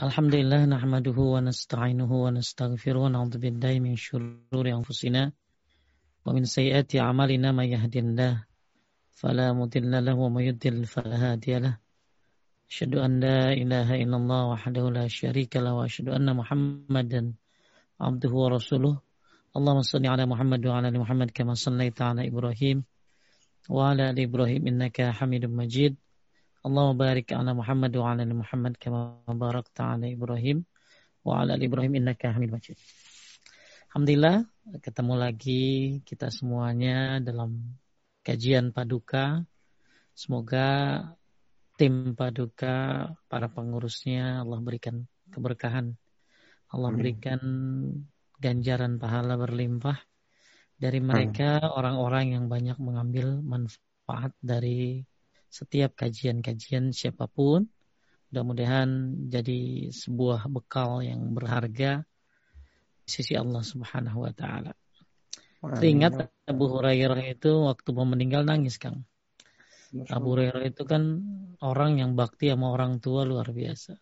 Alhamdulillah nahmaduhu wa nasta'inuhu wa nastaghfiruh wa na'udzu billahi min syururi anfusina wa min sayyiati a'malina may yahdihillahu fala mudilla lahu wa may yudlil fala hadiya lahu. Asyhadu an la ilaha illallah wahdahu la syarika lahu wa asyhadu anna Muhammadan abduhu wa rasuluh. Allahumma shalli ala Muhammad wa ala ali Muhammad kama shallaita ala Ibrahim wa Allahumma barik ala Muhammad wa ala Muhammad kama barakta ala Ibrahim wa ala Ibrahim innaka Hamid Majid. Alhamdulillah ketemu lagi kita semuanya dalam kajian paduka. Semoga tim paduka, para pengurusnya Allah berikan keberkahan. Allah berikan ganjaran pahala berlimpah dari mereka orang-orang yang banyak mengambil manfaat dari setiap kajian-kajian siapa pun. Mudah-mudahan jadi sebuah bekal yang berharga di sisi Allah Subhanahu wa taala. Teringat Abu Hurairah itu waktu mau meninggal nangis, Kang. Abu Hurairah itu kan orang yang bakti sama orang tua luar biasa.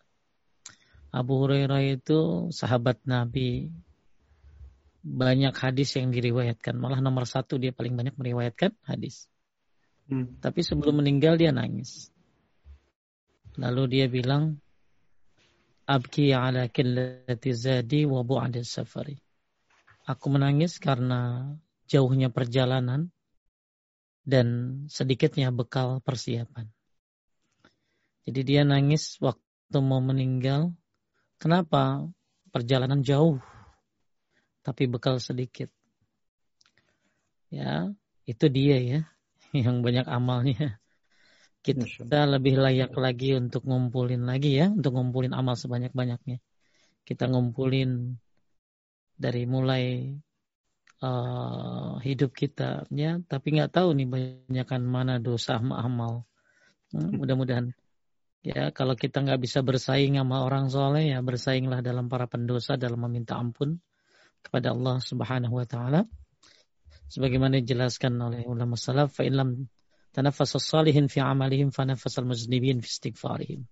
Abu Hurairah itu sahabat Nabi. Banyak hadis yang diriwayatkan. Malah nomor satu dia paling banyak meriwayatkan hadis. Hmm. Tapi sebelum meninggal dia nangis. Lalu dia bilang, Abki ala zadi wa bu'adil safari. Aku menangis karena jauhnya perjalanan dan sedikitnya bekal persiapan. Jadi dia nangis waktu mau meninggal. Kenapa? Perjalanan jauh, tapi bekal sedikit. Ya, itu dia ya yang banyak amalnya. Kita lebih layak lagi untuk ngumpulin lagi ya, untuk ngumpulin amal sebanyak-banyaknya. Kita ngumpulin dari mulai uh, hidup kita ya, tapi nggak tahu nih banyakkan mana dosa sama amal. Hmm, mudah-mudahan ya kalau kita nggak bisa bersaing sama orang soleh ya bersainglah dalam para pendosa dalam meminta ampun kepada Allah Subhanahu Wa Taala sebagaimana dijelaskan oleh ulama salaf fa illam tanaffas salihin fi amalihim fa al muznibin fi istighfarihim.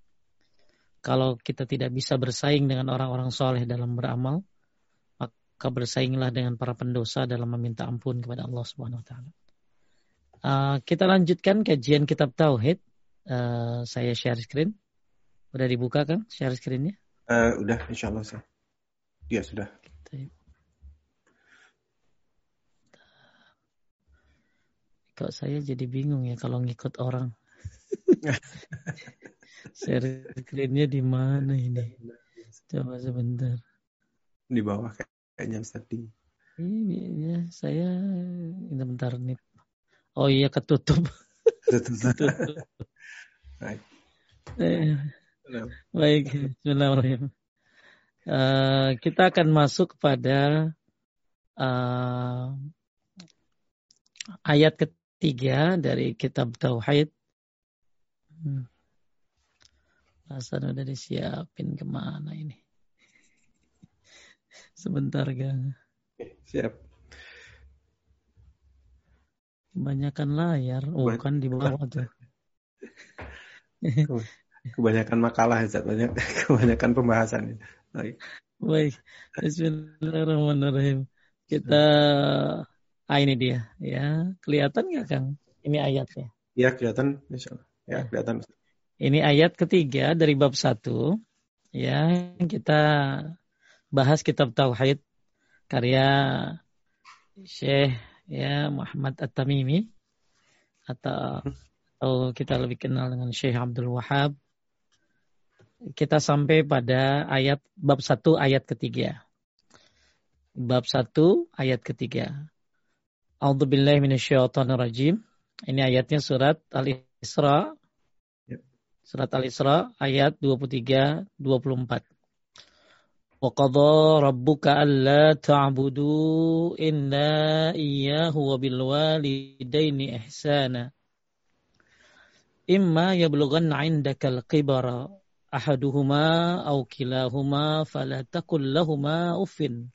Kalau kita tidak bisa bersaing dengan orang-orang soleh dalam beramal maka bersainglah dengan para pendosa dalam meminta ampun kepada Allah Subhanahu wa taala. Uh, kita lanjutkan kajian kitab tauhid. Uh, saya share screen. Udah dibuka kan share screennya? Uh, udah insyaallah sah ya sudah Kok saya jadi bingung ya kalau ngikut orang. Share screen-nya di mana ini? Coba sebentar. Di bawah kayaknya Ustaz di. Ini ya, saya ini bentar nih. Oh iya ketutup. Ketutup. Baik. Eh, baik, Bismillahirrahmanirrahim. Uh, kita akan masuk pada uh, ayat ke tiga dari kitab Tauhid. Hmm. Hasan udah disiapin ke mana ini? Sebentar gang. Siap. Kebanyakan layar, oh kan di bawah tuh. Kebanyakan makalah, ya, banyak kebanyakan pembahasan. Baik. Baik. Bismillahirrahmanirrahim. Kita Ah ini dia, ya kelihatan nggak Kang? Ini ayatnya. Iya kelihatan, misalnya. Ya, ya kelihatan. Ini ayat ketiga dari bab satu. Ya kita bahas kitab tauhid karya Syekh ya Muhammad At-Tamimi atau atau kita lebih kenal dengan Syekh Abdul Wahab. Kita sampai pada ayat bab satu ayat ketiga. Bab satu ayat ketiga. A'udzubillahi minasyaitonirrajim. Ini ayatnya surat Al-Isra. Surat Al-Isra ayat 23 24. Wa qadha rabbuka alla ta'budu illa iyyahu wa bil walidaini ihsana. Imma yablughanna 'indaka al-kibara ahaduhuma aw kilahuma fala taqul lahumā uffin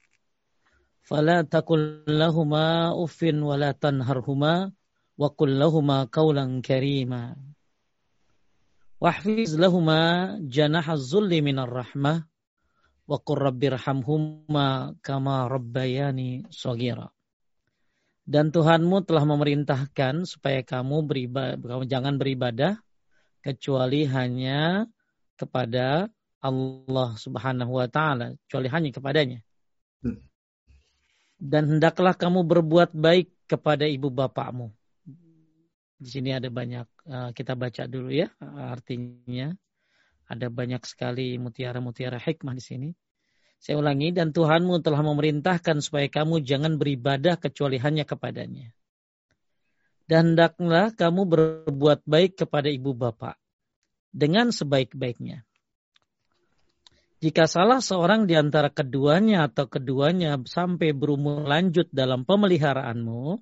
fala takul lahuma uffin wa la tanharhuma wa qul lahuma qawlan karima Wahfiz lahuma janah zulli minar rahmah wa qur rabbirhamhuma kama rabbayani sagira. Dan Tuhanmu telah memerintahkan supaya kamu beribadah, kamu jangan beribadah kecuali hanya kepada Allah Subhanahu wa taala, kecuali hanya kepadanya. Hmm. Dan hendaklah kamu berbuat baik kepada ibu bapakmu. Di sini ada banyak eh, kita baca dulu ya artinya. Ada banyak sekali mutiara-mutiara hikmah di sini. Saya ulangi, dan Tuhanmu telah memerintahkan supaya kamu jangan beribadah kecuali hanya kepadanya. Dan hendaklah kamu berbuat baik kepada ibu bapak dengan sebaik-baiknya. Jika salah seorang di antara keduanya atau keduanya sampai berumur lanjut dalam pemeliharaanmu,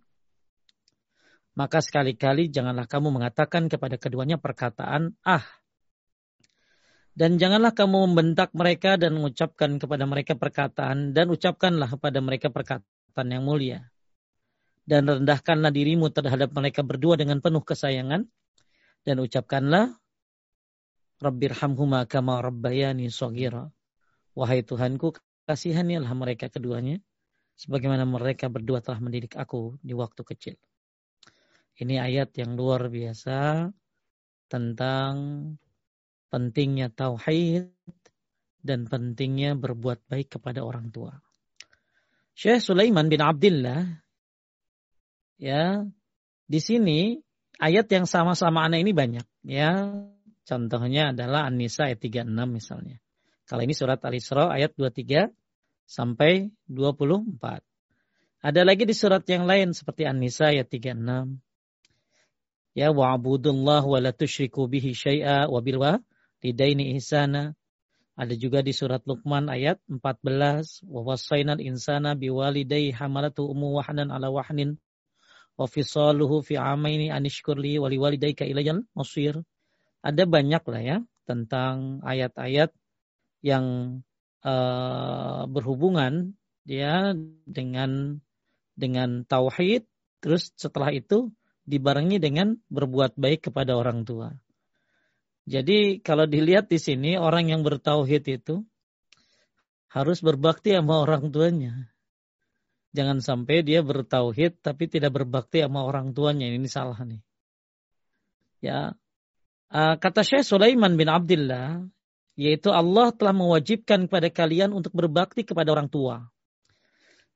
maka sekali-kali janganlah kamu mengatakan kepada keduanya perkataan ah dan janganlah kamu membentak mereka dan mengucapkan kepada mereka perkataan dan ucapkanlah kepada mereka perkataan yang mulia. Dan rendahkanlah dirimu terhadap mereka berdua dengan penuh kesayangan. Dan ucapkanlah Rabbirhamhuma kama rabbayani sogira. Wahai Tuhanku, kasihanilah mereka keduanya. Sebagaimana mereka berdua telah mendidik aku di waktu kecil. Ini ayat yang luar biasa tentang pentingnya tauhid dan pentingnya berbuat baik kepada orang tua. Syekh Sulaiman bin Abdullah ya di sini ayat yang sama-sama aneh ini banyak ya. Contohnya adalah An-Nisa ayat 36 misalnya. Kalau ini surat Al-Isra ayat 23 sampai 24. Ada lagi di surat yang lain seperti An-Nisa ayat 36. Ya wa'budullah wa la tusyriku bihi syai'a wa bil lidaini ihsana. Ada juga di surat Luqman ayat 14. Wa wasainal insana biwalidayhi hamalatu ummu wahnan ala wahnin. Wa fisaluhu fi amaini anishkurli wali walidayka ilayal masir. Ada banyak lah ya tentang ayat-ayat yang uh, berhubungan ya dengan dengan tauhid terus setelah itu dibarengi dengan berbuat baik kepada orang tua. Jadi kalau dilihat di sini orang yang bertauhid itu harus berbakti sama orang tuanya. Jangan sampai dia bertauhid tapi tidak berbakti sama orang tuanya. Ini salah nih. Ya. Uh, kata Syekh Sulaiman bin Abdullah yaitu Allah telah mewajibkan kepada kalian untuk berbakti kepada orang tua.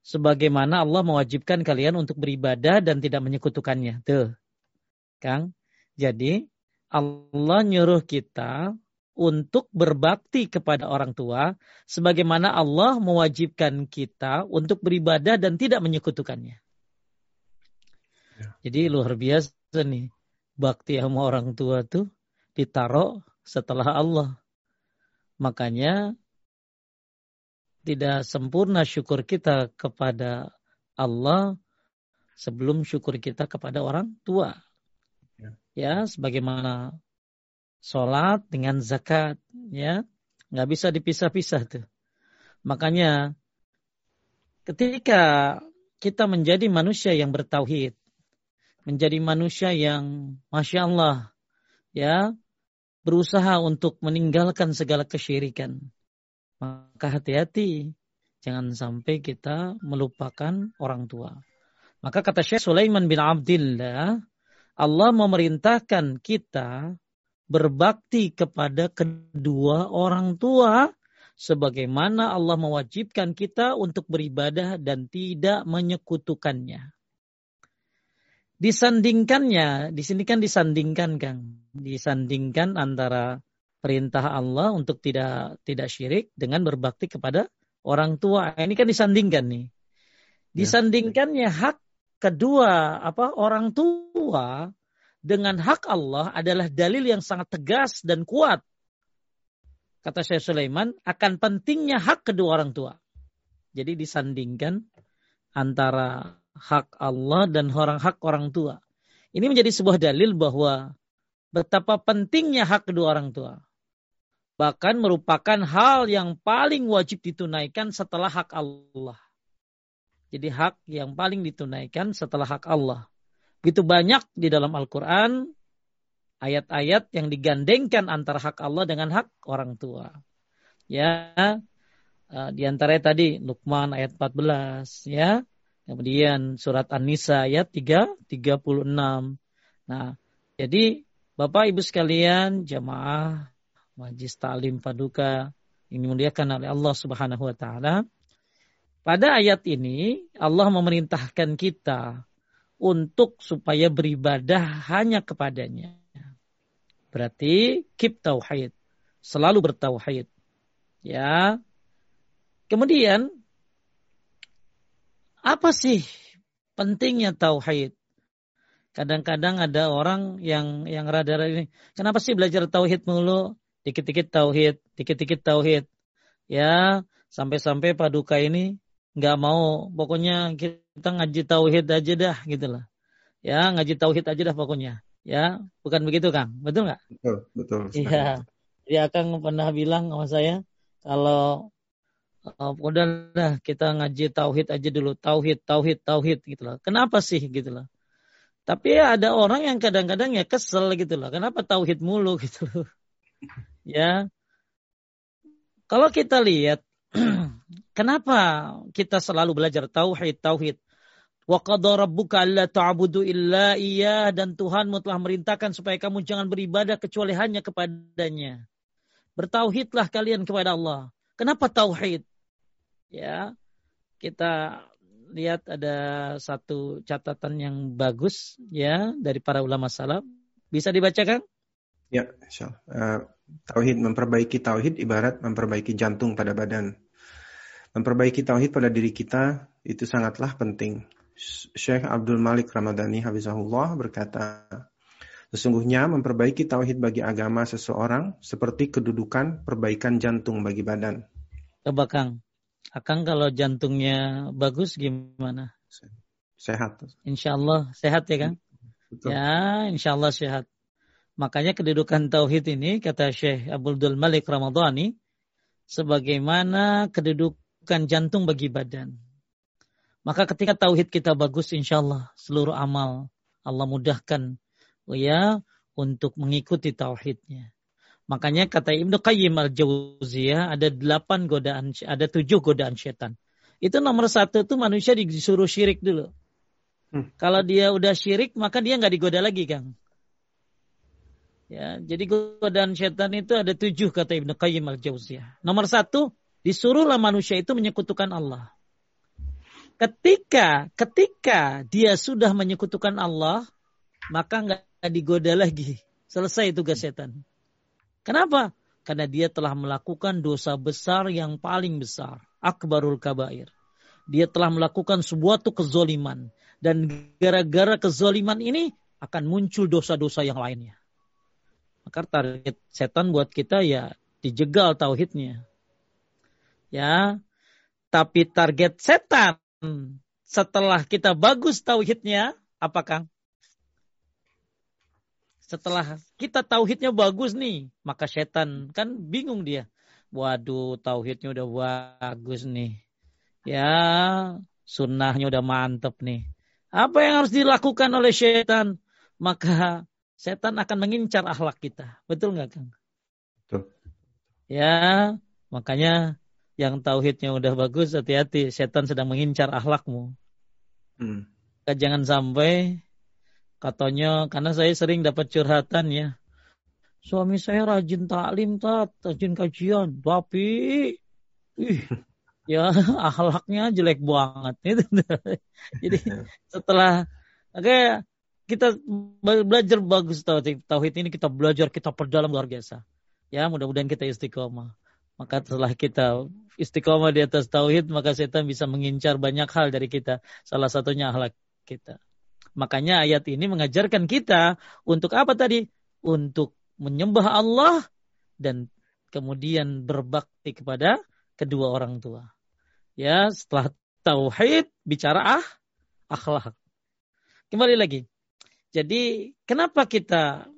Sebagaimana Allah mewajibkan kalian untuk beribadah dan tidak menyekutukannya. Tuh. Kang. Jadi Allah nyuruh kita untuk berbakti kepada orang tua sebagaimana Allah mewajibkan kita untuk beribadah dan tidak menyekutukannya. Ya. Jadi luar biasa nih bakti sama orang tua tuh ditaruh setelah Allah. Makanya tidak sempurna syukur kita kepada Allah sebelum syukur kita kepada orang tua. Ya. Sebagaimana sholat dengan zakat ya. Nggak bisa dipisah-pisah tuh. Makanya ketika kita menjadi manusia yang bertauhid menjadi manusia yang masya Allah ya berusaha untuk meninggalkan segala kesyirikan maka hati-hati jangan sampai kita melupakan orang tua maka kata Syekh Sulaiman bin Abdullah Allah memerintahkan kita berbakti kepada kedua orang tua sebagaimana Allah mewajibkan kita untuk beribadah dan tidak menyekutukannya. Disandingkannya, di sini kan disandingkan Kang, disandingkan antara perintah Allah untuk tidak tidak syirik dengan berbakti kepada orang tua. Ini kan disandingkan nih. Ya. Disandingkannya hak kedua apa orang tua dengan hak Allah adalah dalil yang sangat tegas dan kuat. Kata Syekh Sulaiman akan pentingnya hak kedua orang tua. Jadi disandingkan antara hak Allah dan orang hak orang tua. Ini menjadi sebuah dalil bahwa betapa pentingnya hak kedua orang tua. Bahkan merupakan hal yang paling wajib ditunaikan setelah hak Allah. Jadi hak yang paling ditunaikan setelah hak Allah. Begitu banyak di dalam Al-Quran Ayat-ayat yang digandengkan antara hak Allah dengan hak orang tua. Ya, uh, di antaranya tadi Luqman ayat 14 ya. Kemudian surat An-Nisa ayat 3 36. Nah, jadi Bapak Ibu sekalian, jamaah Majlis Ta'lim Paduka ini dimuliakan oleh Allah Subhanahu wa taala. Pada ayat ini Allah memerintahkan kita untuk supaya beribadah hanya kepadanya. Berarti keep tauhid, selalu bertauhid. Ya. Kemudian apa sih pentingnya tauhid? Kadang-kadang ada orang yang yang rada-rada ini, kenapa sih belajar tauhid mulu? Dikit-dikit tauhid, dikit-dikit tauhid. Ya, sampai-sampai paduka ini nggak mau, pokoknya kita ngaji tauhid aja dah gitu lah. Ya, ngaji tauhid aja dah pokoknya. Ya, bukan begitu Kang? Betul nggak? Betul, betul. Iya. Dia Kang pernah bilang sama saya, kalau Oh, udahlah kita ngaji tauhid aja dulu, tauhid, tauhid, tauhid gitu loh. Kenapa sih gitu loh? Tapi ya ada orang yang kadang-kadang ya kesel gitu loh. Kenapa tauhid mulu gitu loh. ya. Kalau kita lihat kenapa kita selalu belajar tauhid, tauhid. Wa qadara rabbuka alla ta'budu illa iya dan Tuhanmu telah merintahkan supaya kamu jangan beribadah kecuali hanya kepadanya. Bertauhidlah kalian kepada Allah. Kenapa tauhid? Ya kita lihat ada satu catatan yang bagus ya dari para ulama salaf. Bisa dibacakan? Ya, insyaallah. Uh, tauhid memperbaiki tauhid ibarat memperbaiki jantung pada badan. Memperbaiki tauhid pada diri kita itu sangatlah penting. Syekh Abdul Malik Ramadhani Habizahullah berkata, Sesungguhnya memperbaiki tauhid bagi agama seseorang seperti kedudukan perbaikan jantung bagi badan. Kang, Akang kalau jantungnya bagus gimana? Sehat. Insya Allah sehat ya Kang? Betul. Ya, insya Allah sehat. Makanya kedudukan tauhid ini kata Syekh Abdul Malik Ramadhani sebagaimana kedudukan jantung bagi badan. Maka ketika tauhid kita bagus insya Allah seluruh amal Allah mudahkan ya untuk mengikuti tauhidnya. Makanya kata Ibnu Qayyim al-Jauziyah ada delapan godaan, ada tujuh godaan setan. Itu nomor satu tuh manusia disuruh syirik dulu. Hmm. Kalau dia udah syirik maka dia nggak digoda lagi, Kang. Ya, jadi godaan setan itu ada tujuh kata Ibnu Qayyim al-Jauziyah. Nomor satu, disuruhlah manusia itu menyekutukan Allah. Ketika ketika dia sudah menyekutukan Allah, maka nggak digoda lagi. Selesai tugas setan. Kenapa? Karena dia telah melakukan dosa besar yang paling besar. Akbarul kabair. Dia telah melakukan sebuah tuh kezoliman. Dan gara-gara kezoliman ini akan muncul dosa-dosa yang lainnya. Maka target setan buat kita ya dijegal tauhidnya. Ya, tapi target setan setelah kita bagus tauhidnya, apakah? Setelah kita tauhidnya bagus nih, maka setan kan bingung dia. Waduh, tauhidnya udah bagus nih. Ya, sunnahnya udah mantep nih. Apa yang harus dilakukan oleh setan? Maka setan akan mengincar akhlak kita. Betul nggak, Kang? Betul. Ya, makanya yang tauhidnya udah bagus, hati-hati. Setan sedang mengincar akhlakmu. Hmm. Jangan sampai Katanya karena saya sering dapat curhatan ya. Suami saya rajin taklim, tat, rajin kajian, tapi ih, ya akhlaknya jelek banget itu. Jadi setelah oke kita belajar bagus tauhid, tauhid ini kita belajar kita perdalam luar biasa. Ya mudah-mudahan kita istiqomah. Maka setelah kita istiqomah di atas tauhid, maka setan bisa mengincar banyak hal dari kita. Salah satunya akhlak kita. Makanya ayat ini mengajarkan kita untuk apa tadi? Untuk menyembah Allah dan kemudian berbakti kepada kedua orang tua. Ya, setelah tauhid bicara ah akhlak. Kembali lagi. Jadi, kenapa kita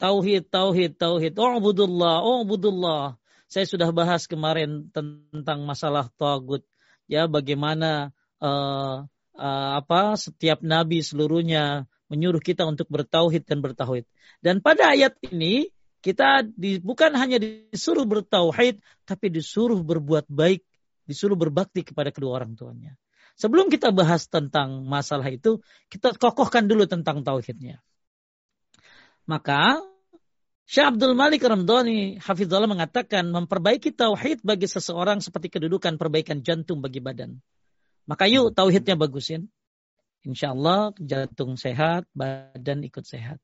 tauhid tauhid tauhid ubudullah ubudullah. Saya sudah bahas kemarin tentang masalah tagut ya bagaimana uh, uh, apa setiap nabi seluruhnya menyuruh kita untuk bertauhid dan bertauhid. Dan pada ayat ini kita di, bukan hanya disuruh bertauhid, tapi disuruh berbuat baik, disuruh berbakti kepada kedua orang tuanya. Sebelum kita bahas tentang masalah itu, kita kokohkan dulu tentang tauhidnya. Maka Syekh Abdul Malik Ramdhani Hafizullah mengatakan memperbaiki tauhid bagi seseorang seperti kedudukan perbaikan jantung bagi badan. Maka yuk tauhidnya bagusin. Insya Allah jantung sehat, badan ikut sehat.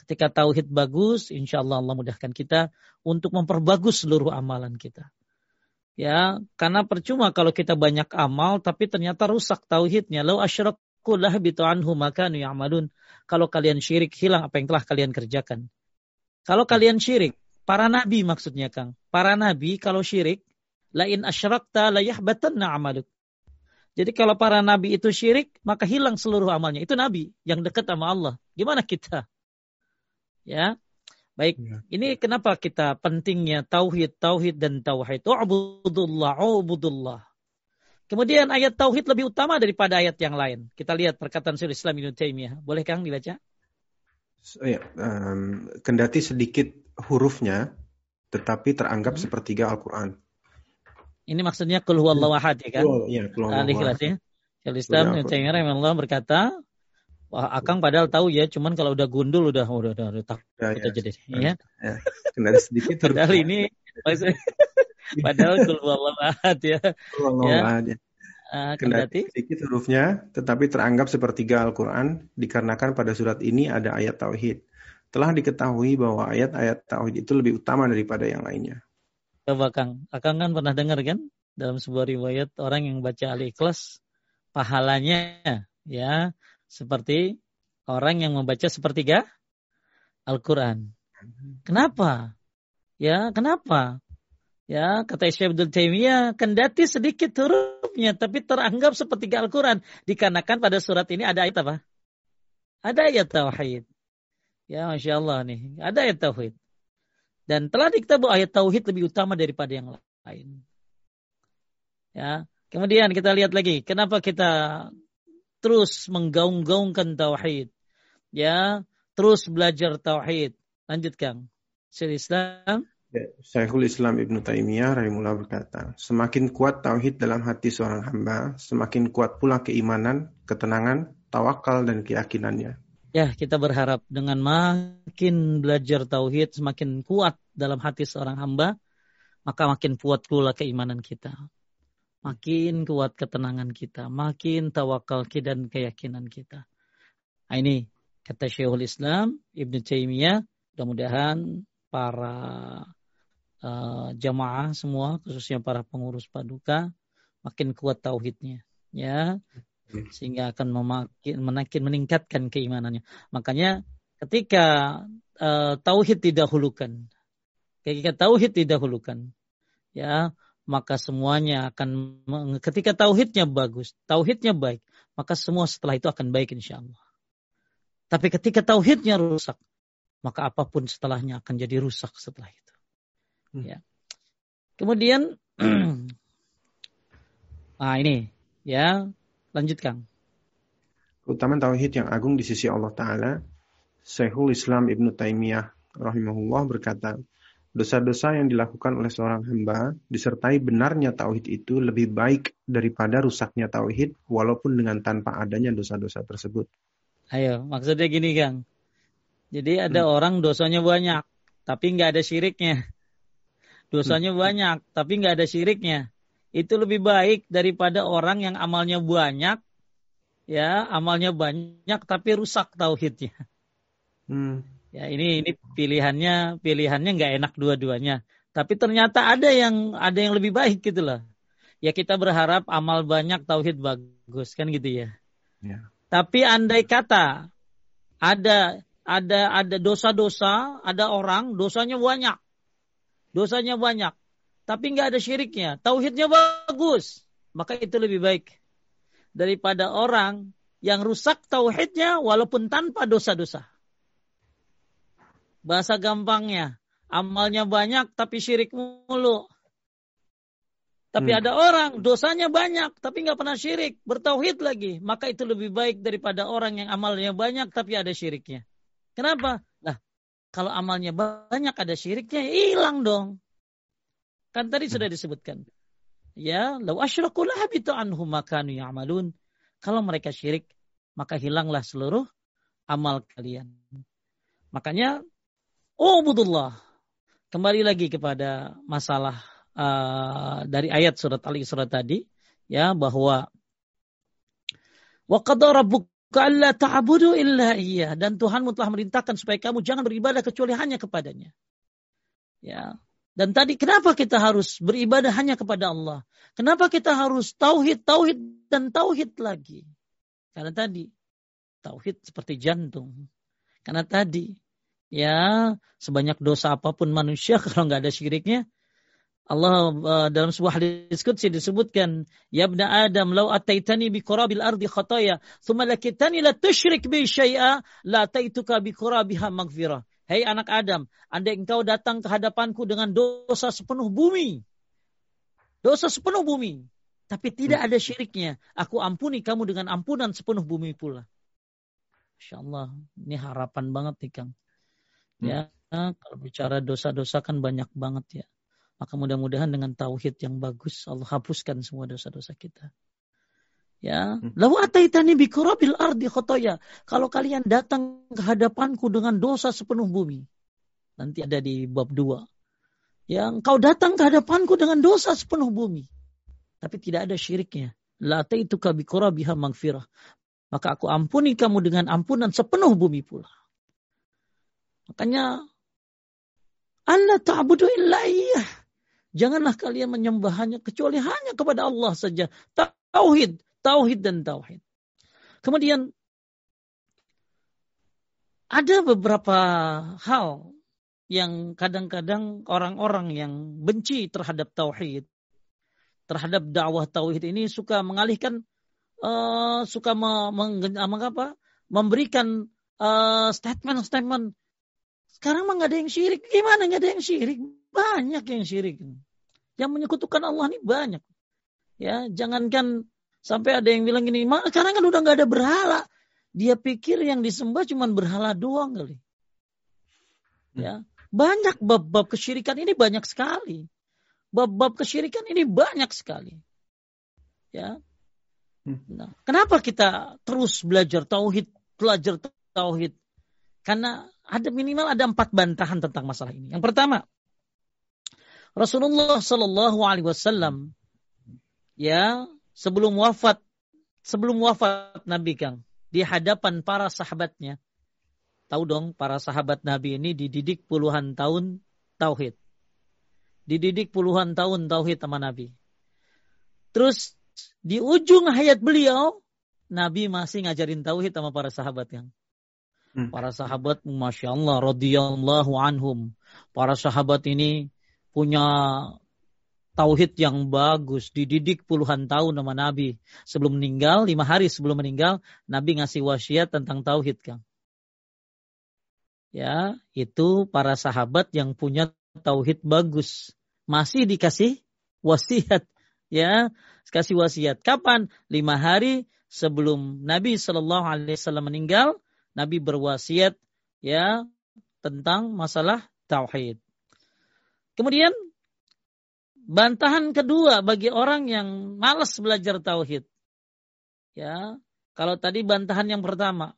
Ketika tauhid bagus, insya Allah Allah mudahkan kita untuk memperbagus seluruh amalan kita. Ya, karena percuma kalau kita banyak amal tapi ternyata rusak tauhidnya. Lau asyraku lahbitu anhu makanu ya'malun. Kalau kalian syirik hilang apa yang telah kalian kerjakan. Kalau kalian syirik, para nabi maksudnya Kang. Para nabi kalau syirik, lain asyrakta layahbatanna amaluk. Jadi kalau para nabi itu syirik, maka hilang seluruh amalnya. Itu nabi yang dekat sama Allah. Gimana kita? Ya. Baik, ya. ini kenapa kita pentingnya tauhid, tauhid dan tauhid. U'budullah, u'budullah. Kemudian ayat tauhid lebih utama daripada ayat yang lain. Kita lihat perkataan Syaikhul Islam Ibnu Taimiyah. Boleh Kang dibaca? Oh ya, um, kendati sedikit hurufnya, tetapi teranggap hmm. sepertiga Al-Quran. Ini maksudnya kul huwallahu ahad ya kan? Oh, iya, kul huwallahu. Islam Taimiyah berkata, Wah, Akang padahal tahu ya, cuman kalau udah gundul udah udah udah, udah takut ya, ya. jadi ya. ya. Kendali sedikit padahal ini maksudnya, padahal kul huwallahu ahad ya. Kul ya. ahad ya. Uh, kendati sedikit hurufnya, tetapi teranggap sepertiga Al-Quran dikarenakan pada surat ini ada ayat tauhid. Telah diketahui bahwa ayat-ayat tauhid itu lebih utama daripada yang lainnya. Coba Kang, Akang kan pernah dengar kan dalam sebuah riwayat orang yang baca Al-Ikhlas pahalanya ya seperti orang yang membaca sepertiga Al-Quran. Kenapa? Ya, kenapa? Ya, kata Syekh Abdul Taimiyah, kendati sedikit hurufnya, tapi teranggap seperti Al-Quran. Dikarenakan pada surat ini ada ayat apa? Ada ayat tauhid. Ya, Masya Allah nih. Ada ayat tauhid. Dan telah diketahui ayat tauhid lebih utama daripada yang lain. Ya, kemudian kita lihat lagi, kenapa kita terus menggaung-gaungkan tauhid. Ya, terus belajar tauhid. Lanjut Kang. Syekh Islam Ya, Syekhul Islam Ibnu Taimiyah rahimahullah berkata, semakin kuat tauhid dalam hati seorang hamba, semakin kuat pula keimanan, ketenangan, tawakal dan keyakinannya. Ya, kita berharap dengan makin belajar tauhid, semakin kuat dalam hati seorang hamba, maka makin kuat pula keimanan kita. Makin kuat ketenangan kita, makin tawakal kita dan keyakinan kita. Nah, ini kata Syekhul Islam Ibnu Taimiyah, mudah-mudahan para uh, jamaah semua khususnya para pengurus paduka makin kuat tauhidnya ya sehingga akan memakin menakin meningkatkan keimanannya. Makanya ketika uh, tauhid didahulukan ketika tauhid didahulukan ya maka semuanya akan ketika tauhidnya bagus tauhidnya baik maka semua setelah itu akan baik insya Allah tapi ketika tauhidnya rusak maka apa pun setelahnya akan jadi rusak setelah itu. Hmm. Ya. Kemudian ah ini ya lanjutkan. Keutamaan tauhid yang agung di sisi Allah taala Syekhul Islam Ibnu Taimiyah rahimahullah berkata, dosa-dosa yang dilakukan oleh seorang hamba disertai benarnya tauhid itu lebih baik daripada rusaknya tauhid walaupun dengan tanpa adanya dosa-dosa tersebut. Ayo, maksudnya gini, Kang. Jadi ada hmm. orang dosanya banyak, tapi nggak ada syiriknya. Dosanya hmm. banyak, tapi nggak ada syiriknya. Itu lebih baik daripada orang yang amalnya banyak, ya amalnya banyak tapi rusak tauhidnya. Hmm. Ya ini ini pilihannya pilihannya nggak enak dua-duanya. Tapi ternyata ada yang ada yang lebih baik gitu loh. Ya kita berharap amal banyak tauhid bagus kan gitu ya. ya. Tapi andai kata ada ada ada dosa-dosa, ada orang dosanya banyak, dosanya banyak, tapi nggak ada syiriknya, tauhidnya bagus, maka itu lebih baik daripada orang yang rusak tauhidnya walaupun tanpa dosa-dosa. Bahasa gampangnya, amalnya banyak tapi syirik mulu. Tapi hmm. ada orang dosanya banyak tapi nggak pernah syirik, bertauhid lagi. Maka itu lebih baik daripada orang yang amalnya banyak tapi ada syiriknya. Kenapa? Nah, kalau amalnya banyak ada syiriknya, hilang dong. Kan tadi hmm. sudah disebutkan. Ya, lau asyraku lahabitu anhum makanu ya'malun. Kalau mereka syirik, maka hilanglah seluruh amal kalian. Makanya, oh budullah. Kembali lagi kepada masalah uh, dari ayat surat Al-Isra tadi ya bahwa iya dan Tuhanmu telah merintahkan supaya kamu jangan beribadah kecuali hanya kepadanya. Ya. Dan tadi kenapa kita harus beribadah hanya kepada Allah? Kenapa kita harus tauhid, tauhid dan tauhid lagi? Karena tadi tauhid seperti jantung. Karena tadi ya sebanyak dosa apa pun manusia kalau nggak ada syiriknya Allah uh, dalam sebuah hadis disebutkan, "Ya ibna Adam, law ataitani bi qurabil ardi khataya, thumma lakitani la tusyrik bi syai'a, la taituka bi qurabiha maghfirah." Hei anak Adam, andai engkau datang ke hadapanku dengan dosa sepenuh bumi, dosa sepenuh bumi, tapi tidak ada syiriknya, aku ampuni kamu dengan ampunan sepenuh bumi pula. Insya Allah, ini harapan banget nih Kang. Ya, kalau bicara dosa-dosa kan banyak banget ya. Maka mudah-mudahan dengan tauhid yang bagus Allah hapuskan semua dosa-dosa kita. Ya, hmm. lalu ataitani bi kurabil ardi khotoya. Kalau kalian datang ke hadapanku dengan dosa sepenuh bumi. Nanti ada di bab 2. Ya, engkau datang ke hadapanku dengan dosa sepenuh bumi. Tapi tidak ada syiriknya. La ataituka bi kurabiha magfirah. Maka aku ampuni kamu dengan ampunan sepenuh bumi pula. Makanya Allah ta'budu illa. Janganlah kalian menyembahnya kecuali hanya kepada Allah saja. Tauhid, tauhid dan tauhid. Kemudian ada beberapa hal yang kadang-kadang orang-orang yang benci terhadap tauhid, terhadap dakwah tauhid ini suka mengalihkan, uh, suka mengapa, memberikan uh, statement-statement. Sekarang mah nggak ada yang syirik. Gimana nggak ada yang syirik? Banyak yang syirik. Yang menyekutukan Allah ini banyak. Ya, jangankan sampai ada yang bilang gini, sekarang kan udah nggak ada berhala. Dia pikir yang disembah cuma berhala doang kali. Ya, banyak bab-bab kesyirikan ini banyak sekali. Bab-bab kesyirikan ini banyak sekali. Ya. Nah, kenapa kita terus belajar tauhid, belajar tauhid? Karena ada minimal ada empat bantahan tentang masalah ini. Yang pertama, Rasulullah Shallallahu Alaihi Wasallam ya sebelum wafat sebelum wafat Nabi Kang di hadapan para sahabatnya. Tahu dong para sahabat Nabi ini dididik puluhan tahun tauhid. Dididik puluhan tahun tauhid sama Nabi. Terus di ujung hayat beliau Nabi masih ngajarin tauhid sama para sahabat yang hmm. para sahabat masya Allah radhiyallahu anhum. Para sahabat ini punya tauhid yang bagus, dididik puluhan tahun sama Nabi. Sebelum meninggal, lima hari sebelum meninggal, Nabi ngasih wasiat tentang tauhid, Kang. Ya, itu para sahabat yang punya tauhid bagus. Masih dikasih wasiat. Ya, kasih wasiat. Kapan? Lima hari sebelum Nabi Shallallahu Alaihi Wasallam meninggal, Nabi berwasiat ya tentang masalah tauhid. Kemudian bantahan kedua bagi orang yang malas belajar tauhid. Ya, kalau tadi bantahan yang pertama,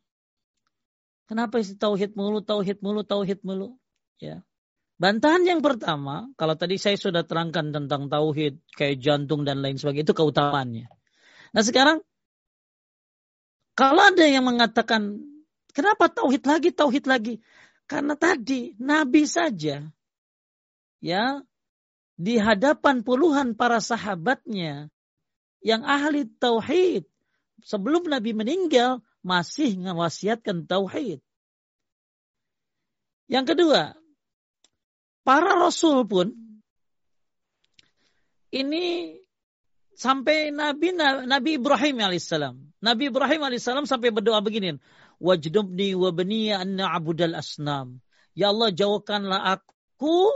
kenapa isi tauhid mulu, tauhid mulu, tauhid mulu? Ya. Bantahan yang pertama, kalau tadi saya sudah terangkan tentang tauhid, kayak jantung dan lain sebagainya, itu keutamaannya. Nah sekarang, kalau ada yang mengatakan, kenapa tauhid lagi, tauhid lagi? Karena tadi Nabi saja ya di hadapan puluhan para sahabatnya yang ahli tauhid sebelum Nabi meninggal masih mewasiatkan tauhid. Yang kedua, para rasul pun ini sampai Nabi Nabi Ibrahim alaihissalam. Nabi Ibrahim alaihissalam sampai berdoa begini, wajdubni wa baniya an asnam. Ya Allah jauhkanlah aku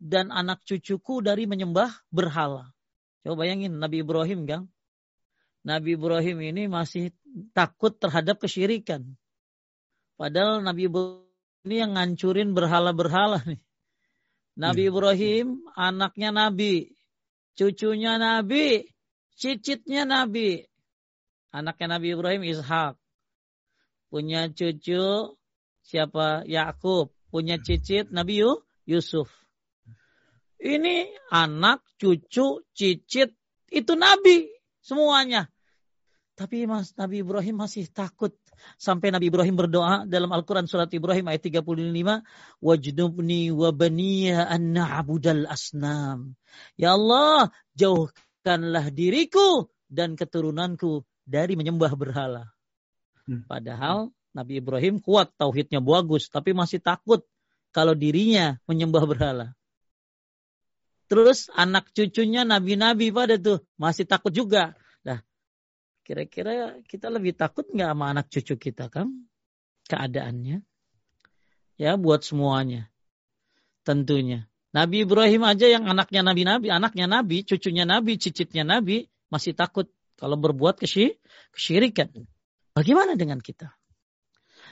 dan anak cucuku dari menyembah berhala. Coba bayangin Nabi Ibrahim, Kang. Nabi Ibrahim ini masih takut terhadap kesyirikan. Padahal Nabi Ibrahim ini yang ngancurin berhala-berhala nih. Nabi hmm. Ibrahim anaknya Nabi, cucunya Nabi, cicitnya Nabi. Anaknya Nabi Ibrahim Ishak. Punya cucu siapa? Yakub. Punya cicit Nabi Yusuf. Ini anak, cucu, cicit, itu Nabi semuanya. Tapi Mas Nabi Ibrahim masih takut. Sampai Nabi Ibrahim berdoa dalam Al-Quran surat Ibrahim ayat 35. Wajdubni wa baniya an na'budal asnam. Ya Allah, jauhkanlah diriku dan keturunanku dari menyembah berhala. Hmm. Padahal Nabi Ibrahim kuat, tauhidnya bagus, tapi masih takut kalau dirinya menyembah berhala. Terus anak cucunya nabi-nabi pada tuh masih takut juga. Nah, kira-kira kita lebih takut nggak sama anak cucu kita kan? Keadaannya. Ya, buat semuanya. Tentunya. Nabi Ibrahim aja yang anaknya nabi-nabi, anaknya nabi, cucunya nabi, cicitnya nabi, masih takut kalau berbuat kesyirikan. Bagaimana dengan kita?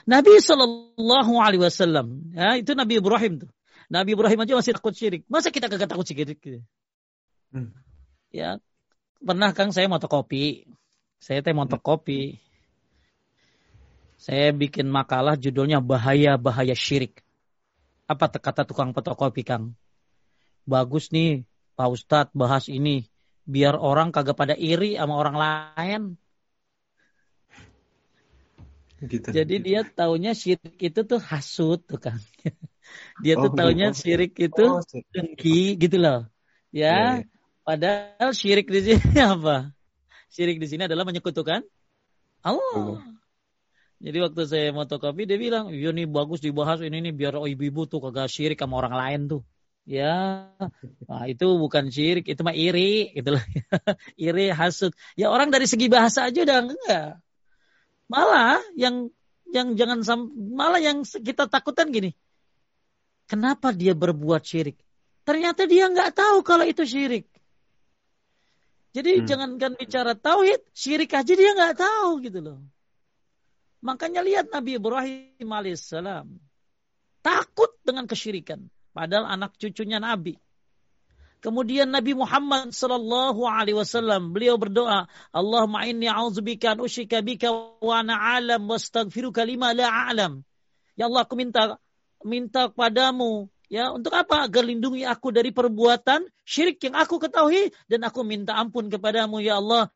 Nabi Shallallahu Alaihi Wasallam, ya itu Nabi Ibrahim tuh. Nabi Ibrahim aja masih takut syirik. Masa kita kagak takut syirik? Hmm. Ya, pernah Kang saya kopi. Saya teh kopi. Saya bikin makalah judulnya bahaya-bahaya syirik. Apa kata tukang fotokopi Kang? Bagus nih Pak Ustadz bahas ini. Biar orang kagak pada iri sama orang lain. Gitu. Jadi dia taunya syirik itu tuh hasut tuh kan. dia oh, tuh taunya gitu. syirik itu oh, dengki gitu loh. Ya, yeah, yeah. padahal syirik di sini apa? Syirik di sini adalah menyekutukan Allah. Oh. Jadi waktu saya motokopi dia bilang, "Iya nih bagus dibahas ini nih biar ibu-ibu tuh kagak syirik sama orang lain tuh." Ya, nah, itu bukan syirik, itu mah iri, gitu loh. iri, hasut. Ya orang dari segi bahasa aja udah enggak. Malah yang yang jangan malah yang kita takutkan gini. Kenapa dia berbuat syirik? Ternyata dia nggak tahu kalau itu syirik. Jadi hmm. jangankan bicara tauhid, syirik aja dia nggak tahu gitu loh. Makanya lihat Nabi Ibrahim alaihissalam takut dengan kesyirikan, padahal anak cucunya Nabi. Kemudian Nabi Muhammad sallallahu alaihi wasallam beliau berdoa, Allahumma inni a'udzubika an usyrika bika wa ana alam wastaghfiruka lima la a'lam. Ya Allah aku minta minta kepadamu ya untuk apa? Agar lindungi aku dari perbuatan syirik yang aku ketahui dan aku minta ampun kepadamu ya Allah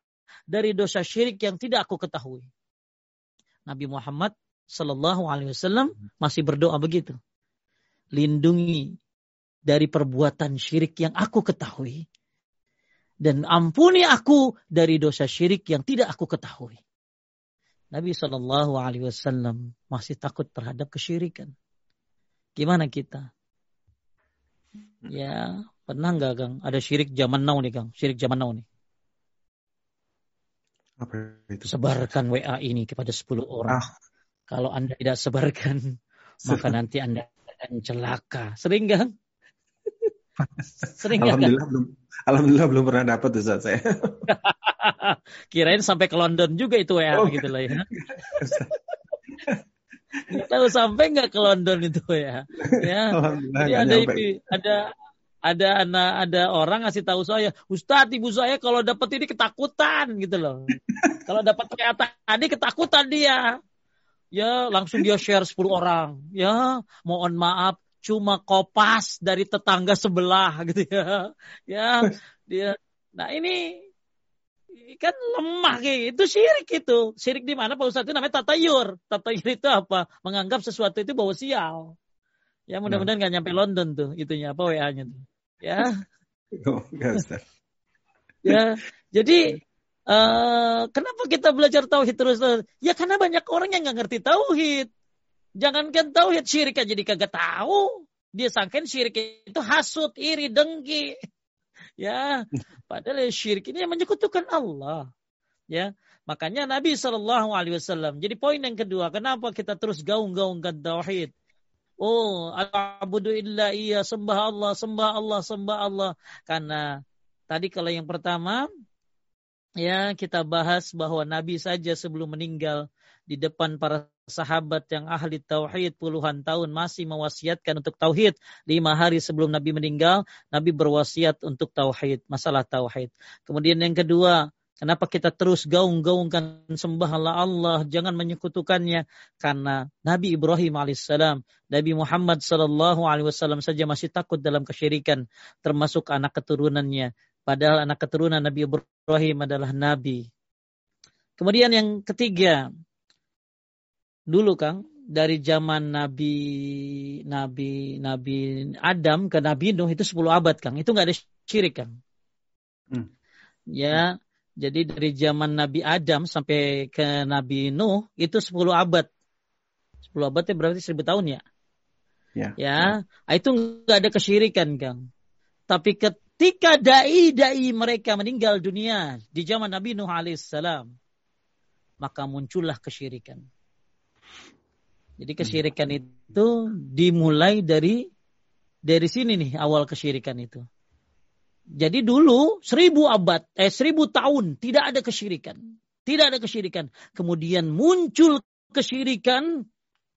dari dosa syirik yang tidak aku ketahui. Nabi Muhammad sallallahu alaihi wasallam masih berdoa begitu. Lindungi dari perbuatan syirik yang aku ketahui. Dan ampuni aku dari dosa syirik yang tidak aku ketahui. Nabi Shallallahu Alaihi Wasallam masih takut terhadap kesyirikan. Gimana kita? Ya, pernah nggak Kang? Ada syirik zaman now nih Kang, syirik zaman now nih. Apa itu? Sebarkan WA ini kepada 10 orang. Ah. Kalau Anda tidak sebarkan, maka nanti Anda akan celaka. Sering Kang? Sering alhamdulillah ya, belum alhamdulillah belum pernah dapat tuh saat saya. Kirain sampai ke London juga itu ya oh, gitu lah ya. tahu sampai nggak ke London itu ya. Ya. Jadi ada ada ada anak ada orang ngasih tahu saya, Ustadz ibu saya kalau dapat ini ketakutan gitu loh. kalau dapat kayak tadi ketakutan dia. Ya langsung dia share 10 orang. Ya mohon maaf cuma kopas dari tetangga sebelah gitu ya. Ya, dia. Nah ini kan lemah kayak itu syirik itu. Syirik di mana Pak Ustadz itu namanya tatayur. Tatayur itu apa? Menganggap sesuatu itu bawa sial. Ya mudah-mudahan nggak nyampe London tuh itunya apa WA-nya tuh. Ya. Oh, ya. Jadi uh, kenapa kita belajar tauhid terus? Ya karena banyak orang yang nggak ngerti tauhid. Jangankan tauhid syirik aja jadi kagak tahu. Dia sangkain syirik itu hasut, iri, dengki. Ya, padahal syirik ini menyekutukan Allah. Ya, makanya Nabi Shallallahu Alaihi Wasallam. Jadi poin yang kedua, kenapa kita terus gaung-gaungkan tauhid? Oh, abudu illa iya, sembah Allah, sembah Allah, sembah Allah. Karena tadi kalau yang pertama ya kita bahas bahwa Nabi saja sebelum meninggal di depan para sahabat yang ahli tauhid puluhan tahun masih mewasiatkan untuk tauhid. Lima hari sebelum Nabi meninggal, Nabi berwasiat untuk tauhid, masalah tauhid. Kemudian yang kedua, kenapa kita terus gaung-gaungkan sembahlah Allah, jangan menyekutukannya karena Nabi Ibrahim alaihissalam, Nabi Muhammad sallallahu alaihi wasallam saja masih takut dalam kesyirikan, termasuk anak keturunannya. Padahal anak keturunan Nabi Ibrahim adalah nabi. Kemudian yang ketiga, dulu Kang, dari zaman Nabi Nabi Nabi Adam ke Nabi Nuh itu 10 abad Kang. Itu nggak ada syirik Kang. Hmm. Ya, jadi dari zaman Nabi Adam sampai ke Nabi Nuh itu 10 abad. 10 abad itu berarti 1000 tahun ya. Ya. Ya, ya. itu nggak ada kesyirikan Kang. Tapi ketika dai-dai mereka meninggal dunia di zaman Nabi Nuh alaihissalam, maka muncullah kesyirikan. Jadi kesyirikan hmm. itu dimulai dari dari sini nih awal kesyirikan itu. Jadi dulu seribu abad, eh seribu tahun tidak ada kesyirikan. Tidak ada kesyirikan. Kemudian muncul kesyirikan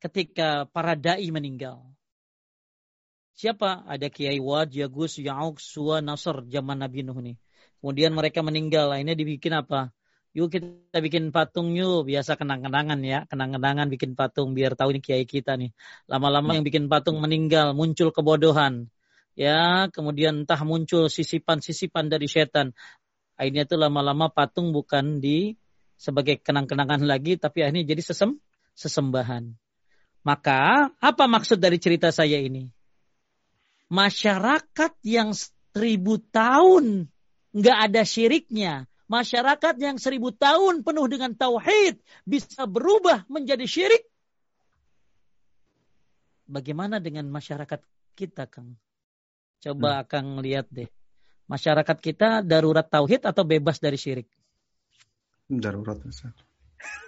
ketika para dai meninggal. Siapa? Ada Kiai Wad, Yagus, Ya'uk, Suwa, Nasr zaman Nabi Nuh nih. Kemudian mereka meninggal. Akhirnya dibikin apa? Yuk kita bikin patung yuk. Biasa kenang-kenangan ya. Kenang-kenangan bikin patung biar tahu ini Kiai kita nih. Lama-lama yang bikin patung meninggal. Muncul kebodohan. Ya, kemudian entah muncul sisipan-sisipan dari setan. Akhirnya itu lama-lama patung bukan di sebagai kenang-kenangan lagi, tapi akhirnya jadi sesem, sesembahan. Maka apa maksud dari cerita saya ini? masyarakat yang seribu tahun nggak ada syiriknya, masyarakat yang seribu tahun penuh dengan tauhid bisa berubah menjadi syirik. Bagaimana dengan masyarakat kita, Kang? Coba hmm. Kang lihat deh. Masyarakat kita darurat tauhid atau bebas dari syirik? Darurat,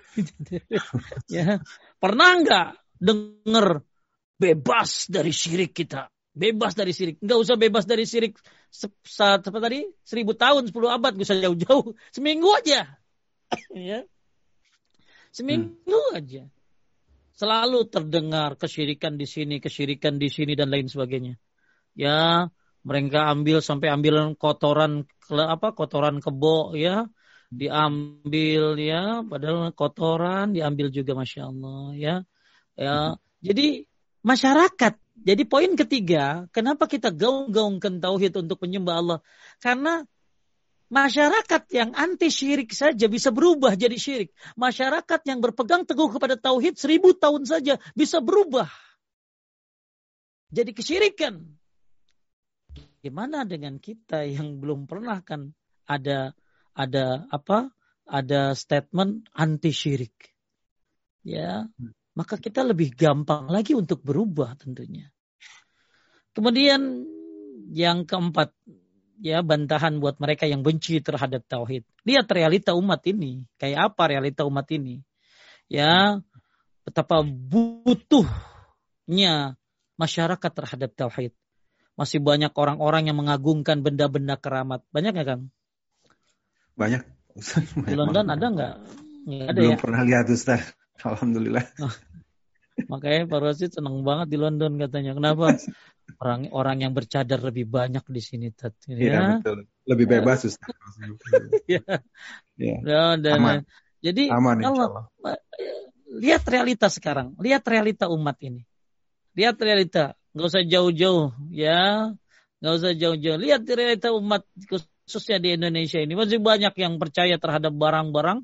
ya, pernah nggak dengar bebas dari syirik kita? Bebas dari sirik. Enggak usah bebas dari sirik saat apa tadi? Seribu tahun, sepuluh abad, gak usah jauh-jauh. Seminggu aja. ya. Seminggu hmm. aja. Selalu terdengar kesyirikan di sini, kesyirikan di sini dan lain sebagainya. Ya, mereka ambil sampai ambil kotoran apa kotoran kebo ya diambil ya padahal kotoran diambil juga masya Allah ya ya hmm. jadi masyarakat jadi poin ketiga, kenapa kita gaung-gaungkan tauhid untuk menyembah Allah? Karena masyarakat yang anti syirik saja bisa berubah jadi syirik. Masyarakat yang berpegang teguh kepada tauhid seribu tahun saja bisa berubah jadi kesyirikan. Gimana dengan kita yang belum pernah kan ada ada apa? Ada statement anti syirik. Ya, maka kita lebih gampang lagi untuk berubah tentunya. Kemudian yang keempat, ya bantahan buat mereka yang benci terhadap tauhid. Lihat realita umat ini, kayak apa realita umat ini. Ya, betapa butuhnya masyarakat terhadap tauhid. Masih banyak orang-orang yang mengagungkan benda-benda keramat. Banyak nggak Kang? Banyak. Di London ada nggak? Ada Belum ya? pernah lihat Ustaz. Alhamdulillah. Oh. Makanya Pak Rosid senang banget di London katanya. Kenapa? Orang orang yang bercadar lebih banyak di sini, Tat. Ya, ya betul. Lebih bebas, Ustaz. ya. ya. ya dan, Aman. Jadi Aman, Allah, lihat realita sekarang, lihat realita umat ini. Lihat realita, nggak usah jauh-jauh, ya, nggak usah jauh-jauh. Lihat realita umat khususnya di Indonesia ini masih banyak yang percaya terhadap barang-barang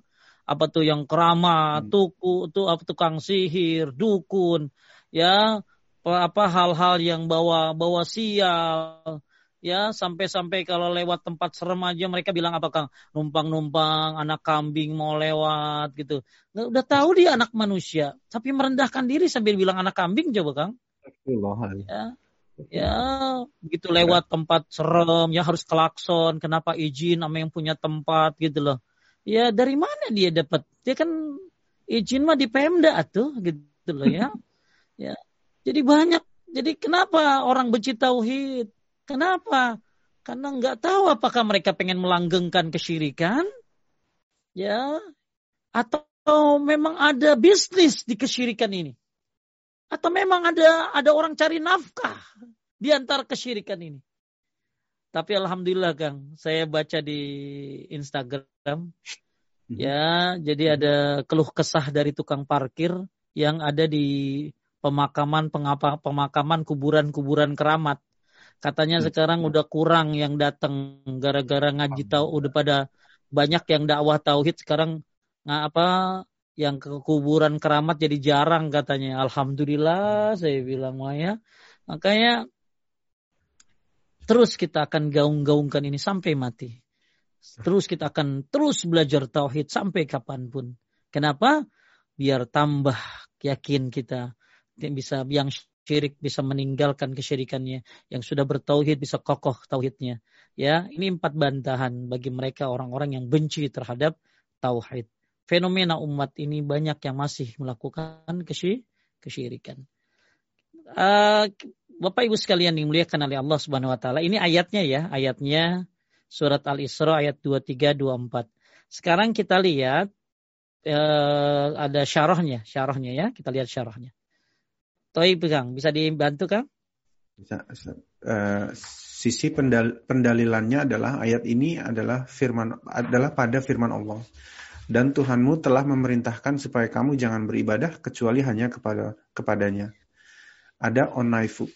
apa tuh yang keramat, hmm. tuku, tuh apa tukang sihir, dukun, ya apa hal-hal yang bawa bawa sial, ya sampai-sampai kalau lewat tempat serem aja mereka bilang apa kang? Numpang-numpang anak kambing mau lewat gitu. Nggak udah tahu dia anak manusia tapi merendahkan diri sambil bilang anak kambing coba kang. Ya ya begitu lewat tempat serem ya harus klakson kenapa izin sama yang punya tempat gitu loh ya dari mana dia dapat? Dia kan izin mah di Pemda tuh gitu loh ya. ya. Jadi banyak. Jadi kenapa orang benci tauhid? Kenapa? Karena nggak tahu apakah mereka pengen melanggengkan kesyirikan, ya, atau memang ada bisnis di kesyirikan ini, atau memang ada ada orang cari nafkah di antara kesyirikan ini. Tapi alhamdulillah Kang, saya baca di Instagram mhm. ya, jadi ada keluh kesah dari tukang parkir yang ada di pemakaman pengapa pemakaman kuburan-kuburan keramat. Katanya mhm. sekarang udah kurang yang datang gara-gara ngaji tahu udah pada banyak yang dakwah tauhid sekarang nggak apa yang ke kuburan keramat jadi jarang katanya. Alhamdulillah saya bilang ya. Makanya Terus kita akan gaung-gaungkan ini sampai mati. Terus kita akan terus belajar tauhid sampai kapan pun. Kenapa? Biar tambah yakin kita bisa yang syirik bisa meninggalkan kesyirikannya, yang sudah bertauhid bisa kokoh tauhidnya. Ya, ini empat bantahan bagi mereka orang-orang yang benci terhadap tauhid. Fenomena umat ini banyak yang masih melakukan kesyirikan. Uh, Bapak Ibu sekalian yang dimuliakan oleh Allah Subhanahu wa taala, ini ayatnya ya, ayatnya surat Al-Isra ayat 23 24. Sekarang kita lihat eh, ada syarahnya, syarahnya ya, kita lihat syarahnya. Toib Kang, bisa dibantu Kang? Bisa. Uh, sisi pendal pendalilannya adalah ayat ini adalah firman adalah pada firman Allah. Dan Tuhanmu telah memerintahkan supaya kamu jangan beribadah kecuali hanya kepada kepadanya ada onaifu,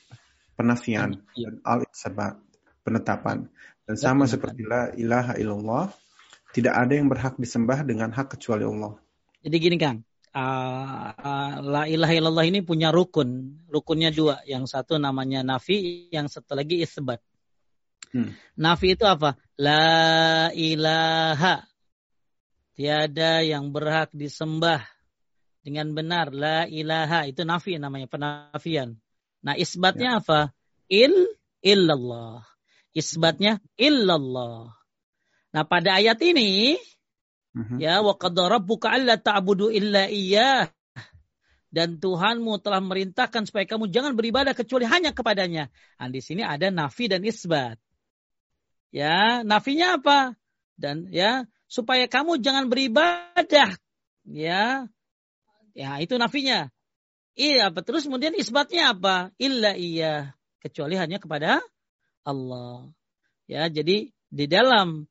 penafian, iya. dan al isbat penetapan. Dan iya, sama seperti la ilaha illallah, tidak ada yang berhak disembah dengan hak kecuali Allah. Jadi gini Kang, uh, uh, la ilaha illallah ini punya rukun. Rukunnya dua. Yang satu namanya nafi, yang satu lagi isbat. Hmm. Nafi itu apa? La ilaha. Tiada yang berhak disembah dengan benar la ilaha itu nafi namanya penafian. Nah isbatnya ya. apa? Il illallah. Isbatnya illallah. Nah pada ayat ini uh-huh. ya wa qad rabbuka alla ta'budu illa iyyah dan Tuhanmu telah merintahkan supaya kamu jangan beribadah kecuali hanya kepadanya. Nah, di sini ada nafi dan isbat. Ya, nafinya apa? Dan ya, supaya kamu jangan beribadah ya Ya, itu nafinya. Iya, apa terus kemudian isbatnya apa? Illa iya, kecuali hanya kepada Allah. Ya, jadi di dalam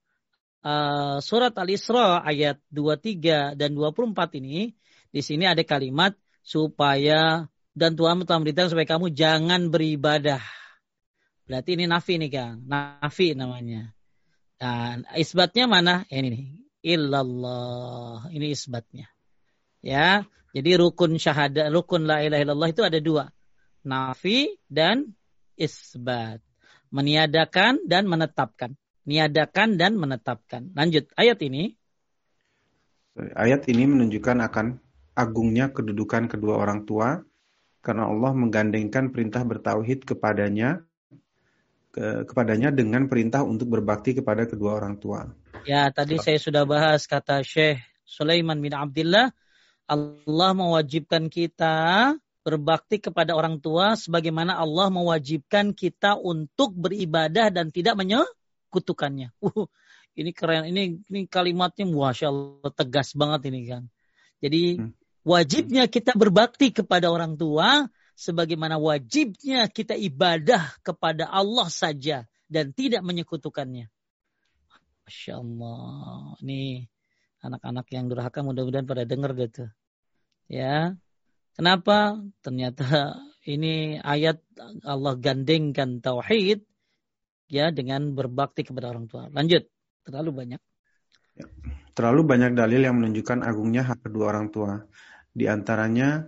uh, surat Al-Isra ayat 23 dan 24 ini di sini ada kalimat supaya dan Tuhan telah memberitahu supaya kamu jangan beribadah. Berarti ini nafi nih Kang, nafi namanya. Dan isbatnya mana? Ini nih, illallah. Ini isbatnya. Ya, jadi rukun syahadat, rukun la ilaha illallah itu ada dua. Nafi dan isbat. Meniadakan dan menetapkan. Niadakan dan menetapkan. Lanjut, ayat ini. Ayat ini menunjukkan akan agungnya kedudukan kedua orang tua karena Allah menggandengkan perintah bertauhid kepadanya ke, kepadanya dengan perintah untuk berbakti kepada kedua orang tua. Ya, tadi saya sudah bahas kata Syekh Sulaiman bin Abdullah Allah mewajibkan kita berbakti kepada orang tua sebagaimana Allah mewajibkan kita untuk beribadah dan tidak menyekutukannya. Uh, ini keren, ini ini kalimatnya masya Allah tegas banget ini kan. Jadi hmm. wajibnya kita berbakti kepada orang tua sebagaimana wajibnya kita ibadah kepada Allah saja dan tidak menyekutukannya. Masya Allah. Ini anak-anak yang durhaka mudah-mudahan pada dengar deh tuh. Ya. Kenapa? Ternyata ini ayat Allah gandengkan tauhid ya dengan berbakti kepada orang tua. Lanjut. Terlalu banyak. Ya. Terlalu banyak dalil yang menunjukkan agungnya hak kedua orang tua. Di antaranya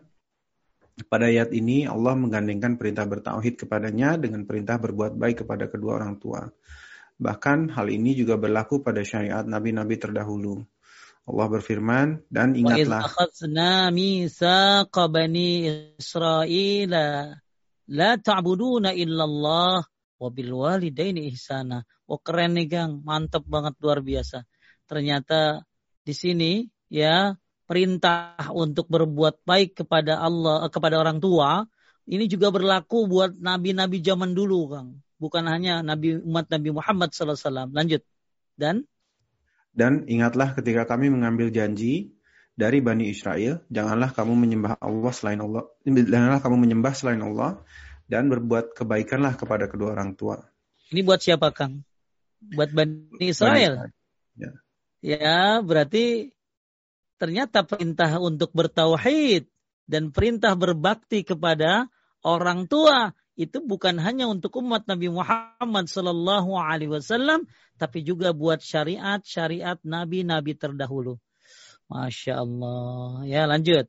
pada ayat ini Allah menggandengkan perintah bertauhid kepadanya dengan perintah berbuat baik kepada kedua orang tua. Bahkan hal ini juga berlaku pada syariat nabi-nabi terdahulu. Allah berfirman dan ingatlah. akhadna mitsaqa bani Israila la ta'buduna illallah wa bil walidaini ihsana. Wah keren nih Gang, mantap banget luar biasa. Ternyata di sini ya perintah untuk berbuat baik kepada Allah eh, kepada orang tua ini juga berlaku buat nabi-nabi zaman dulu, Kang. Bukan hanya nabi umat Nabi Muhammad sallallahu alaihi wasallam. Lanjut. Dan dan ingatlah ketika kami mengambil janji dari Bani Israel, janganlah kamu menyembah Allah selain Allah, janganlah kamu menyembah selain Allah dan berbuat kebaikanlah kepada kedua orang tua. Ini buat siapa, Kang? Buat Bani Israel. Bani Israel. Ya. ya, berarti ternyata perintah untuk bertauhid dan perintah berbakti kepada orang tua itu bukan hanya untuk umat Nabi Muhammad Sallallahu Alaihi Wasallam, tapi juga buat syariat-syariat nabi-nabi terdahulu. Masya Allah. Ya lanjut.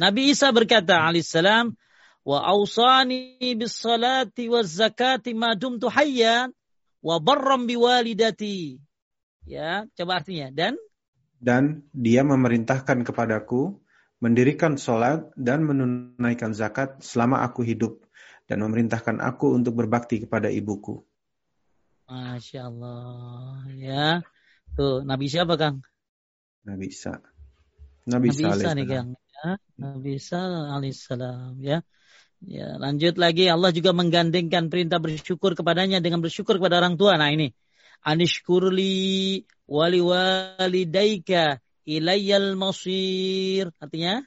Nabi Isa berkata alaihissalam, wa awsani bis salati waz zakati ma dumtu hayyan wa barram biwalidati. Ya, coba artinya. Dan dan dia memerintahkan kepadaku mendirikan sholat dan menunaikan zakat selama aku hidup dan memerintahkan aku untuk berbakti kepada ibuku. Masya Allah. Ya. Tuh, Nabi siapa, Kang? Nabi Isa. Nabi, Nabi Isa nih, Kang. Ya. Nabi Isa alaihissalam. Ya. Ya, lanjut lagi. Allah juga menggandengkan perintah bersyukur kepadanya dengan bersyukur kepada orang tua. Nah, ini. Anishkurli wali walidaika ilayyal masir. Artinya?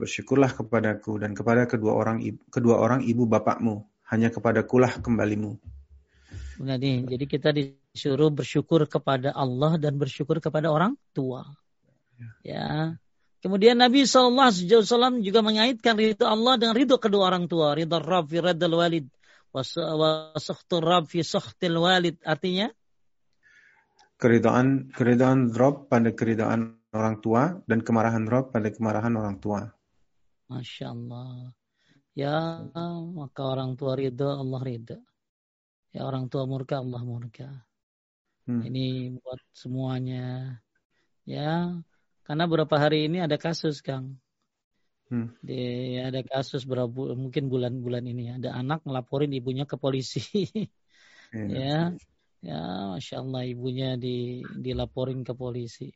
Bersyukurlah kepadaku dan kepada kedua orang kedua orang ibu bapakmu. Hanya kepada kulah kembalimu. Nih, jadi kita disuruh bersyukur kepada Allah dan bersyukur kepada orang tua. Ya. Kemudian Nabi SAW juga mengaitkan ridho Allah dengan ridho kedua orang tua. Ridho Rabb fi walid. Wasakhtu Rabb fi sakhtil walid. Artinya? Keridhaan, keridhaan Rabb pada keridhaan orang tua dan kemarahan Rabb pada kemarahan orang tua. Masya Allah. Ya, maka orang tua ridho, Allah ridho. Ya orang tua murka, Allah murka. Hmm. Ini buat semuanya. Ya, karena beberapa hari ini ada kasus, Kang. Hmm. Di, ada kasus berapa mungkin bulan-bulan ini ada anak ngelaporin ibunya ke polisi. hmm. ya, ya, masya Allah ibunya di dilaporin ke polisi.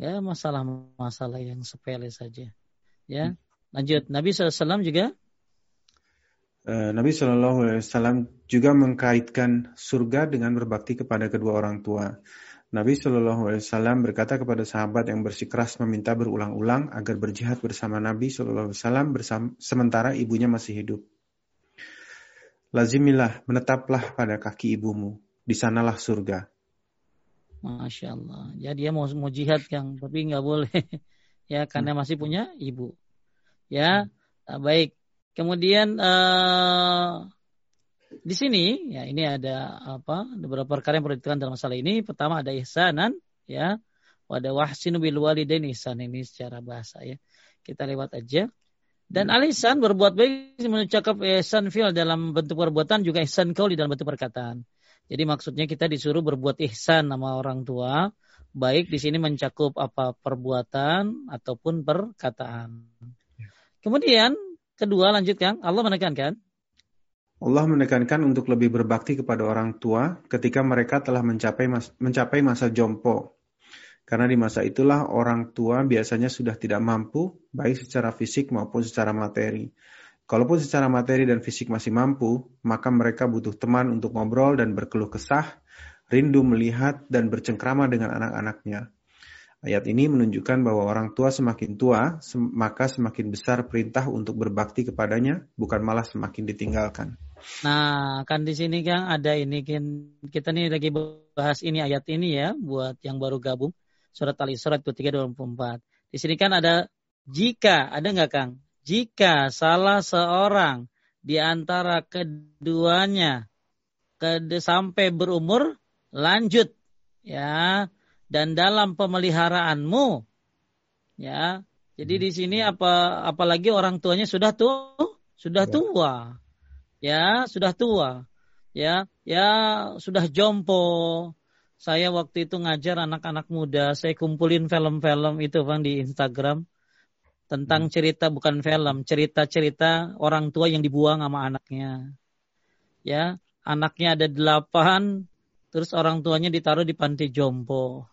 Ya masalah-masalah yang sepele saja. Ya, hmm. lanjut. Nabi SAW juga Nabi Shallallahu Alaihi Wasallam juga mengkaitkan surga dengan berbakti kepada kedua orang tua. Nabi Shallallahu Alaihi Wasallam berkata kepada sahabat yang bersikeras meminta berulang-ulang agar berjihad bersama Nabi Shallallahu Alaihi Wasallam bersama, sementara ibunya masih hidup. Lazimilah, menetaplah pada kaki ibumu, di sanalah surga. Masya Allah. Ya dia mau mau jihad kang, tapi nggak boleh ya karena hmm. masih punya ibu. Ya, nah, baik. Kemudian uh, di sini ya ini ada apa beberapa perkara yang perlu ditekan dalam masalah ini. Pertama ada ihsanan ya. Wada wahsinu bil walidain ihsan ini secara bahasa ya. Kita lewat aja. Dan al ihsan berbuat baik mengucapkan ihsan fil dalam bentuk perbuatan juga ihsan kauli dalam bentuk perkataan. Jadi maksudnya kita disuruh berbuat ihsan sama orang tua, baik di sini mencakup apa perbuatan ataupun perkataan. Ya. Kemudian Kedua lanjutkan, Allah menekankan. Allah menekankan untuk lebih berbakti kepada orang tua ketika mereka telah mencapai mas mencapai masa jompo. Karena di masa itulah orang tua biasanya sudah tidak mampu, baik secara fisik maupun secara materi. Kalaupun secara materi dan fisik masih mampu, maka mereka butuh teman untuk ngobrol dan berkeluh kesah, rindu melihat dan bercengkrama dengan anak-anaknya. Ayat ini menunjukkan bahwa orang tua semakin tua, maka semakin besar perintah untuk berbakti kepadanya, bukan malah semakin ditinggalkan. Nah, kan di sini kan ada ini kita nih lagi bahas ini ayat ini ya buat yang baru gabung surat Al-Isra 23 24. Di sini kan ada jika ada nggak Kang? Jika salah seorang di antara keduanya ke sampai berumur lanjut ya dan dalam pemeliharaanmu. Ya. Jadi di sini apa apalagi orang tuanya sudah tuh sudah ya. tua. Ya, sudah tua. Ya, ya sudah jompo. Saya waktu itu ngajar anak-anak muda, saya kumpulin film-film itu Bang di Instagram tentang hmm. cerita bukan film, cerita-cerita orang tua yang dibuang sama anaknya. Ya, anaknya ada delapan, terus orang tuanya ditaruh di panti jompo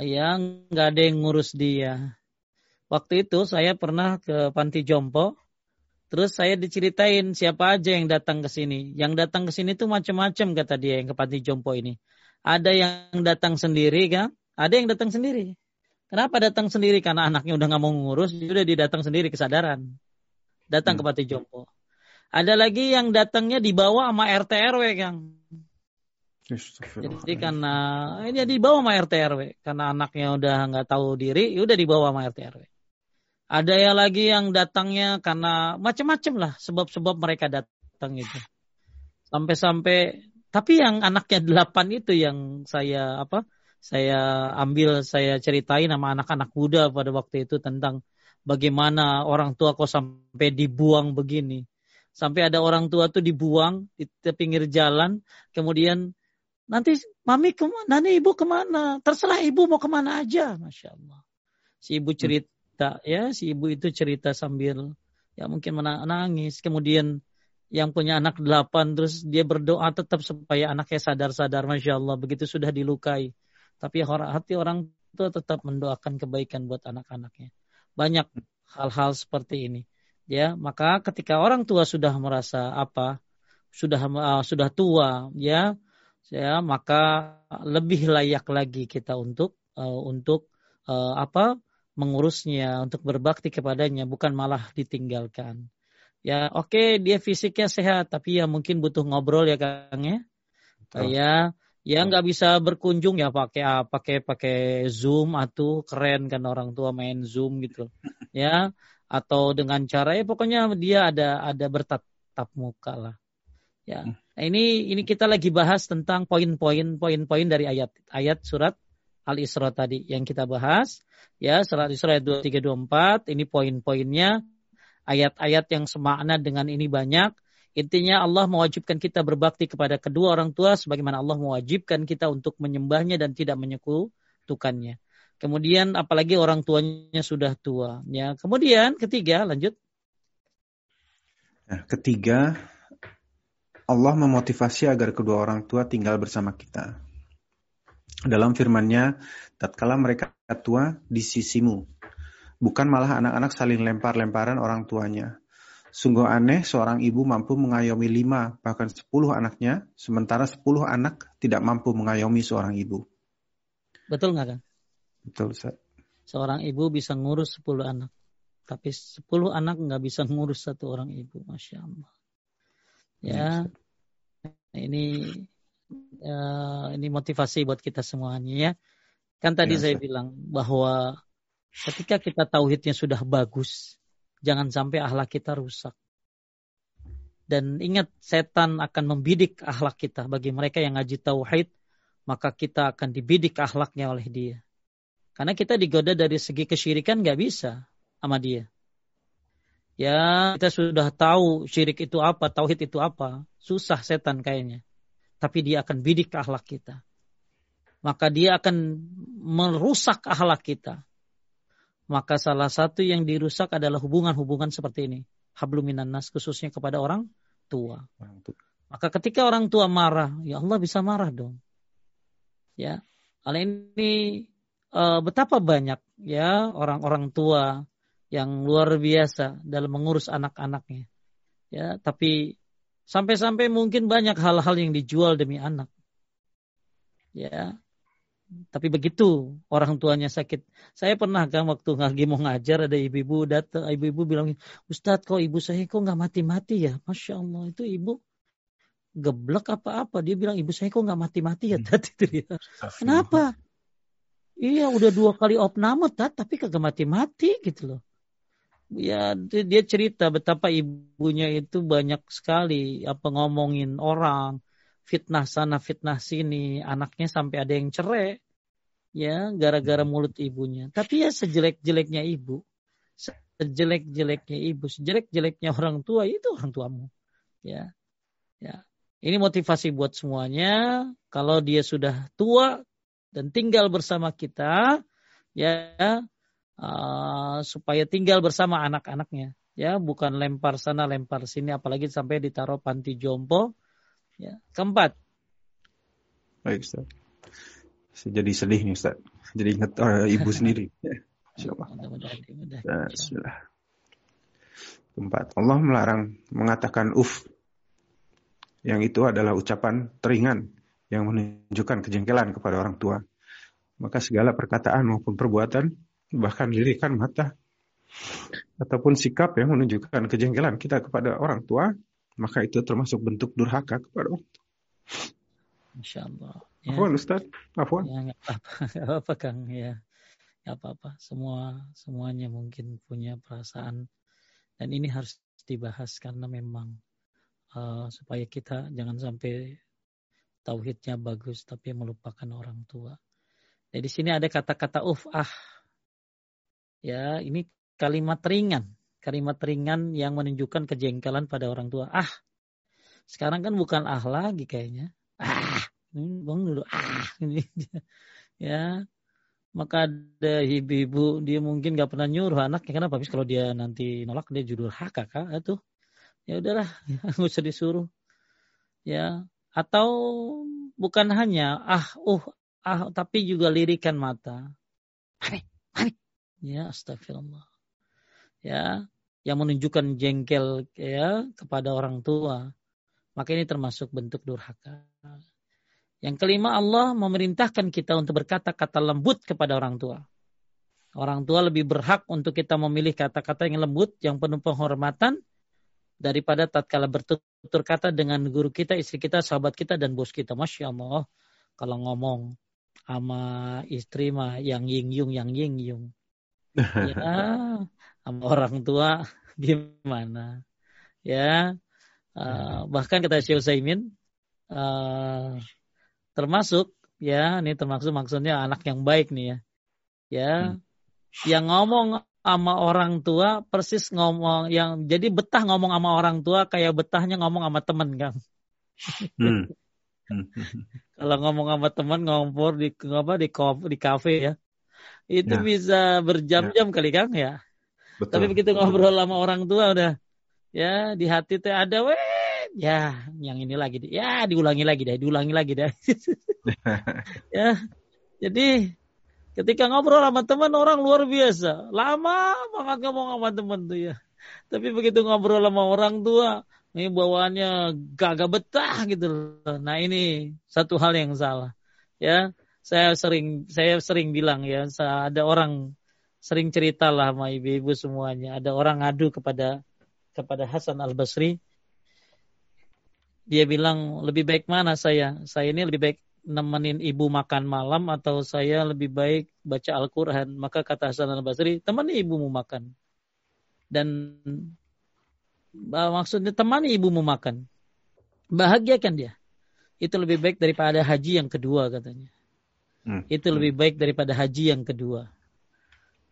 yang nggak ada yang ngurus dia. Waktu itu saya pernah ke panti jompo, Terus saya diceritain siapa aja yang datang ke sini. Yang datang ke sini tuh macam-macam kata dia yang ke panti jompo ini. Ada yang datang sendiri kan? Ada yang datang sendiri. Kenapa datang sendiri? Karena anaknya udah nggak mau ngurus, sudah didatang sendiri kesadaran. Datang hmm. ke panti jompo. Ada lagi yang datangnya dibawa sama RT RW, Kang. Jadi karena ini dibawa sama RT RW karena anaknya udah nggak tahu diri, ya udah dibawa sama RT RW. Ada ya lagi yang datangnya karena macam-macam lah sebab-sebab mereka datang itu. Sampai-sampai tapi yang anaknya delapan itu yang saya apa? Saya ambil saya ceritain sama anak-anak muda pada waktu itu tentang bagaimana orang tua kok sampai dibuang begini. Sampai ada orang tua tuh dibuang di pinggir jalan, kemudian Nanti mami ke mana? Nanti ibu ke mana? Terserah ibu mau ke mana aja. Masya Allah. Si ibu hmm. cerita ya, si ibu itu cerita sambil ya mungkin menangis. Kemudian yang punya anak delapan terus dia berdoa tetap supaya anaknya sadar-sadar. Masya Allah begitu sudah dilukai. Tapi hati orang tua tetap mendoakan kebaikan buat anak-anaknya. Banyak hal-hal seperti ini. Ya, maka ketika orang tua sudah merasa apa, sudah uh, sudah tua, ya ya maka lebih layak lagi kita untuk uh, untuk uh, apa mengurusnya untuk berbakti kepadanya bukan malah ditinggalkan. Ya oke okay, dia fisiknya sehat tapi ya mungkin butuh ngobrol ya kang ya. Oh. ya ya nggak bisa berkunjung ya pakai apa pakai pakai zoom atau keren kan orang tua main zoom gitu. Ya atau dengan cara ya pokoknya dia ada ada bertatap muka lah ya. Hmm. Nah, ini ini kita lagi bahas tentang poin-poin poin-poin dari ayat ayat surat Al-Isra tadi yang kita bahas. Ya surat Al-Isra ayat 2324 ini poin-poinnya. Ayat-ayat yang semakna dengan ini banyak. Intinya Allah mewajibkan kita berbakti kepada kedua orang tua sebagaimana Allah mewajibkan kita untuk menyembahnya dan tidak menyekutukannya. Kemudian apalagi orang tuanya sudah tua. Ya kemudian ketiga lanjut. Nah, ketiga Allah memotivasi agar kedua orang tua tinggal bersama kita. Dalam firman-Nya, tatkala mereka tua di sisimu, bukan malah anak-anak saling lempar-lemparan orang tuanya. Sungguh aneh seorang ibu mampu mengayomi lima, bahkan sepuluh anaknya, sementara sepuluh anak tidak mampu mengayomi seorang ibu. Betul nggak kan? Betul, Ustaz. Seorang ibu bisa ngurus sepuluh anak. Tapi sepuluh anak nggak bisa ngurus satu orang ibu. Masya Allah. Ya, ini uh, ini motivasi buat kita semuanya ya. Kan tadi ya, saya bilang bahwa ketika kita tauhidnya sudah bagus, jangan sampai akhlak kita rusak. Dan ingat setan akan membidik akhlak kita. Bagi mereka yang ngaji tauhid, maka kita akan dibidik akhlaknya oleh dia. Karena kita digoda dari segi kesyirikan nggak bisa sama dia. Ya, kita sudah tahu syirik itu apa, tauhid itu apa. Susah setan kayaknya. Tapi dia akan bidik akhlak kita. Maka dia akan merusak akhlak kita. Maka salah satu yang dirusak adalah hubungan-hubungan seperti ini. Habluminan nas khususnya kepada orang tua. Maka ketika orang tua marah, ya Allah bisa marah dong. Ya, hal ini uh, betapa banyak ya orang-orang tua yang luar biasa dalam mengurus anak-anaknya. Ya, tapi sampai-sampai mungkin banyak hal-hal yang dijual demi anak. Ya. Tapi begitu orang tuanya sakit. Saya pernah kan waktu lagi mau ngajar ada ibu-ibu datang, ibu-ibu bilang, Ustadz kok ibu saya kok nggak mati-mati ya? Masya Allah itu ibu geblek apa-apa. Dia bilang ibu saya kok nggak mati-mati ya tadi itu dia. Kenapa? Iya udah dua kali opname tapi kagak mati-mati gitu loh ya dia cerita betapa ibunya itu banyak sekali apa ngomongin orang fitnah sana fitnah sini anaknya sampai ada yang cerai ya gara-gara hmm. mulut ibunya tapi ya sejelek-jeleknya ibu sejelek-jeleknya ibu sejelek-jeleknya orang tua itu orang tuamu ya ya ini motivasi buat semuanya kalau dia sudah tua dan tinggal bersama kita ya uh, supaya tinggal bersama anak-anaknya. Ya bukan lempar sana lempar sini apalagi sampai ditaruh panti jompo. Ya keempat. Baik Ustaz. Jadi sedih nih Ustaz. Jadi ingat uh, ibu sendiri. Siapa? Ya, Bismillah. Keempat, Allah melarang mengatakan uf. Yang itu adalah ucapan teringan yang menunjukkan kejengkelan kepada orang tua. Maka segala perkataan maupun perbuatan, bahkan lirikan mata, ataupun sikap yang menunjukkan kejengkelan kita kepada orang tua, maka itu termasuk bentuk durhaka kepada orang tua. Masya Allah. Ya. Afwan Ustaz, Afwan. Ya, nggak apa-apa, apa Kang. Ya, nggak apa-apa. Semua semuanya mungkin punya perasaan dan ini harus dibahas karena memang uh, supaya kita jangan sampai tauhidnya bagus tapi melupakan orang tua. Jadi di sini ada kata-kata uf ah. Ya, ini kalimat ringan, kalimat ringan yang menunjukkan kejengkelan pada orang tua. Ah. Sekarang kan bukan ah lagi kayaknya. Ah, ini bang dulu. Ah ini ya maka ada ibu-ibu dia mungkin nggak pernah nyuruh anaknya. Kenapa? Habis kalau dia nanti nolak dia judul hak kakak itu. Ya udahlah nggak usah disuruh. Ya atau bukan hanya ah uh ah tapi juga lirikan mata. Mari ya astagfirullah ya yang menunjukkan jengkel ya kepada orang tua maka ini termasuk bentuk durhaka yang kelima Allah memerintahkan kita untuk berkata-kata lembut kepada orang tua. Orang tua lebih berhak untuk kita memilih kata-kata yang lembut, yang penuh penghormatan daripada tatkala bertutur kata dengan guru kita, istri kita, sahabat kita dan bos kita. Masya Allah, kalau ngomong sama istri mah yang ying yung, yang ying yung. Ya, sama orang tua gimana? Ya, uh, bahkan kata Syekh Utsaimin, uh, termasuk ya ini termasuk maksudnya anak yang baik nih ya ya hmm. yang ngomong sama orang tua persis ngomong yang jadi betah ngomong sama orang tua kayak betahnya ngomong sama temen kan hmm. hmm. kalau ngomong sama teman ngompor di apa di di kafe ya itu nah. bisa berjam-jam ya. kali kan ya. Betul. tapi begitu ngobrol sama orang tua udah ya di hati teh ada weh ya yang ini lagi ya diulangi lagi deh diulangi lagi deh. Ya jadi ketika ngobrol sama teman orang luar biasa. Lama banget ngomong sama teman tuh ya. Tapi begitu ngobrol sama orang tua ini bawaannya gagak betah gitu nah ini satu hal yang salah ya saya sering saya sering bilang ya ada orang sering cerita lah sama ibu-ibu semuanya ada orang ngadu kepada kepada Hasan Al Basri dia bilang lebih baik mana saya? Saya ini lebih baik nemenin ibu makan malam atau saya lebih baik baca Al-Quran. Maka kata Hasan al-Basri, temani ibumu makan. Dan maksudnya temani ibumu makan. Bahagiakan dia. Itu lebih baik daripada haji yang kedua katanya. Hmm. Itu lebih baik daripada haji yang kedua.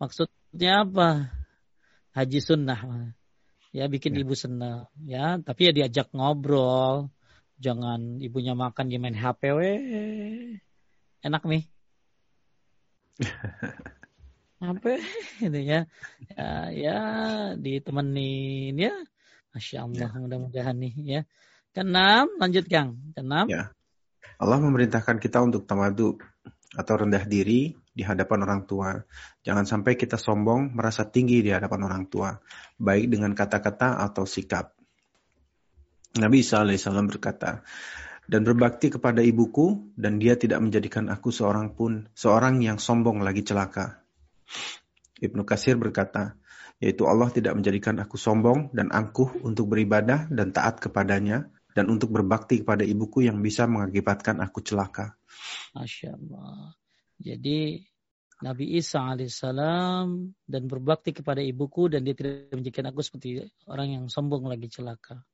Maksudnya apa? Haji sunnah. Ya bikin ya. ibu senang. Ya tapi ya diajak ngobrol. Jangan ibunya makan dia main HP we enak nih. HP itu ya. Ya, ya ditemenin ya. Masya Allah ya. mudah-mudahan nih ya. Keenam lanjut kang. Keenam. Ya. Allah memerintahkan kita untuk tamadu atau rendah diri di hadapan orang tua. Jangan sampai kita sombong merasa tinggi di hadapan orang tua, baik dengan kata-kata atau sikap. Nabi Isa alaihissalam berkata, dan berbakti kepada ibuku, dan dia tidak menjadikan aku seorang pun, seorang yang sombong lagi celaka. Ibnu Kasir berkata, yaitu Allah tidak menjadikan aku sombong dan angkuh untuk beribadah dan taat kepadanya, dan untuk berbakti kepada ibuku yang bisa mengakibatkan aku celaka. Masya Allah. Jadi Nabi Isa alaihissalam dan berbakti kepada ibuku dan dia tidak menjadikan aku seperti orang yang sombong lagi celaka.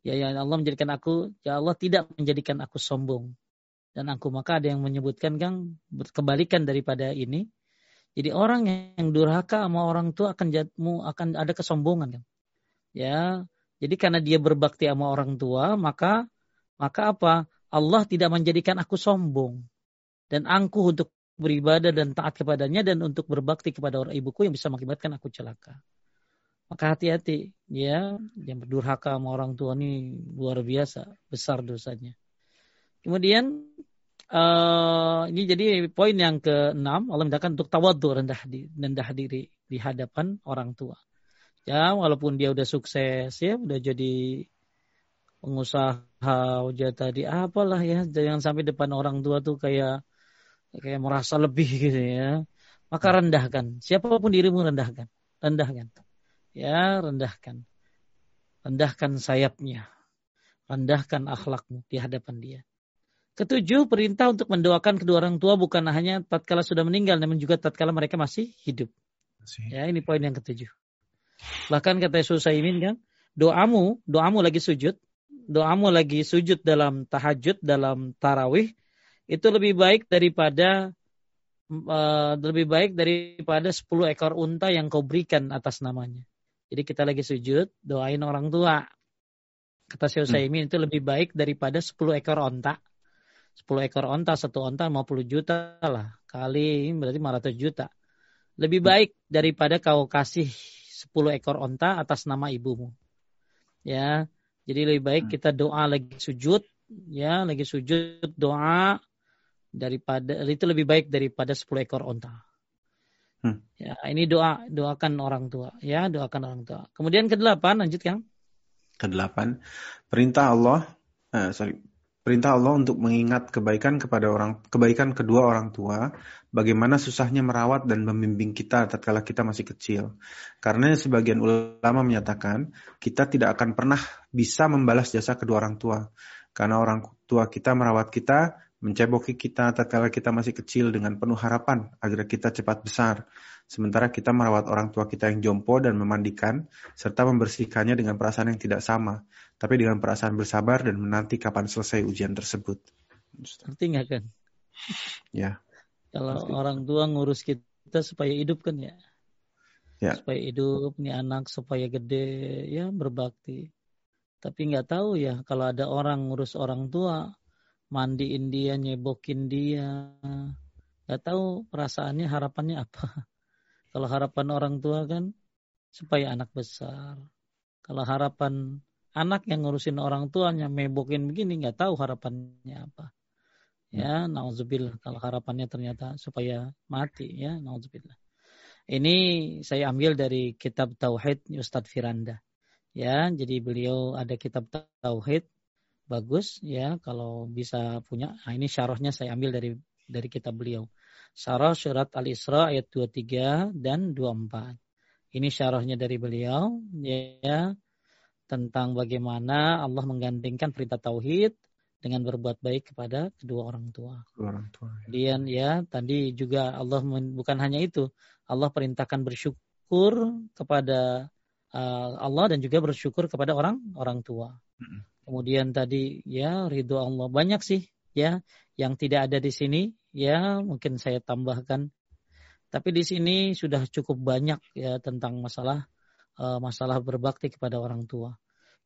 Ya, ya Allah menjadikan aku, ya Allah tidak menjadikan aku sombong. Dan aku maka ada yang menyebutkan Kang kebalikan daripada ini. Jadi orang yang durhaka sama orang tua akan jatmu akan ada kesombongan kan. Ya, jadi karena dia berbakti sama orang tua, maka maka apa? Allah tidak menjadikan aku sombong dan angkuh untuk beribadah dan taat kepadanya dan untuk berbakti kepada orang ibuku yang bisa mengakibatkan aku celaka. Maka hati-hati ya, yang berdurhaka sama orang tua ini luar biasa besar dosanya. Kemudian uh, ini jadi poin yang keenam Allah mendapatkan untuk tawadhu rendah di, rendah diri di hadapan orang tua. Ya, walaupun dia udah sukses ya, udah jadi pengusaha, udah tadi apalah ya, jangan sampai depan orang tua tuh kayak kayak merasa lebih gitu ya. Maka rendahkan. Siapa pun dirimu rendahkan. Rendahkan. Ya, rendahkan. Rendahkan sayapnya. Rendahkan akhlakmu di hadapan dia. Ketujuh, perintah untuk mendoakan kedua orang tua bukan hanya tatkala sudah meninggal, namun juga tatkala mereka masih hidup. Masih. Ya, ini poin yang ketujuh. Bahkan kata Yesus Saimin kan, doamu, doamu lagi sujud, doamu lagi sujud dalam tahajud, dalam tarawih, itu lebih baik daripada uh, lebih baik daripada 10 ekor unta yang kau berikan atas namanya. Jadi kita lagi sujud, doain orang tua. Kata Syekh hmm. Saimin itu lebih baik daripada 10 ekor onta 10 ekor onta, satu onta 50 juta lah. Kali berarti 500 juta. Lebih baik daripada kau kasih 10 ekor onta atas nama ibumu. Ya. Jadi lebih baik hmm. kita doa lagi sujud, ya, lagi sujud doa daripada itu lebih baik daripada 10 ekor onta. Hmm. Ya, ini doa doakan orang tua, ya, doakan orang tua. Kemudian kedelapan, lanjut Kang. Kedelapan, perintah Allah, eh, sorry, Perintah Allah untuk mengingat kebaikan kepada orang kebaikan kedua orang tua, bagaimana susahnya merawat dan membimbing kita tatkala kita masih kecil. Karena sebagian ulama menyatakan kita tidak akan pernah bisa membalas jasa kedua orang tua. Karena orang tua kita merawat kita, menceboki kita tatkala kita masih kecil dengan penuh harapan agar kita cepat besar. Sementara kita merawat orang tua kita yang jompo dan memandikan, serta membersihkannya dengan perasaan yang tidak sama, tapi dengan perasaan bersabar dan menanti kapan selesai ujian tersebut. Ngerti nggak kan? Ya. Kalau Ngerti. orang tua ngurus kita supaya hidup kan ya? ya. Supaya hidup, nih anak supaya gede, ya berbakti. Tapi nggak tahu ya kalau ada orang ngurus orang tua, mandiin dia, nyebokin dia, nggak tahu perasaannya, harapannya apa. Kalau harapan orang tua kan supaya anak besar. Kalau harapan anak yang ngurusin orang tuanya mebokin begini nggak tahu harapannya apa. Ya, nauzubillah kalau harapannya ternyata supaya mati ya, nauzubillah. Ini saya ambil dari kitab Tauhid Ustadz Firanda. Ya, jadi beliau ada kitab Tauhid bagus ya kalau bisa punya. Nah, ini syarahnya saya ambil dari dari kitab beliau. Syarah surat Al-Isra ayat 23 dan 24. Ini syarahnya dari beliau ya tentang bagaimana Allah menggandengkan perintah tauhid dengan berbuat baik kepada kedua orang tua. Orang tua. Ya. Kemudian ya tadi juga Allah bukan hanya itu, Allah perintahkan bersyukur kepada uh, Allah dan juga bersyukur kepada orang orang tua. Kemudian tadi ya ridho Allah banyak sih ya yang tidak ada di sini ya mungkin saya tambahkan. Tapi di sini sudah cukup banyak ya tentang masalah uh, masalah berbakti kepada orang tua.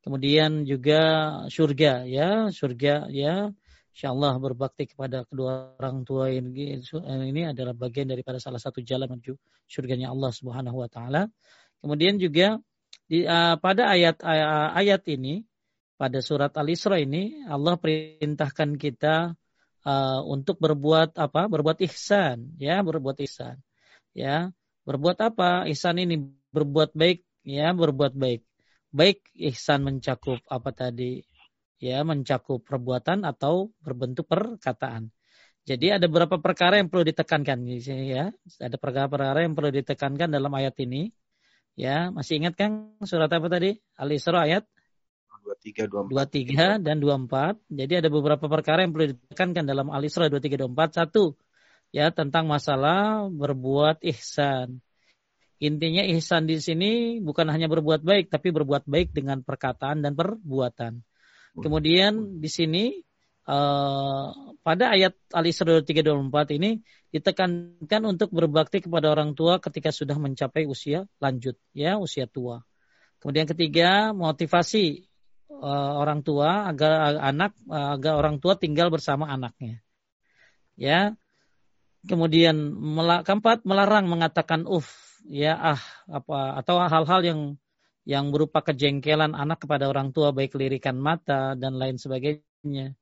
Kemudian juga surga ya, surga ya. Insya Allah berbakti kepada kedua orang tua ini, ini adalah bagian daripada salah satu jalan menuju surganya Allah Subhanahu wa taala. Kemudian juga di, uh, pada ayat uh, ayat ini pada surat Al-Isra ini Allah perintahkan kita uh, untuk berbuat apa? Berbuat ihsan, ya, berbuat ihsan. Ya, berbuat apa? Ihsan ini berbuat baik, ya, berbuat baik. Baik ihsan mencakup apa tadi? Ya, mencakup perbuatan atau berbentuk perkataan. Jadi ada beberapa perkara yang perlu ditekankan di sini ya. Ada perkara-perkara yang perlu ditekankan dalam ayat ini. Ya, masih ingat kan surat apa tadi? Al-Isra ayat 23, 24. 23 dan 24. Jadi ada beberapa perkara yang perlu ditekankan dalam Al-Isra 23, 24. Satu, ya tentang masalah berbuat ihsan. Intinya ihsan di sini bukan hanya berbuat baik, tapi berbuat baik dengan perkataan dan perbuatan. Kemudian di sini uh, pada ayat Al-Isra 24 ini ditekankan untuk berbakti kepada orang tua ketika sudah mencapai usia lanjut, ya usia tua. Kemudian ketiga motivasi uh, orang tua agar anak uh, agar orang tua tinggal bersama anaknya. Ya. Kemudian keempat melarang mengatakan uf ya ah apa atau hal-hal yang yang berupa kejengkelan anak kepada orang tua baik lirikan mata dan lain sebagainya.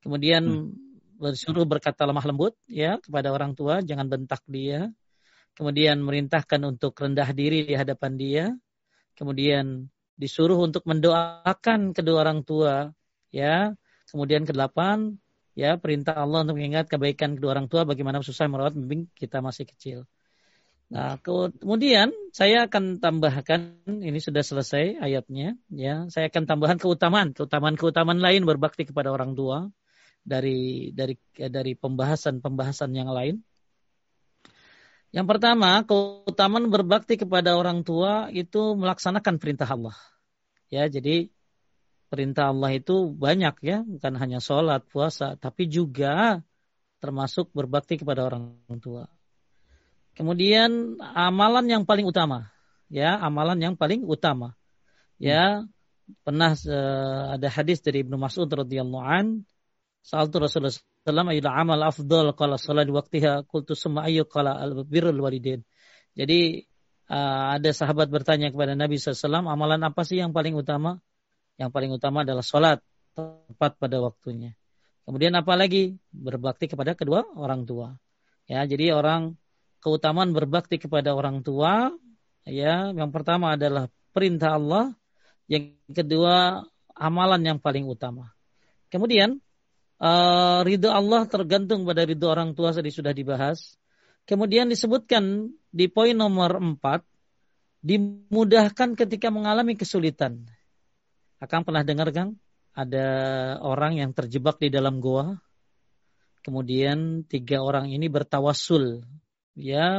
Kemudian hmm. bersuruh berkata lemah lembut ya kepada orang tua, jangan bentak dia. Kemudian merintahkan untuk rendah diri di hadapan dia. kemudian disuruh untuk mendoakan kedua orang tua, ya. Kemudian kedelapan, ya perintah Allah untuk mengingat kebaikan kedua orang tua bagaimana susah merawat bimbing kita masih kecil. Nah, kemudian saya akan tambahkan ini sudah selesai ayatnya ya. Saya akan tambahkan keutamaan, keutamaan-keutamaan lain berbakti kepada orang tua dari dari dari pembahasan-pembahasan yang lain. Yang pertama, keutamaan berbakti kepada orang tua itu melaksanakan perintah Allah. Ya, jadi perintah Allah itu banyak ya, bukan hanya sholat, puasa, tapi juga termasuk berbakti kepada orang tua. Kemudian amalan yang paling utama, ya amalan yang paling utama, ya pernah uh, ada hadis dari Ibnu Mas'ud radhiyallahu an, Rasulullah sallallahu alaihi amal afdal qala salat waktiha qultu summa ayyu qala al birrul walidain. Jadi uh, ada sahabat bertanya kepada Nabi SAW, amalan apa sih yang paling utama? Yang paling utama adalah sholat tepat pada waktunya. Kemudian apa lagi? Berbakti kepada kedua orang tua. Ya, jadi orang keutamaan berbakti kepada orang tua ya yang pertama adalah perintah Allah yang kedua amalan yang paling utama kemudian uh, ridho Allah tergantung pada ridho orang tua tadi sudah dibahas. Kemudian disebutkan di poin nomor empat dimudahkan ketika mengalami kesulitan. Akan pernah dengar Kang? Ada orang yang terjebak di dalam goa. Kemudian tiga orang ini bertawasul ya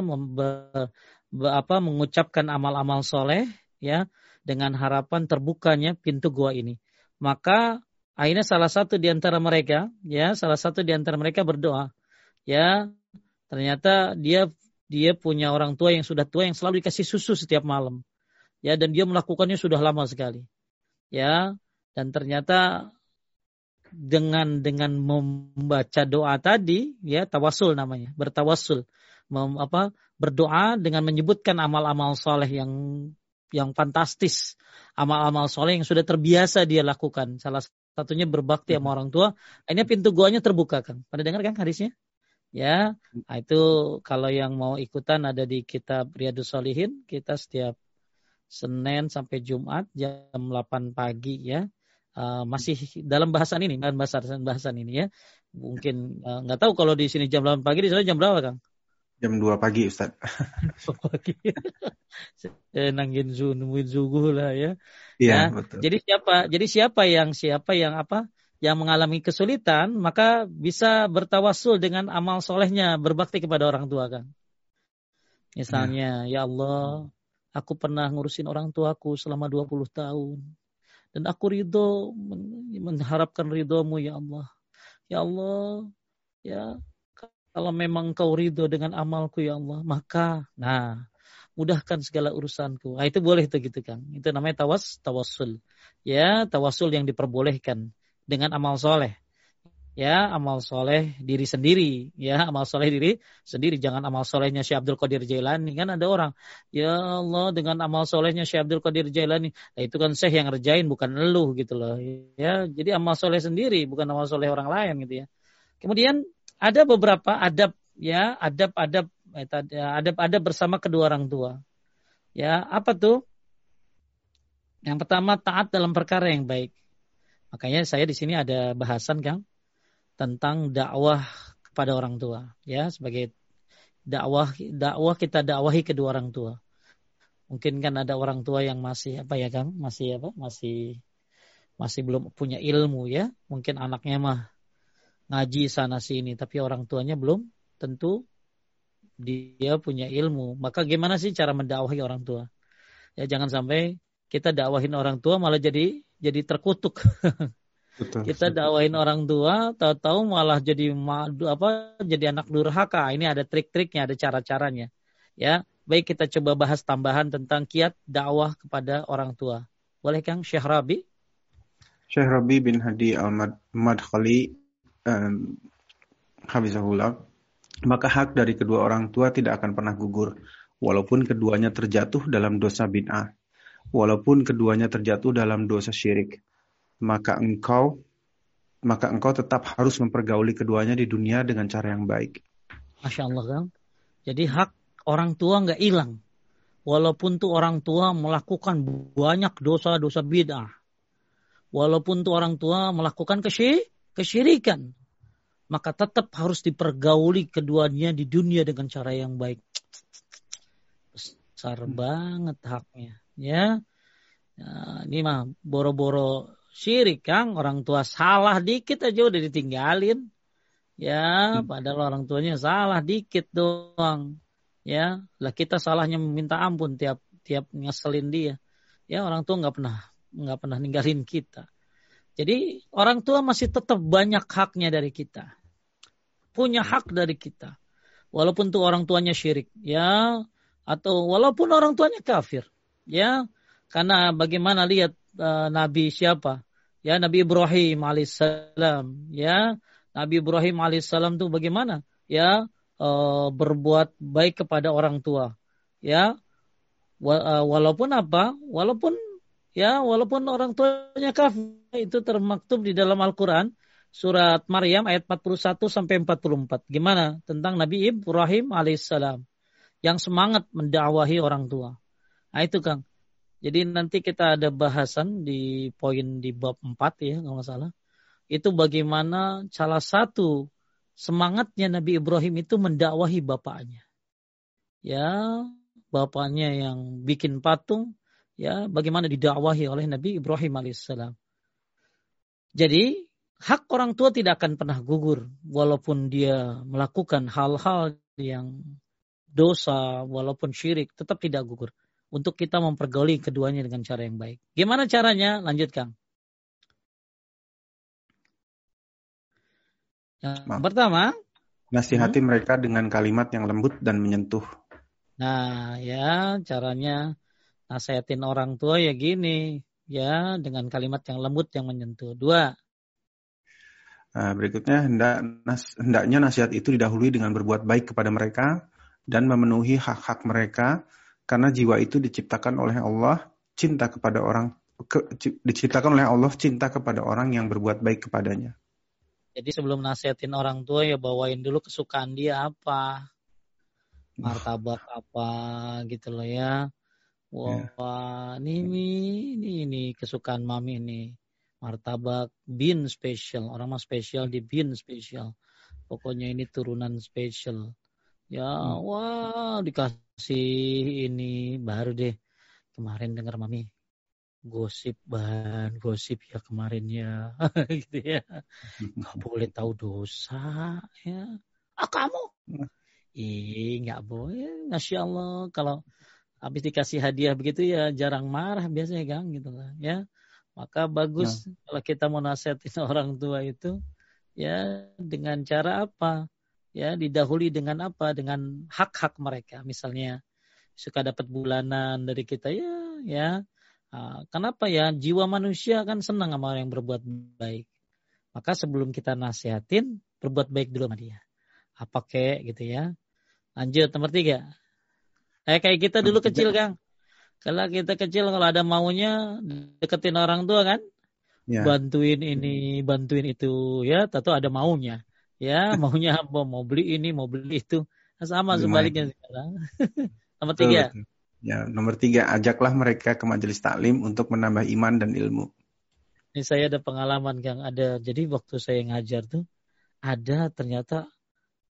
apa mengucapkan amal-amal soleh ya dengan harapan terbukanya pintu gua ini. Maka akhirnya salah satu di antara mereka ya salah satu di antara mereka berdoa. Ya ternyata dia dia punya orang tua yang sudah tua yang selalu dikasih susu setiap malam. Ya dan dia melakukannya sudah lama sekali. Ya dan ternyata dengan dengan membaca doa tadi ya tawasul namanya bertawasul mem, apa berdoa dengan menyebutkan amal-amal soleh yang yang fantastis, amal-amal soleh yang sudah terbiasa dia lakukan. Salah satunya berbakti sama orang tua. Akhirnya pintu guanya terbuka kan. Pada dengar kan hadisnya? Ya, nah itu kalau yang mau ikutan ada di kitab Riyadus Solihin. Kita setiap Senin sampai Jumat jam 8 pagi ya. Uh, masih dalam bahasan ini, dalam bahasan bahasan ini ya. Mungkin uh, nggak tahu kalau di sini jam 8 pagi di sana jam berapa, Kang? Jam 2 pagi Ustaz. 2 pagi. Nangin zu, nemuin subuh lah ya. Iya, nah, betul. Jadi siapa? Jadi siapa yang siapa yang apa? Yang mengalami kesulitan, maka bisa bertawasul dengan amal solehnya, berbakti kepada orang tua kan. Misalnya, ya, ya Allah, aku pernah ngurusin orang tuaku selama 20 tahun. Dan aku ridho, mengharapkan ridhomu ya Allah. Ya Allah, ya kalau memang kau ridho dengan amalku ya Allah, maka nah mudahkan segala urusanku. Nah, itu boleh itu gitu kan. Itu namanya tawas tawasul. Ya, tawasul yang diperbolehkan dengan amal soleh. Ya, amal soleh diri sendiri. Ya, amal soleh diri sendiri. Jangan amal solehnya Syekh Abdul Qadir Jailani. Kan ada orang, ya Allah dengan amal solehnya Syekh Abdul Qadir Jailani. Nah, itu kan Syekh yang ngerjain bukan elu gitu loh. Ya, jadi amal soleh sendiri bukan amal soleh orang lain gitu ya. Kemudian ada beberapa adab ya, adab-adab eh, adab-adab bersama kedua orang tua. Ya, apa tuh? Yang pertama taat dalam perkara yang baik. Makanya saya di sini ada bahasan Kang tentang dakwah kepada orang tua ya sebagai dakwah dakwah kita dakwahi kedua orang tua. Mungkin kan ada orang tua yang masih apa ya Kang? Masih apa? Masih masih belum punya ilmu ya. Mungkin anaknya mah ngaji sana sini tapi orang tuanya belum tentu dia punya ilmu. Maka gimana sih cara mendakwahi orang tua? Ya jangan sampai kita dakwahin orang tua malah jadi jadi terkutuk. Betul. kita dakwahin orang tua, tahu-tahu malah jadi apa? Jadi anak durhaka. Ini ada trik-triknya, ada cara-caranya. Ya, baik kita coba bahas tambahan tentang kiat dakwah kepada orang tua. Boleh Kang Syekh Rabi? Syekh Rabi bin Hadi Al-Madkhali um, Hafizahullah, maka hak dari kedua orang tua tidak akan pernah gugur, walaupun keduanya terjatuh dalam dosa bid'ah, walaupun keduanya terjatuh dalam dosa syirik. Maka engkau maka engkau tetap harus mempergauli keduanya di dunia dengan cara yang baik. Masya Allah, Kang. Jadi hak orang tua nggak hilang. Walaupun tuh orang tua melakukan banyak dosa-dosa bid'ah. Walaupun tuh orang tua melakukan kesyirikan. Maka tetap harus dipergauli keduanya di dunia dengan cara yang baik. Besar hmm. banget haknya. Ya. Nah, ini mah boro-boro syirik kang orang tua salah dikit aja udah ditinggalin ya hmm. padahal orang tuanya salah dikit doang ya lah kita salahnya meminta ampun tiap tiap ngeselin dia ya orang tua nggak pernah nggak pernah ninggalin kita jadi orang tua masih tetap banyak haknya dari kita punya hak dari kita walaupun tuh orang tuanya syirik ya atau walaupun orang tuanya kafir ya karena bagaimana lihat uh, Nabi siapa ya Nabi Ibrahim alaihissalam ya Nabi Ibrahim alaihissalam itu bagaimana? Ya, uh, berbuat baik kepada orang tua. Ya, uh, walaupun apa? Walaupun ya, walaupun orang tuanya kafir itu termaktub di dalam Al-Qur'an surat Maryam ayat 41 sampai 44. Gimana tentang Nabi Ibrahim alaihissalam yang semangat mendakwahi orang tua. Nah itu Kang. Jadi nanti kita ada bahasan di poin di bab 4 ya kalau nggak salah itu bagaimana salah satu semangatnya Nabi Ibrahim itu mendakwahi bapaknya. Ya, bapaknya yang bikin patung, ya bagaimana didakwahi oleh Nabi Ibrahim alaihissalam. Jadi hak orang tua tidak akan pernah gugur walaupun dia melakukan hal-hal yang dosa walaupun syirik tetap tidak gugur untuk kita mempergauli keduanya dengan cara yang baik. Gimana caranya? Lanjutkan. Yang Maaf. pertama, nasihati hmm? mereka dengan kalimat yang lembut dan menyentuh. Nah, ya caranya nasihatin orang tua ya gini, ya dengan kalimat yang lembut yang menyentuh. Dua. Nah, berikutnya hendak nas, hendaknya nasihat itu didahului dengan berbuat baik kepada mereka dan memenuhi hak-hak mereka karena jiwa itu diciptakan oleh Allah cinta kepada orang ke, diciptakan oleh Allah cinta kepada orang yang berbuat baik kepadanya. Jadi sebelum nasihatin orang tua ya bawain dulu kesukaan dia apa. Martabak apa gitu loh ya. Wah, yeah. ini, ini ini kesukaan mami ini. Martabak bin spesial. Orang mah spesial di bin spesial. Pokoknya ini turunan spesial. Ya, hmm. wah dikasih ini baru deh. Kemarin dengar mami gosip bahan gosip ya kemarin ya gitu ya nggak boleh tahu dosa ya ah kamu ih nggak boleh masya Allah kalau habis dikasih hadiah begitu ya jarang marah biasanya kan gitu lah ya maka bagus nah. kalau kita mau nasihatin orang tua itu ya dengan cara apa ya didahului dengan apa dengan hak-hak mereka misalnya suka dapat bulanan dari kita ya ya Ah, kenapa ya? Jiwa manusia kan senang sama orang yang berbuat baik. Maka sebelum kita nasihatin, berbuat baik dulu sama dia. Apa kek gitu ya. Lanjut nomor tiga. Eh kayak kita dulu kecil Kang. Kalau kita kecil kalau ada maunya deketin orang tua kan, ya. bantuin ini, bantuin itu ya, tentu ada maunya. Ya, maunya apa? Mau beli ini, mau beli itu. Sama sebaliknya sekarang. nomor tiga. Betul. Ya, nomor tiga, ajaklah mereka ke majelis taklim untuk menambah iman dan ilmu. Ini saya ada pengalaman yang ada. Jadi waktu saya ngajar tuh ada ternyata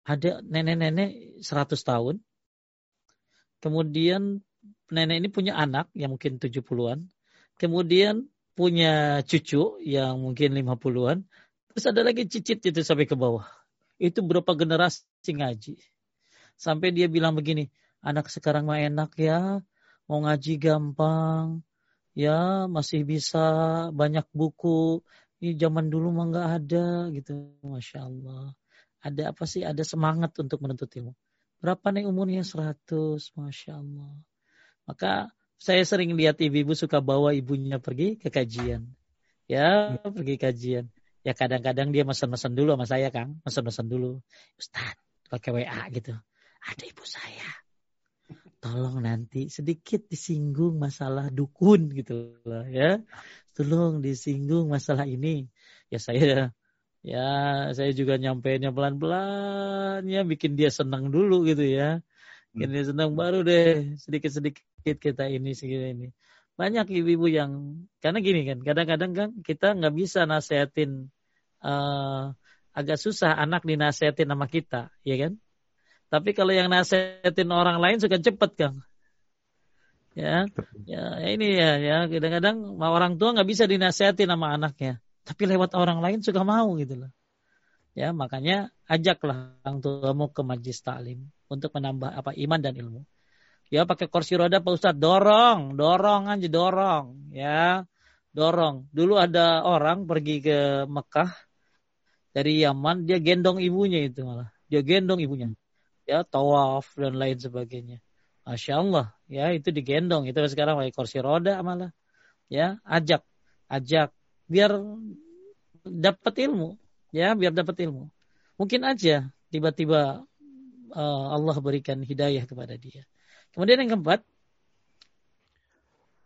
ada nenek-nenek 100 tahun. Kemudian nenek ini punya anak yang mungkin 70-an. Kemudian punya cucu yang mungkin 50-an. Terus ada lagi cicit itu sampai ke bawah. Itu berapa generasi ngaji. Sampai dia bilang begini, anak sekarang mah enak ya, mau ngaji gampang, ya masih bisa banyak buku. Ini zaman dulu mah nggak ada gitu, masya Allah. Ada apa sih? Ada semangat untuk menuntut ilmu. Berapa nih umurnya 100, masya Allah. Maka saya sering lihat ibu-ibu suka bawa ibunya pergi ke kajian. Ya, pergi kajian. Ya kadang-kadang dia mesen-mesen dulu sama saya, Kang. Mesen-mesen dulu. Ustaz, pakai WA gitu. Ada ibu saya tolong nanti sedikit disinggung masalah dukun gitu lah ya. Tolong disinggung masalah ini. Ya saya ya saya juga nyampeinnya pelan-pelan ya bikin dia senang dulu gitu ya. Dia senang baru deh sedikit-sedikit sedikit kita ini segini ini. Banyak ibu-ibu yang karena gini kan, kadang-kadang kan kita nggak bisa nasehatin uh, agak susah anak dinasehatin sama kita, ya kan? Tapi kalau yang nasehatin orang lain suka cepet kan. Ya, ya ini ya, ya kadang-kadang orang tua nggak bisa dinasehatin sama anaknya, tapi lewat orang lain suka mau gitu loh. Ya, makanya ajaklah orang tuamu ke majlis taklim untuk menambah apa iman dan ilmu. Ya pakai kursi roda Pak Ustadz. Dorong, dorong aja dorong, ya dorong. Dulu ada orang pergi ke Mekah dari Yaman, dia gendong ibunya itu malah, dia gendong ibunya, ya tawaf dan lain sebagainya. Masya Allah, ya itu digendong, itu sekarang pakai kursi roda malah, ya ajak, ajak, biar dapat ilmu, ya biar dapat ilmu. Mungkin aja tiba-tiba uh, Allah berikan hidayah kepada dia. Kemudian yang keempat.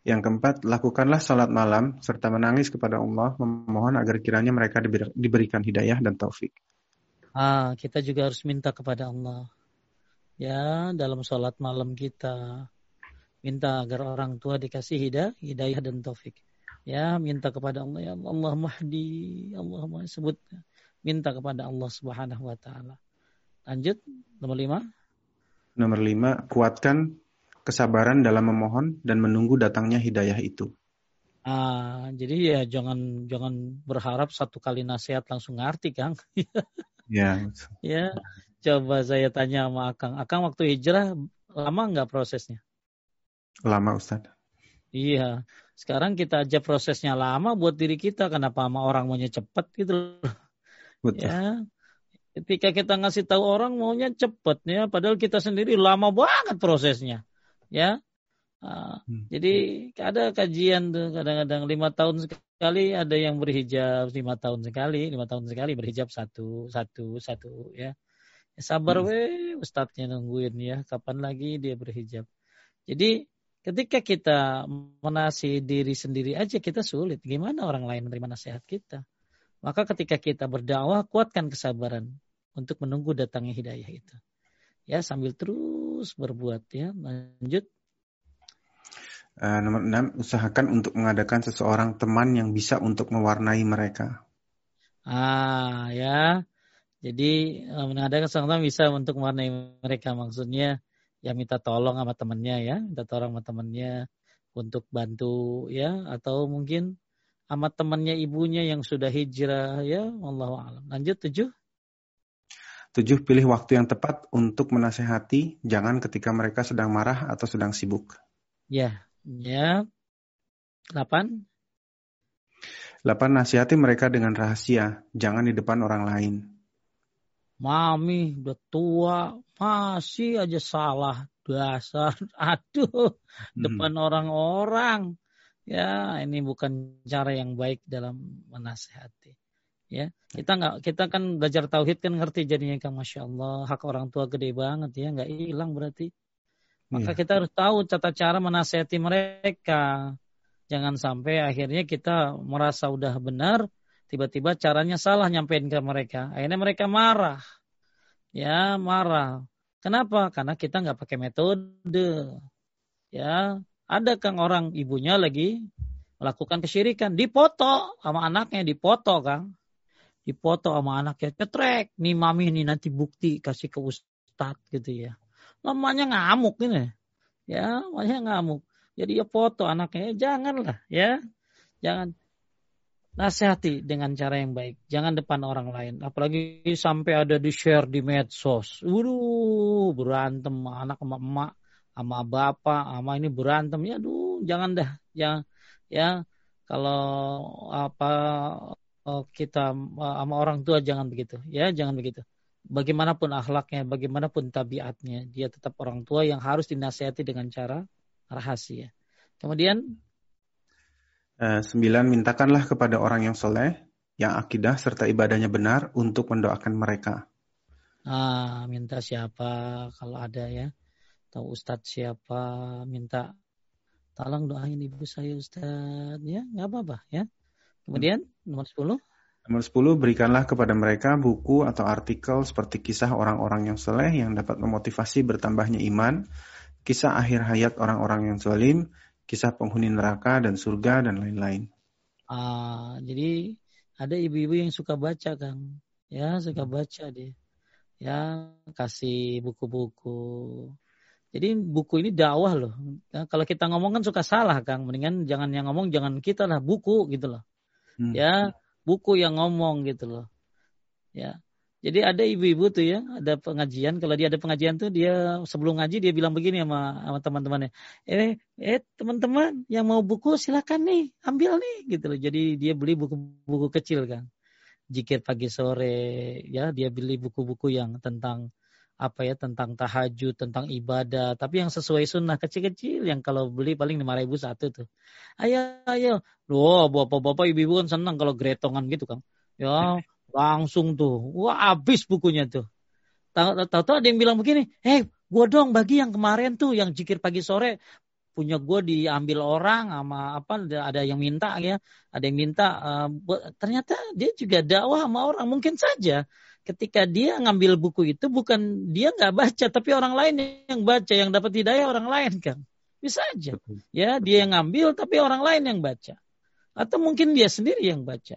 Yang keempat, lakukanlah salat malam serta menangis kepada Allah memohon agar kiranya mereka diberikan hidayah dan taufik. Ah, kita juga harus minta kepada Allah. Ya, dalam salat malam kita minta agar orang tua dikasih hidayah, hidayah dan taufik. Ya, minta kepada Allah ya Allah mahdi, Allah mahdi, sebut minta kepada Allah Subhanahu wa taala. Lanjut nomor lima. Nomor lima, kuatkan kesabaran dalam memohon dan menunggu datangnya hidayah itu. Ah, jadi ya jangan jangan berharap satu kali nasihat langsung ngerti, Kang. ya. ya. Coba saya tanya sama Akang. Akang waktu hijrah lama nggak prosesnya? Lama, Ustaz. Iya. Sekarang kita aja prosesnya lama buat diri kita. Kenapa sama orang maunya cepet gitu Betul. Ya. Ketika kita ngasih tahu orang maunya cepet ya, padahal kita sendiri lama banget prosesnya, ya. Uh, hmm. Jadi ada kajian tuh kadang-kadang lima tahun sekali ada yang berhijab lima tahun sekali, lima tahun sekali berhijab satu, satu, satu, ya. ya sabar hmm. weh, ustadznya nungguin ya, kapan lagi dia berhijab. Jadi ketika kita menasih diri sendiri aja kita sulit, gimana orang lain menerima nasihat kita? Maka ketika kita berdakwah kuatkan kesabaran untuk menunggu datangnya hidayah itu. Ya, sambil terus berbuat ya. Lanjut. Uh, nomor enam, usahakan untuk mengadakan seseorang teman yang bisa untuk mewarnai mereka. Ah, ya. Jadi uh, mengadakan seseorang bisa untuk mewarnai mereka. Maksudnya ya minta tolong sama temannya ya, minta tolong sama temannya untuk bantu ya, atau mungkin sama temannya ibunya yang sudah hijrah ya, Allah alam. Lanjut tujuh. Tujuh, pilih waktu yang tepat untuk menasehati, jangan ketika mereka sedang marah atau sedang sibuk. Ya, ya. Delapan. Delapan, nasihati mereka dengan rahasia, jangan di depan orang lain. Mami udah tua, masih aja salah dasar. Aduh, hmm. depan orang-orang. Ya, ini bukan cara yang baik dalam menasehati ya kita nggak kita kan belajar tauhid kan ngerti jadinya kan masya Allah hak orang tua gede banget ya nggak hilang berarti. Maka ya. kita harus tahu tata cara menasehati mereka. Jangan sampai akhirnya kita merasa udah benar tiba-tiba caranya salah nyampein ke mereka. Akhirnya mereka marah. Ya marah. Kenapa? Karena kita nggak pakai metode. Ya ada kang orang ibunya lagi melakukan kesyirikan dipoto sama anaknya dipoto kang dipoto sama anaknya cetrek nih mami nih nanti bukti kasih ke ustad gitu ya. Lamanya ngamuk ini. Ya namanya ngamuk. Jadi ya foto anaknya ya, janganlah ya. Jangan nasihati dengan cara yang baik. Jangan depan orang lain. Apalagi sampai ada di share di medsos. Waduh berantem anak sama emak sama bapak sama ini berantem. Ya duh jangan dah. Ya ya kalau apa kita eh, sama orang tua jangan begitu. Ya jangan begitu. Bagaimanapun akhlaknya bagaimanapun tabiatnya dia tetap orang tua yang harus dinasihati dengan cara rahasia. Kemudian? Uh, sembilan mintakanlah kepada orang yang soleh yang akidah serta ibadahnya benar untuk mendoakan mereka. Ah minta siapa kalau ada ya? Atau ustadz siapa? Minta tolong doain ibu saya ustadz. Ya nggak apa-apa ya Kemudian nomor 10. Nomor 10, berikanlah kepada mereka buku atau artikel seperti kisah orang-orang yang soleh yang dapat memotivasi bertambahnya iman kisah akhir hayat orang-orang yang zalim, kisah penghuni neraka dan surga dan lain-lain. Ah, jadi ada ibu-ibu yang suka baca kan, ya suka baca dia, ya kasih buku-buku. Jadi buku ini dakwah loh. Ya, kalau kita ngomong kan suka salah kang, mendingan jangan yang ngomong jangan kita lah buku gitu loh. Hmm. Ya buku yang ngomong gitu loh. Ya jadi ada ibu-ibu tuh ya, ada pengajian. Kalau dia ada pengajian tuh dia sebelum ngaji dia bilang begini sama, sama teman-temannya. Eh, eh teman-teman yang mau buku silakan nih, ambil nih gitu loh. Jadi dia beli buku-buku kecil kan. Jikir pagi sore, ya dia beli buku-buku yang tentang apa ya tentang tahajud, tentang ibadah, tapi yang sesuai sunnah kecil-kecil yang kalau beli paling lima ribu satu tuh. Ayo, ayo. Loh, bapak-bapak ibu-ibu kan senang kalau gretongan gitu kan. Ya, Langsung tuh, wah habis bukunya tuh. Tahu-tahu ada yang bilang begini, eh hey, gue dong bagi yang kemarin tuh yang jikir pagi sore punya gue diambil orang sama apa ada yang minta ya ada yang minta uh, ternyata dia juga dakwah sama orang mungkin saja ketika dia ngambil buku itu bukan dia nggak baca tapi orang lain yang baca yang dapat hidayah orang lain kan bisa aja ya dia yang ngambil tapi orang lain yang baca atau mungkin dia sendiri yang baca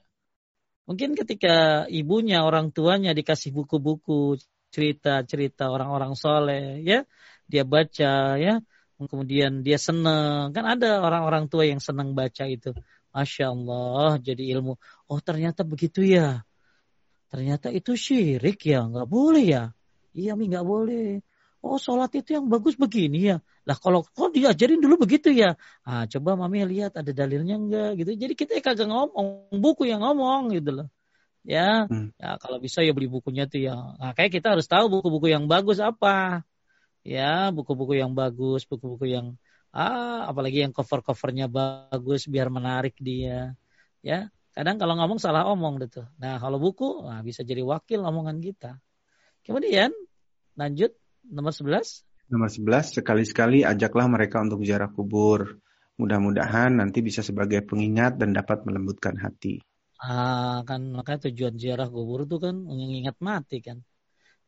Mungkin ketika ibunya, orang tuanya dikasih buku-buku cerita-cerita orang-orang soleh, ya, dia baca, ya, kemudian dia senang. Kan ada orang-orang tua yang senang baca itu. Masya Allah, jadi ilmu. Oh ternyata begitu ya. Ternyata itu syirik ya, nggak boleh ya. Iya mi nggak boleh. Oh sholat itu yang bagus begini ya. Lah kalau kok diajarin dulu begitu ya. Ah coba mami lihat ada dalilnya enggak gitu. Jadi kita kagak ngomong, buku yang ngomong gitu loh. Ya, hmm. ya kalau bisa ya beli bukunya tuh ya. Nah, kayak kita harus tahu buku-buku yang bagus apa. Ya, buku-buku yang bagus, buku-buku yang ah apalagi yang cover-covernya bagus biar menarik dia. Ya, kadang kalau ngomong salah omong gitu. Nah, kalau buku nah, bisa jadi wakil omongan kita. Kemudian lanjut nomor 11. Nomor 11, sekali-sekali ajaklah mereka untuk ziarah kubur. Mudah-mudahan nanti bisa sebagai pengingat dan dapat melembutkan hati. Ah, kan makanya tujuan ziarah kubur itu kan mengingat mati kan.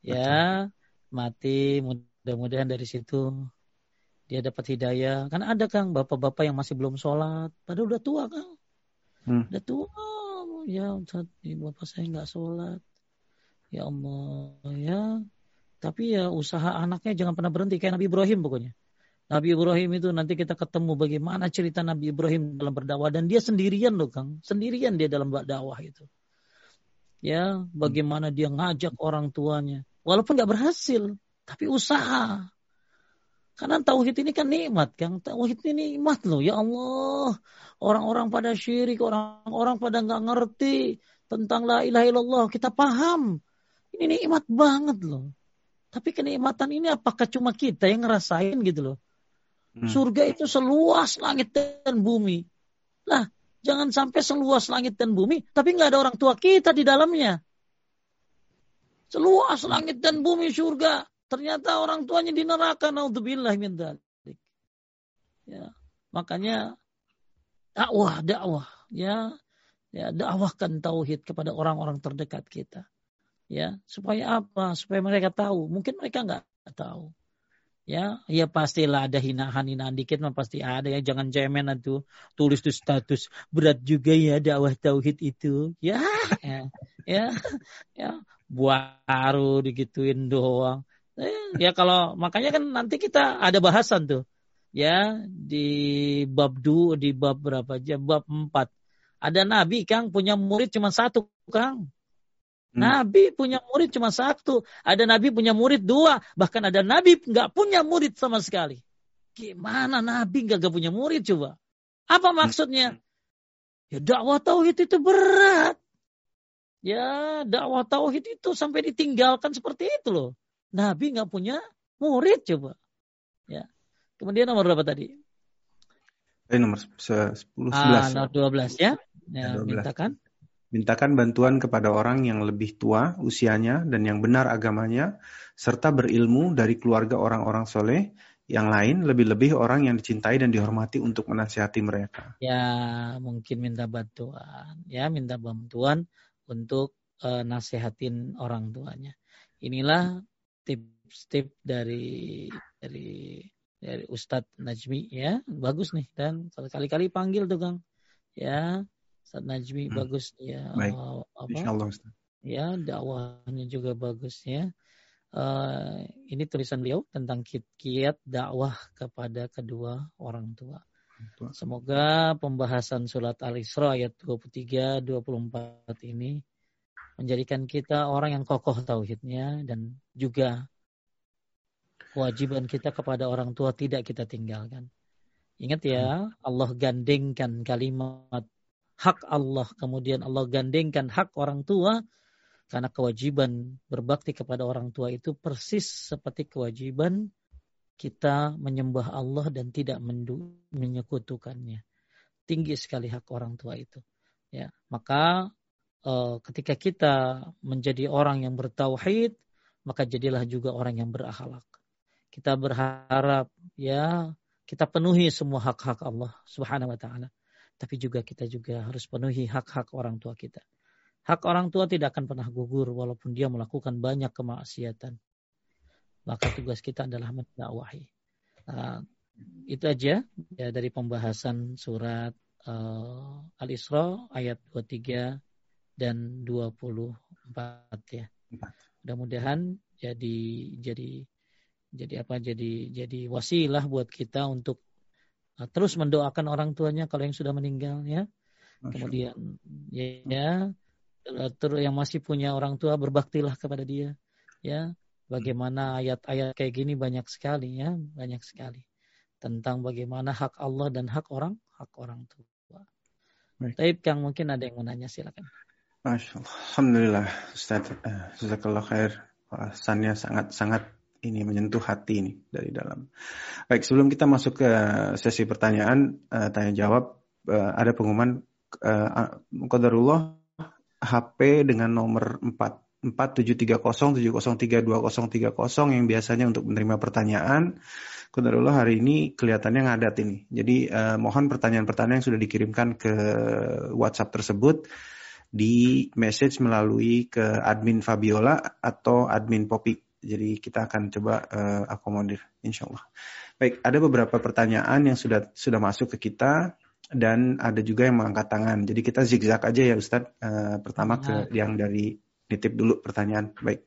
Ya, Betul. mati mudah-mudahan dari situ dia dapat hidayah. Kan ada Kang bapak-bapak yang masih belum sholat, padahal udah tua Kang. Hmm. Udah tua, ya bapak saya nggak sholat. Ya Allah, ya tapi ya usaha anaknya jangan pernah berhenti kayak Nabi Ibrahim pokoknya. Nabi Ibrahim itu nanti kita ketemu bagaimana cerita Nabi Ibrahim dalam berdakwah dan dia sendirian loh Kang, sendirian dia dalam berdakwah itu. Ya, bagaimana dia ngajak orang tuanya, walaupun nggak berhasil, tapi usaha. Karena tauhid ini kan nikmat, Kang. Tauhid ini nikmat loh, ya Allah. Orang-orang pada syirik, orang-orang pada nggak ngerti tentang la ilaha illallah. Kita paham. Ini nikmat banget loh. Tapi kenikmatan ini apakah cuma kita yang ngerasain gitu loh? Hmm. Surga itu seluas langit dan bumi. Lah, jangan sampai seluas langit dan bumi, tapi nggak ada orang tua kita di dalamnya. Seluas langit dan bumi surga. Ternyata orang tuanya di neraka. Naudzubillah min Ya, makanya dakwah, dakwah, ya, ya dakwahkan tauhid kepada orang-orang terdekat kita. Ya supaya apa? Supaya mereka tahu. Mungkin mereka nggak tahu. Ya ya pastilah ada hinaan-hinaan dikit mah pasti ada ya. Jangan cemen itu tulis tuh status. Berat juga ya dakwah tauhid itu. Ya ya. Ya, ya. Baru digituin doang ya, ya kalau makanya kan nanti kita ada bahasan tuh ya di bab du di bab berapa aja bab empat ada nabi kang punya murid cuma satu kang Hmm. Nabi punya murid cuma satu. Ada Nabi punya murid dua. Bahkan ada Nabi nggak punya murid sama sekali. Gimana Nabi nggak punya murid coba? Apa hmm. maksudnya? Ya dakwah tauhid itu berat. Ya dakwah tauhid itu sampai ditinggalkan seperti itu loh. Nabi nggak punya murid coba. Ya. Kemudian nomor berapa tadi? Eh, nomor 10 11. Ah, nomor 12 ya. Ya, 12. mintakan. Mintakan bantuan kepada orang yang lebih tua usianya dan yang benar agamanya, serta berilmu dari keluarga orang-orang soleh yang lain, lebih-lebih orang yang dicintai dan dihormati untuk menasihati mereka. Ya, mungkin minta bantuan. Ya, minta bantuan untuk uh, nasihatin orang tuanya. Inilah tips-tips dari dari dari Ustadz Najmi ya. Bagus nih dan sekali-kali panggil tuh Kang. Ya Ustadz Najmi hmm. bagus ya. Baik. Uh, apa? Insyaallah Ustaz. ya dakwahnya juga bagus ya. Uh, ini tulisan beliau tentang kiat dakwah kepada kedua orang tua. Semoga pembahasan surat Al-Isra ayat 23 24 ini menjadikan kita orang yang kokoh tauhidnya dan juga kewajiban kita kepada orang tua tidak kita tinggalkan. Ingat ya, Allah gandengkan kalimat hak Allah, kemudian Allah gandengkan hak orang tua karena kewajiban berbakti kepada orang tua itu persis seperti kewajiban kita menyembah Allah dan tidak menyekutukannya. Tinggi sekali hak orang tua itu. Ya, maka ketika kita menjadi orang yang bertauhid, maka jadilah juga orang yang berakhlak. Kita berharap ya kita penuhi semua hak-hak Allah Subhanahu wa taala. Tapi juga kita juga harus penuhi hak-hak orang tua kita. Hak orang tua tidak akan pernah gugur walaupun dia melakukan banyak kemaksiatan maka tugas kita adalah mendakwahi. Uh, itu aja ya dari pembahasan surat uh, Al-Isra ayat 23 dan 24 ya. Mudah-mudahan jadi jadi jadi apa jadi jadi wasilah buat kita untuk uh, terus mendoakan orang tuanya kalau yang sudah meninggal ya. Kemudian ya, ya terus yang masih punya orang tua berbaktilah kepada dia ya Bagaimana ayat-ayat kayak gini banyak sekali ya, banyak sekali tentang bagaimana hak Allah dan hak orang, hak orang tua. Baik, Kang mungkin ada yang mau nanya silakan. Masya Allah. Alhamdulillah Ustaz. Uh, Jazakallah khair. Sannya sangat-sangat ini menyentuh hati ini dari dalam. Baik, sebelum kita masuk ke sesi pertanyaan, uh, tanya jawab, uh, ada pengumuman uh, Qadarullah HP dengan nomor 4 4730 7032 yang biasanya untuk menerima pertanyaan. Kudarullah hari ini kelihatannya ngadat ini. Jadi eh, mohon pertanyaan-pertanyaan yang sudah dikirimkan ke WhatsApp tersebut di message melalui ke admin Fabiola atau admin Popi. Jadi kita akan coba eh, akomodir, insya Allah. Baik, ada beberapa pertanyaan yang sudah sudah masuk ke kita dan ada juga yang mengangkat tangan. Jadi kita zigzag aja ya Ustadz. Eh, pertama ke yang dari nitip dulu pertanyaan. Baik.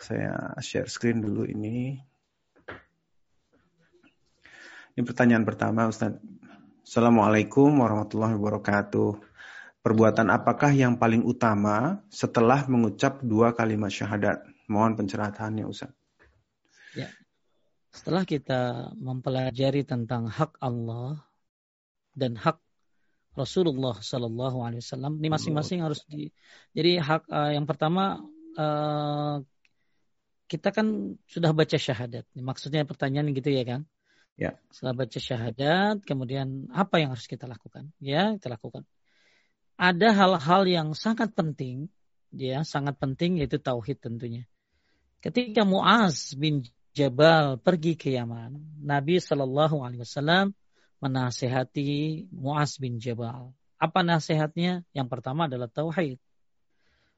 Saya share screen dulu ini. Ini pertanyaan pertama Ustaz. Assalamualaikum warahmatullahi wabarakatuh. Perbuatan apakah yang paling utama setelah mengucap dua kalimat syahadat? Mohon pencerahannya Ustaz. Ya. Setelah kita mempelajari tentang hak Allah dan hak Rasulullah Sallallahu Alaihi Wasallam. Ini masing-masing harus di. Jadi hak uh, yang pertama uh, kita kan sudah baca syahadat. Maksudnya pertanyaan gitu ya kan? Ya. Setelah baca syahadat, kemudian apa yang harus kita lakukan? Ya, kita lakukan. Ada hal-hal yang sangat penting, ya, sangat penting yaitu tauhid tentunya. Ketika Muaz bin Jabal pergi ke Yaman, Nabi Shallallahu Alaihi Wasallam menasehati Muaz bin Jabal. Apa nasihatnya? Yang pertama adalah tauhid.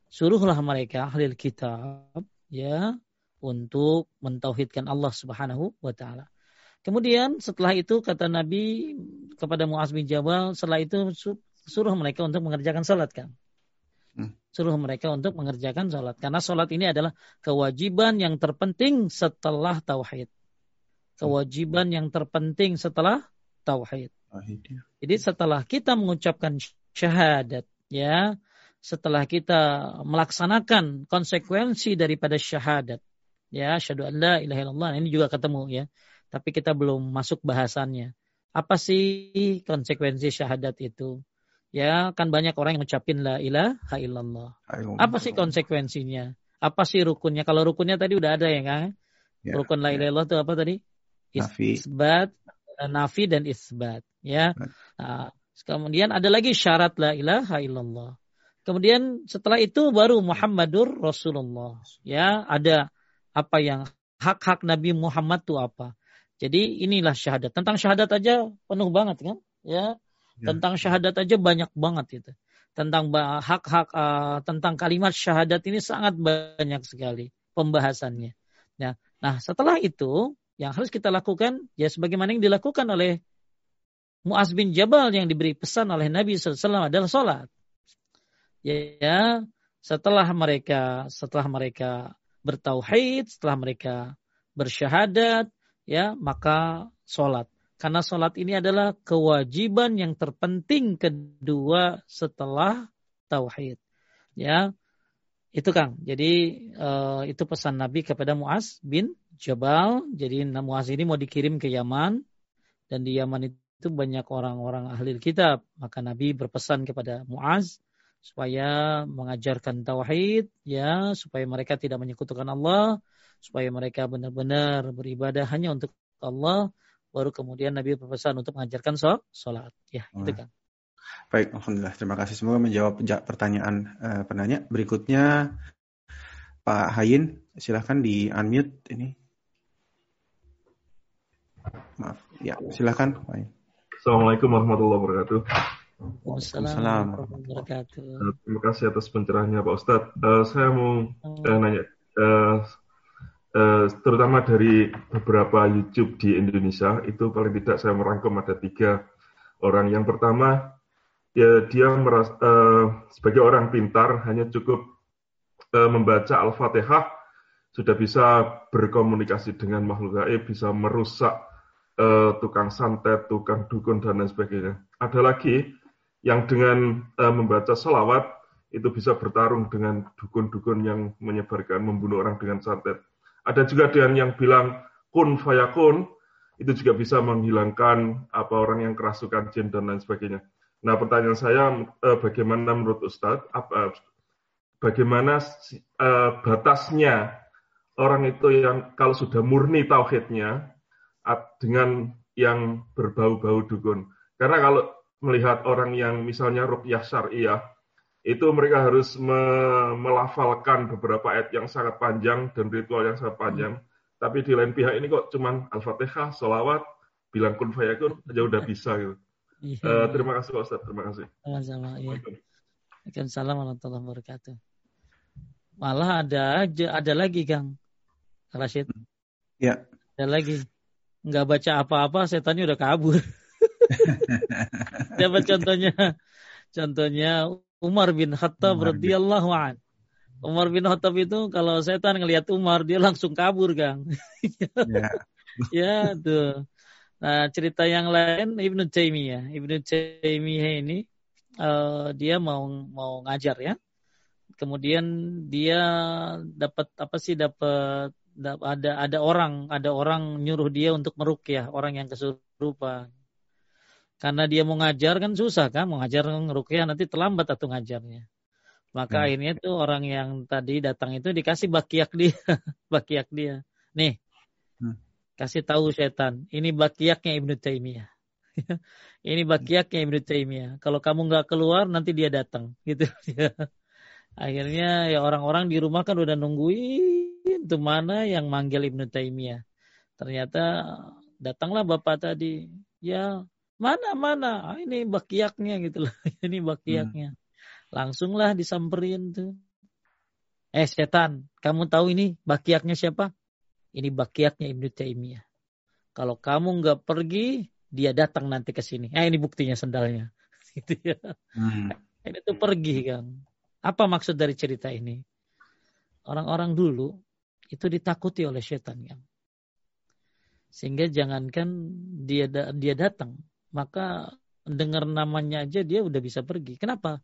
Suruhlah mereka ahli kitab ya untuk mentauhidkan Allah Subhanahu wa taala. Kemudian setelah itu kata Nabi kepada Muaz bin Jabal, setelah itu suruh mereka untuk mengerjakan salat kan. Hmm. Suruh mereka untuk mengerjakan salat karena salat ini adalah kewajiban yang terpenting setelah tauhid. Kewajiban yang terpenting setelah tauhid. Ya. Jadi setelah kita mengucapkan syahadat, ya, setelah kita melaksanakan konsekuensi daripada syahadat, ya, syahadu an la ilaha illallah, ini juga ketemu ya. Tapi kita belum masuk bahasannya. Apa sih konsekuensi syahadat itu? Ya, kan banyak orang yang mengucapin la ilaha illallah. Apa sih konsekuensinya? Apa sih rukunnya? Kalau rukunnya tadi udah ada ya kan? Ya, Rukun la ilaha illallah itu apa tadi? Isbat, Eh, nafi dan isbat ya. Nah, kemudian ada lagi syarat la ilaha illallah. Kemudian setelah itu baru Muhammadur Rasulullah. Ya, ada apa yang hak-hak Nabi Muhammad itu apa. Jadi inilah syahadat. Tentang syahadat aja penuh banget kan? Ya. Ya. Tentang syahadat aja banyak banget itu. Tentang hak-hak uh, tentang kalimat syahadat ini sangat banyak sekali pembahasannya. Ya. Nah, setelah itu Yang harus kita lakukan ya sebagaimana yang dilakukan oleh Muaz bin Jabal yang diberi pesan oleh Nabi SAW adalah sholat. Ya, setelah mereka setelah mereka bertauhid, setelah mereka bersyahadat, ya maka sholat. Karena sholat ini adalah kewajiban yang terpenting kedua setelah tauhid. Ya, itu Kang. Jadi uh, itu pesan Nabi kepada Muaz bin Jabal. Jadi Muaz ini mau dikirim ke Yaman dan di Yaman itu banyak orang-orang ahli kitab. Maka Nabi berpesan kepada Muaz supaya mengajarkan tauhid ya supaya mereka tidak menyekutukan Allah, supaya mereka benar-benar beribadah hanya untuk Allah baru kemudian Nabi berpesan untuk mengajarkan sholat. Ya, hmm. itu kan. Baik, Alhamdulillah. Terima kasih. Semoga menjawab pertanyaan uh, penanya. Berikutnya, Pak Hayin, silahkan di unmute ini. Maaf. Ya, silahkan. Assalamualaikum warahmatullahi wabarakatuh. Waalaikumsalam wabarakatuh. Uh, terima kasih atas pencerahannya Pak Ustadz. Uh, saya mau uh, nanya, uh, Eh, terutama dari beberapa YouTube di Indonesia itu paling tidak saya merangkum ada tiga orang. Yang pertama ya dia merasa, uh, sebagai orang pintar hanya cukup uh, membaca Al-Fatihah sudah bisa berkomunikasi dengan makhluk gaib, bisa merusak uh, tukang santet, tukang dukun dan lain sebagainya. Ada lagi yang dengan uh, membaca salawat itu bisa bertarung dengan dukun-dukun yang menyebarkan membunuh orang dengan santet. Ada juga dengan yang bilang kun fayakun, itu juga bisa menghilangkan apa orang yang kerasukan jin dan lain sebagainya. Nah, pertanyaan saya eh, bagaimana menurut Ustadz apa bagaimana eh, batasnya orang itu yang kalau sudah murni tauhidnya dengan yang berbau-bau dukun. Karena kalau melihat orang yang misalnya rukyah syariah itu mereka harus me melafalkan beberapa ayat yang sangat panjang dan ritual yang sangat panjang. Hmm. Tapi di lain pihak ini kok cuman Al-Fatihah, solawat, bilang kun fayakun aja udah bisa gitu. Iya. Uh, terima kasih Pak Ustaz, terima kasih. Sama-sama. Ya. Waalaikumsalam warahmatullahi wabarakatuh. Malah ada aja, ada lagi Kang Rashid. Ya. Ada lagi. Nggak baca apa-apa, setannya udah kabur. Dapat contohnya, contohnya Umar bin Khattab radhiyallahu an. Umar bin Khattab itu kalau setan ngelihat Umar dia langsung kabur, Kang. ya. ya, tuh. Nah, cerita yang lain Ibnu Taimiyah. Ibnu Taimiyah ini uh, dia mau mau ngajar ya. Kemudian dia dapat apa sih dapat ada ada orang ada orang nyuruh dia untuk merukyah orang yang kesurupan. Karena dia mau ngajar kan susah kan, mau ngajar ngerukyah nanti terlambat atau ngajarnya. Maka hmm. akhirnya tuh orang yang tadi datang itu dikasih bakiak dia, bakiak dia. Nih, hmm. kasih tahu setan, ini bakiaknya Ibnu Taimiyah. ini bakiaknya Ibnu Taimiyah. Kalau kamu nggak keluar nanti dia datang, gitu. Akhirnya ya orang-orang di rumah kan udah nungguin tuh mana yang manggil Ibnu Taimiyah. Ternyata datanglah bapak tadi. Ya Mana mana ah, ini bakiaknya gitu loh. ini bakiaknya. Hmm. Langsunglah disamperin tuh. Eh setan, kamu tahu ini bakiaknya siapa? Ini bakiaknya Ibnu Taimiyah. Kalau kamu nggak pergi, dia datang nanti ke sini. Eh ini buktinya sendalnya. gitu ya. Hmm. Ini tuh pergi kan. Apa maksud dari cerita ini? Orang-orang dulu itu ditakuti oleh setan kan. Sehingga jangankan dia dia datang, maka dengar namanya aja dia udah bisa pergi. Kenapa?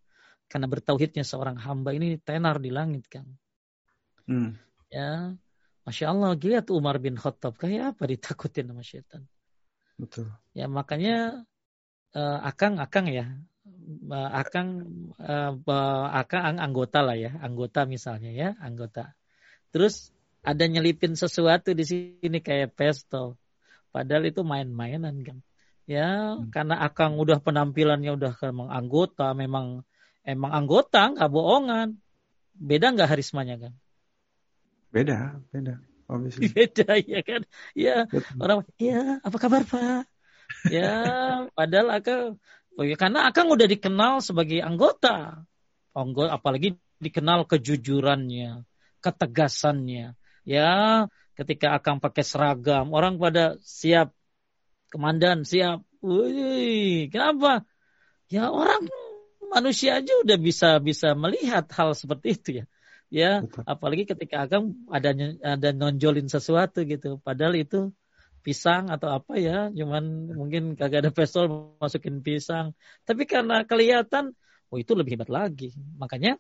Karena bertauhidnya seorang hamba ini tenar di langit kan. Hmm. Ya, masya Allah lihat Umar bin Khattab kayak apa ditakutin sama setan. Betul. Ya makanya uh, akang akang ya, uh, akang uh, akang anggota lah ya, anggota misalnya ya, anggota. Terus ada nyelipin sesuatu di sini kayak pesto. Padahal itu main-mainan kan ya hmm. karena Akang udah penampilannya udah memang anggota memang emang anggota nggak bohongan beda nggak harismanya kan beda beda obviously. beda ya kan ya Betul. orang ya apa kabar pak ya padahal Akang oh ya, karena Akang udah dikenal sebagai anggota anggota apalagi dikenal kejujurannya ketegasannya ya ketika akan pakai seragam, orang pada siap, komandan siap. Wih, kenapa? Ya orang manusia aja udah bisa bisa melihat hal seperti itu ya. Ya, Betul. apalagi ketika akan ada ada nonjolin sesuatu gitu. Padahal itu pisang atau apa ya, cuman mungkin kagak ada pistol masukin pisang. Tapi karena kelihatan, oh itu lebih hebat lagi. Makanya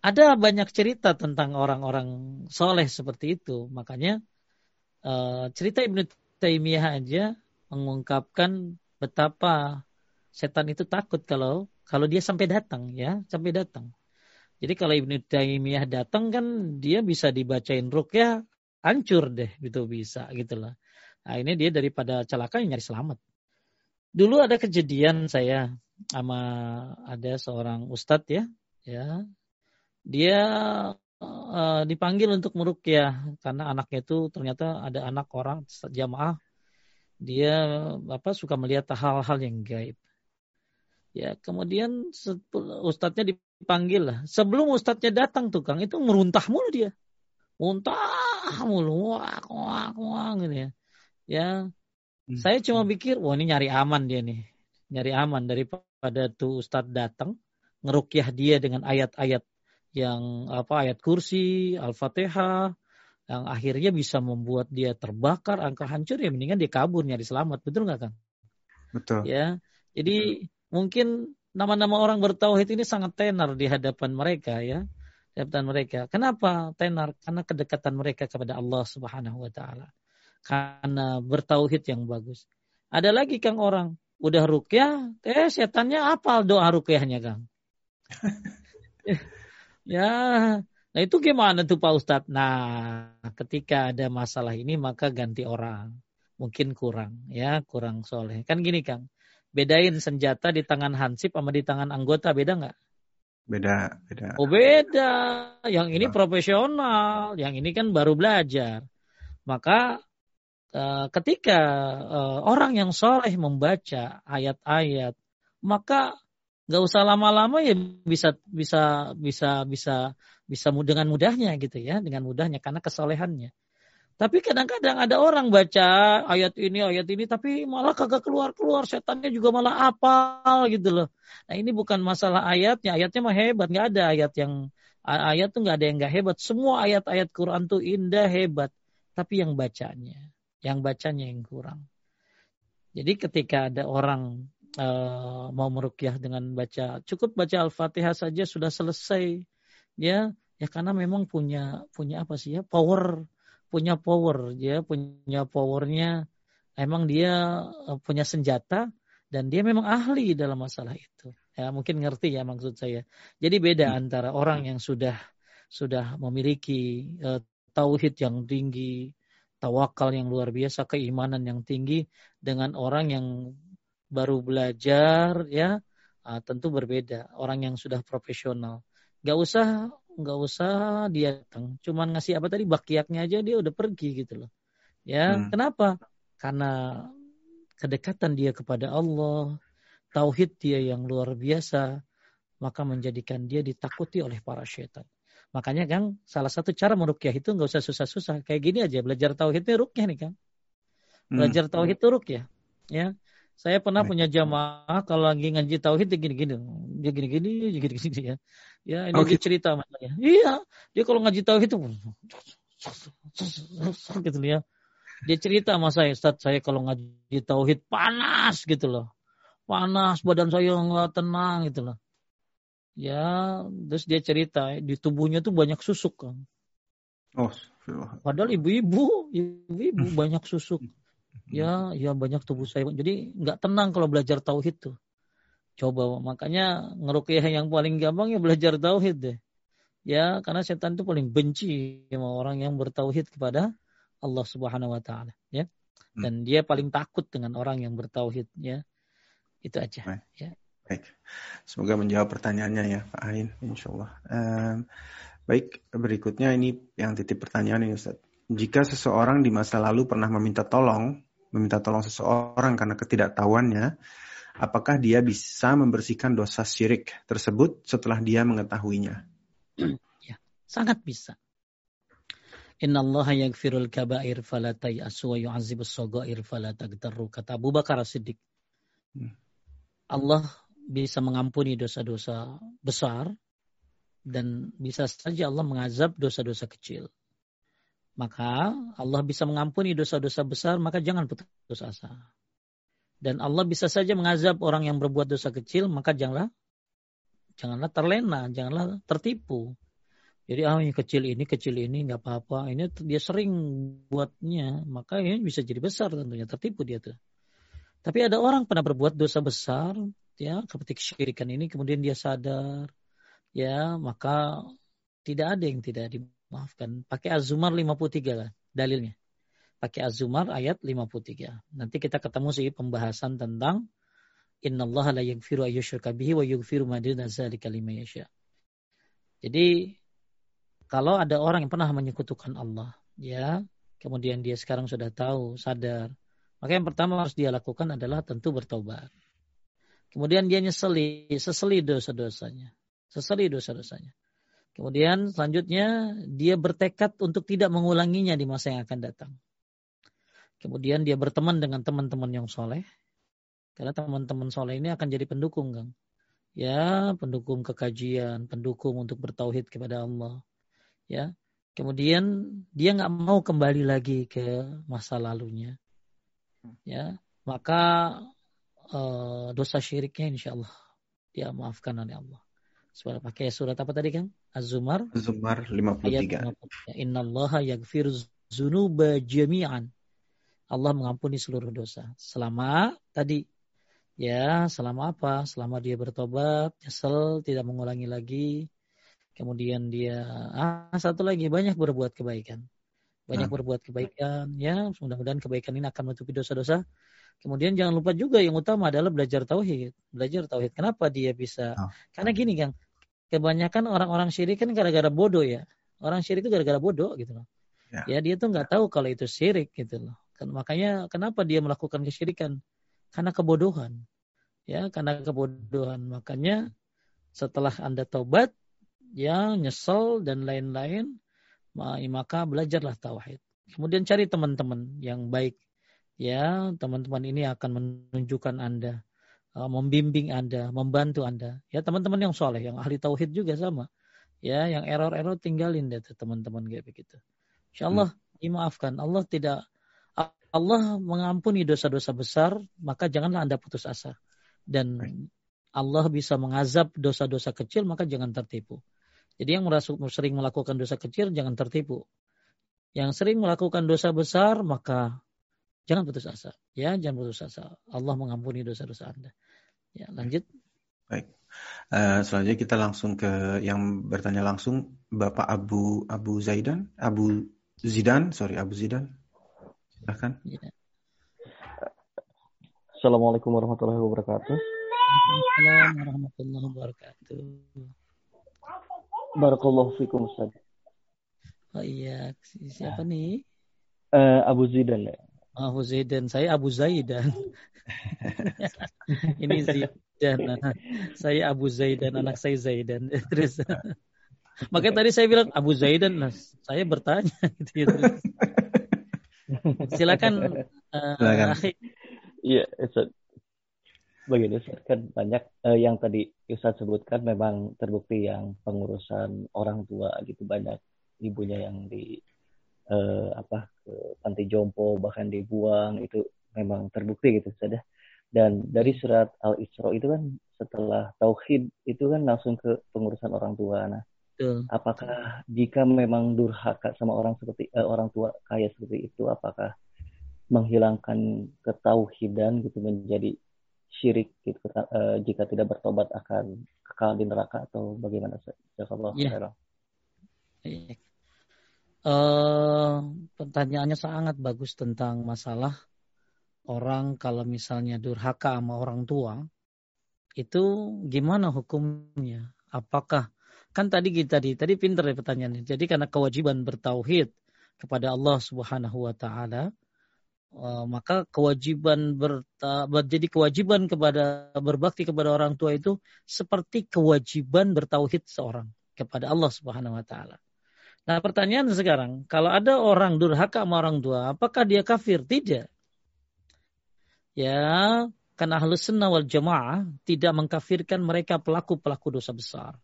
ada banyak cerita tentang orang-orang soleh seperti itu. Makanya uh, cerita Ibnu Taimiyah aja mengungkapkan betapa setan itu takut kalau kalau dia sampai datang ya, sampai datang. Jadi kalau Ibnu Taimiyah datang kan dia bisa dibacain rukyah hancur deh gitu bisa gitu lah. Nah ini dia daripada celaka nyari selamat. Dulu ada kejadian saya sama ada seorang ustadz ya, ya dia uh, dipanggil untuk merukyah karena anaknya itu ternyata ada anak orang jamaah dia apa suka melihat hal-hal yang gaib. Ya, kemudian ustadznya dipanggil lah. Sebelum ustadznya datang tukang itu meruntah mulu dia. Muntah mulu, wah, wah, wah, gitu ya. Ya, hmm. saya cuma pikir, wah ini nyari aman dia nih. Nyari aman daripada tuh ustadz datang, ngerukyah dia dengan ayat-ayat yang apa ayat kursi, Al-Fatihah yang akhirnya bisa membuat dia terbakar, angka hancur ya mendingan dia kabur nyari selamat, betul nggak kan? Betul. Ya, jadi betul. mungkin nama-nama orang bertauhid ini sangat tenar di hadapan mereka ya, di hadapan mereka. Kenapa tenar? Karena kedekatan mereka kepada Allah Subhanahu Wa Taala. Karena bertauhid yang bagus. Ada lagi kang orang udah rukyah, eh setannya apa doa rukyahnya kang? Ya, nah itu gimana tuh Pak Ustadz? Nah, ketika ada masalah ini maka ganti orang. Mungkin kurang, ya kurang soleh. Kan gini Kang, bedain senjata di tangan Hansip sama di tangan anggota beda nggak? Beda, beda. Oh beda. Yang ini profesional, yang ini kan baru belajar. Maka uh, ketika uh, orang yang soleh membaca ayat-ayat, maka nggak usah lama-lama ya bisa bisa bisa bisa bisa dengan mudahnya gitu ya dengan mudahnya karena kesolehannya. Tapi kadang-kadang ada orang baca ayat ini ayat ini tapi malah kagak keluar keluar setannya juga malah apal gitu loh. Nah ini bukan masalah ayatnya ayatnya mah hebat. Nggak ada ayat yang ayat tuh nggak ada yang nggak hebat. Semua ayat-ayat Quran tuh indah hebat. Tapi yang bacanya yang bacanya yang kurang. Jadi ketika ada orang uh, mau merukyah dengan baca. Cukup baca Al-Fatihah saja sudah selesai. Ya ya karena memang punya punya apa sih ya? Power punya power ya punya powernya. Emang dia uh, punya senjata dan dia memang ahli dalam masalah itu. Ya mungkin ngerti ya maksud saya. Jadi beda hmm. antara orang yang sudah sudah memiliki uh, tauhid yang tinggi tawakal yang luar biasa keimanan yang tinggi dengan orang yang baru belajar ya uh, tentu berbeda. Orang yang sudah profesional. Nggak usah nggak usah dia datang. Cuman ngasih apa tadi bakiaknya aja dia udah pergi gitu loh. Ya hmm. kenapa? Karena kedekatan dia kepada Allah tauhid dia yang luar biasa maka menjadikan dia ditakuti oleh para syaitan. Makanya kan salah satu cara merukyah itu nggak usah susah-susah. Kayak gini aja belajar tauhidnya rukyah nih kan hmm. belajar tauhid itu rukyah ya saya pernah punya jamaah kalau lagi ngaji tauhid dia gini-gini, dia gini-gini, dia gini-gini ya. Ya ini okay. dia cerita masalahnya. Iya, dia kalau ngaji tauhid itu gitu ya. Dia cerita sama saya, Ustaz, saya kalau ngaji tauhid panas gitu loh. Panas, badan saya nggak tenang gitu loh. Ya, terus dia cerita di tubuhnya tuh banyak susuk kan. Oh, Padahal ibu-ibu, ibu-ibu banyak susuk. Ya, ya banyak tubuh saya. Jadi nggak tenang kalau belajar tauhid tuh. Coba makanya ngerukyah yang paling gampang ya belajar tauhid deh. Ya, karena setan itu paling benci sama orang yang bertauhid kepada Allah Subhanahu wa taala, ya. Hmm. Dan dia paling takut dengan orang yang bertauhid, ya. Itu aja, Baik. ya. Baik. Semoga menjawab pertanyaannya ya, Pak Ain, insyaallah. Um, baik, berikutnya ini yang titip pertanyaan ini Ustaz. Jika seseorang di masa lalu pernah meminta tolong meminta tolong seseorang karena ketidaktahuannya, apakah dia bisa membersihkan dosa syirik tersebut setelah dia mengetahuinya? Ya, sangat bisa. Inna Allah yaghfirul kabair fala tayasu wa yu'azibus sagair fala tagtarru kata Abu Bakar Siddiq. Hmm. Allah bisa mengampuni dosa-dosa besar dan bisa saja Allah mengazab dosa-dosa kecil. Maka Allah bisa mengampuni dosa-dosa besar, maka jangan putus asa. Dan Allah bisa saja mengazab orang yang berbuat dosa kecil, maka janganlah janganlah terlena, janganlah tertipu. Jadi ah ini kecil ini kecil ini nggak apa-apa. Ini dia sering buatnya, maka ini bisa jadi besar tentunya tertipu dia tuh. Tapi ada orang pernah berbuat dosa besar, ya seperti kesyirikan ini, kemudian dia sadar, ya maka tidak ada yang tidak dimaafkan. Pakai Azumar 53 lah dalilnya. Pakai Azumar ayat 53. Nanti kita ketemu sih pembahasan tentang Inna Allah la yaghfiru ayyushraka bihi wa yaghfiru ma duna dzalika liman yasha. Jadi kalau ada orang yang pernah menyekutukan Allah, ya, kemudian dia sekarang sudah tahu, sadar, maka yang pertama harus dia lakukan adalah tentu bertobat. Kemudian dia nyeseli, seseli dosa-dosanya. Seseli dosa-dosanya. Kemudian selanjutnya dia bertekad untuk tidak mengulanginya di masa yang akan datang. Kemudian dia berteman dengan teman-teman yang soleh. Karena teman-teman soleh ini akan jadi pendukung, Kang. Ya, pendukung kekajian, pendukung untuk bertauhid kepada Allah ya kemudian dia nggak mau kembali lagi ke masa lalunya ya maka uh, dosa syiriknya insya Allah dia maafkan oleh Allah Suara pakai surat apa tadi kan Az-Zumar? Az-Zumar 53 ayat Inna Allah yaghfir zunuba jami'an. Allah mengampuni seluruh dosa. Selama tadi ya selama apa? Selama dia bertobat nyesel tidak mengulangi lagi. Kemudian dia ah, satu lagi banyak berbuat kebaikan. Banyak nah. berbuat kebaikan ya mudah-mudahan kebaikan ini akan menutupi dosa-dosa. Kemudian jangan lupa juga yang utama adalah belajar tauhid. Belajar tauhid. Kenapa dia bisa? Oh. karena gini kan kebanyakan orang-orang syirik kan gara-gara bodoh ya. Orang syirik itu gara-gara bodoh gitu loh. Ya, ya dia tuh nggak tahu kalau itu syirik gitu loh. Kan makanya kenapa dia melakukan kesyirikan? Karena kebodohan. Ya karena kebodohan. Makanya setelah anda taubat ya nyesel dan lain-lain, maka belajarlah tauhid. Kemudian cari teman-teman yang baik. Ya, teman-teman ini akan menunjukkan Anda, membimbing Anda, membantu Anda. Ya, teman-teman yang soleh, yang ahli tauhid juga sama. Ya, yang error-error tinggalin deh teman-teman kayak begitu. Insya Allah hmm. dimaafkan. Allah tidak Allah mengampuni dosa-dosa besar, maka janganlah Anda putus asa. Dan Allah bisa mengazab dosa-dosa kecil, maka jangan tertipu. Jadi yang merasa sering melakukan dosa kecil jangan tertipu. Yang sering melakukan dosa besar maka jangan putus asa. Ya, jangan putus asa. Allah mengampuni dosa-dosa Anda. Ya, lanjut. Baik. Uh, selanjutnya kita langsung ke yang bertanya langsung Bapak Abu Abu Zaidan, Abu Zidan, sorry Abu Zidan. Silakan. Ya. Assalamualaikum warahmatullahi wabarakatuh. Assalamualaikum warahmatullahi wabarakatuh. Barakallahu fikum Ustaz. Oh iya, siapa nih? Uh, Abu Zidan ya. Abu Zaidan, saya Abu Zaidan. Ini Zaidan. saya Abu Zaidan, anak saya Zaidan. Terus makanya tadi saya bilang Abu Zaidan, nah, saya bertanya gitu. Silakan. Uh, Silakan. Iya, Ustaz begini kan banyak uh, yang tadi Ustaz sebutkan memang terbukti yang pengurusan orang tua gitu banyak ibunya yang di uh, apa ke panti jompo bahkan dibuang itu memang terbukti gitu saja ya. dan dari surat Al Isra itu kan setelah tauhid itu kan langsung ke pengurusan orang tua nah Betul. apakah jika memang durhaka sama orang seperti uh, orang tua kaya seperti itu apakah menghilangkan ketauhidan gitu menjadi syirik gitu uh, jika tidak bertobat akan kekal di neraka atau bagaimana Jazakallah ya. Uh, pertanyaannya sangat bagus tentang masalah orang kalau misalnya durhaka sama orang tua itu gimana hukumnya? Apakah kan tadi kita tadi tadi pinter ya pertanyaannya. Jadi karena kewajiban bertauhid kepada Allah Subhanahu wa taala, Eh, maka kewajiban berta, jadi kewajiban kepada berbakti kepada orang tua itu seperti kewajiban bertauhid seorang kepada Allah Subhanahu wa taala. Nah pertanyaan sekarang, kalau ada orang durhaka sama orang tua, apakah dia kafir? Tidak. Ya, karena ahlus sunnah wal jamaah tidak mengkafirkan mereka pelaku-pelaku dosa besar.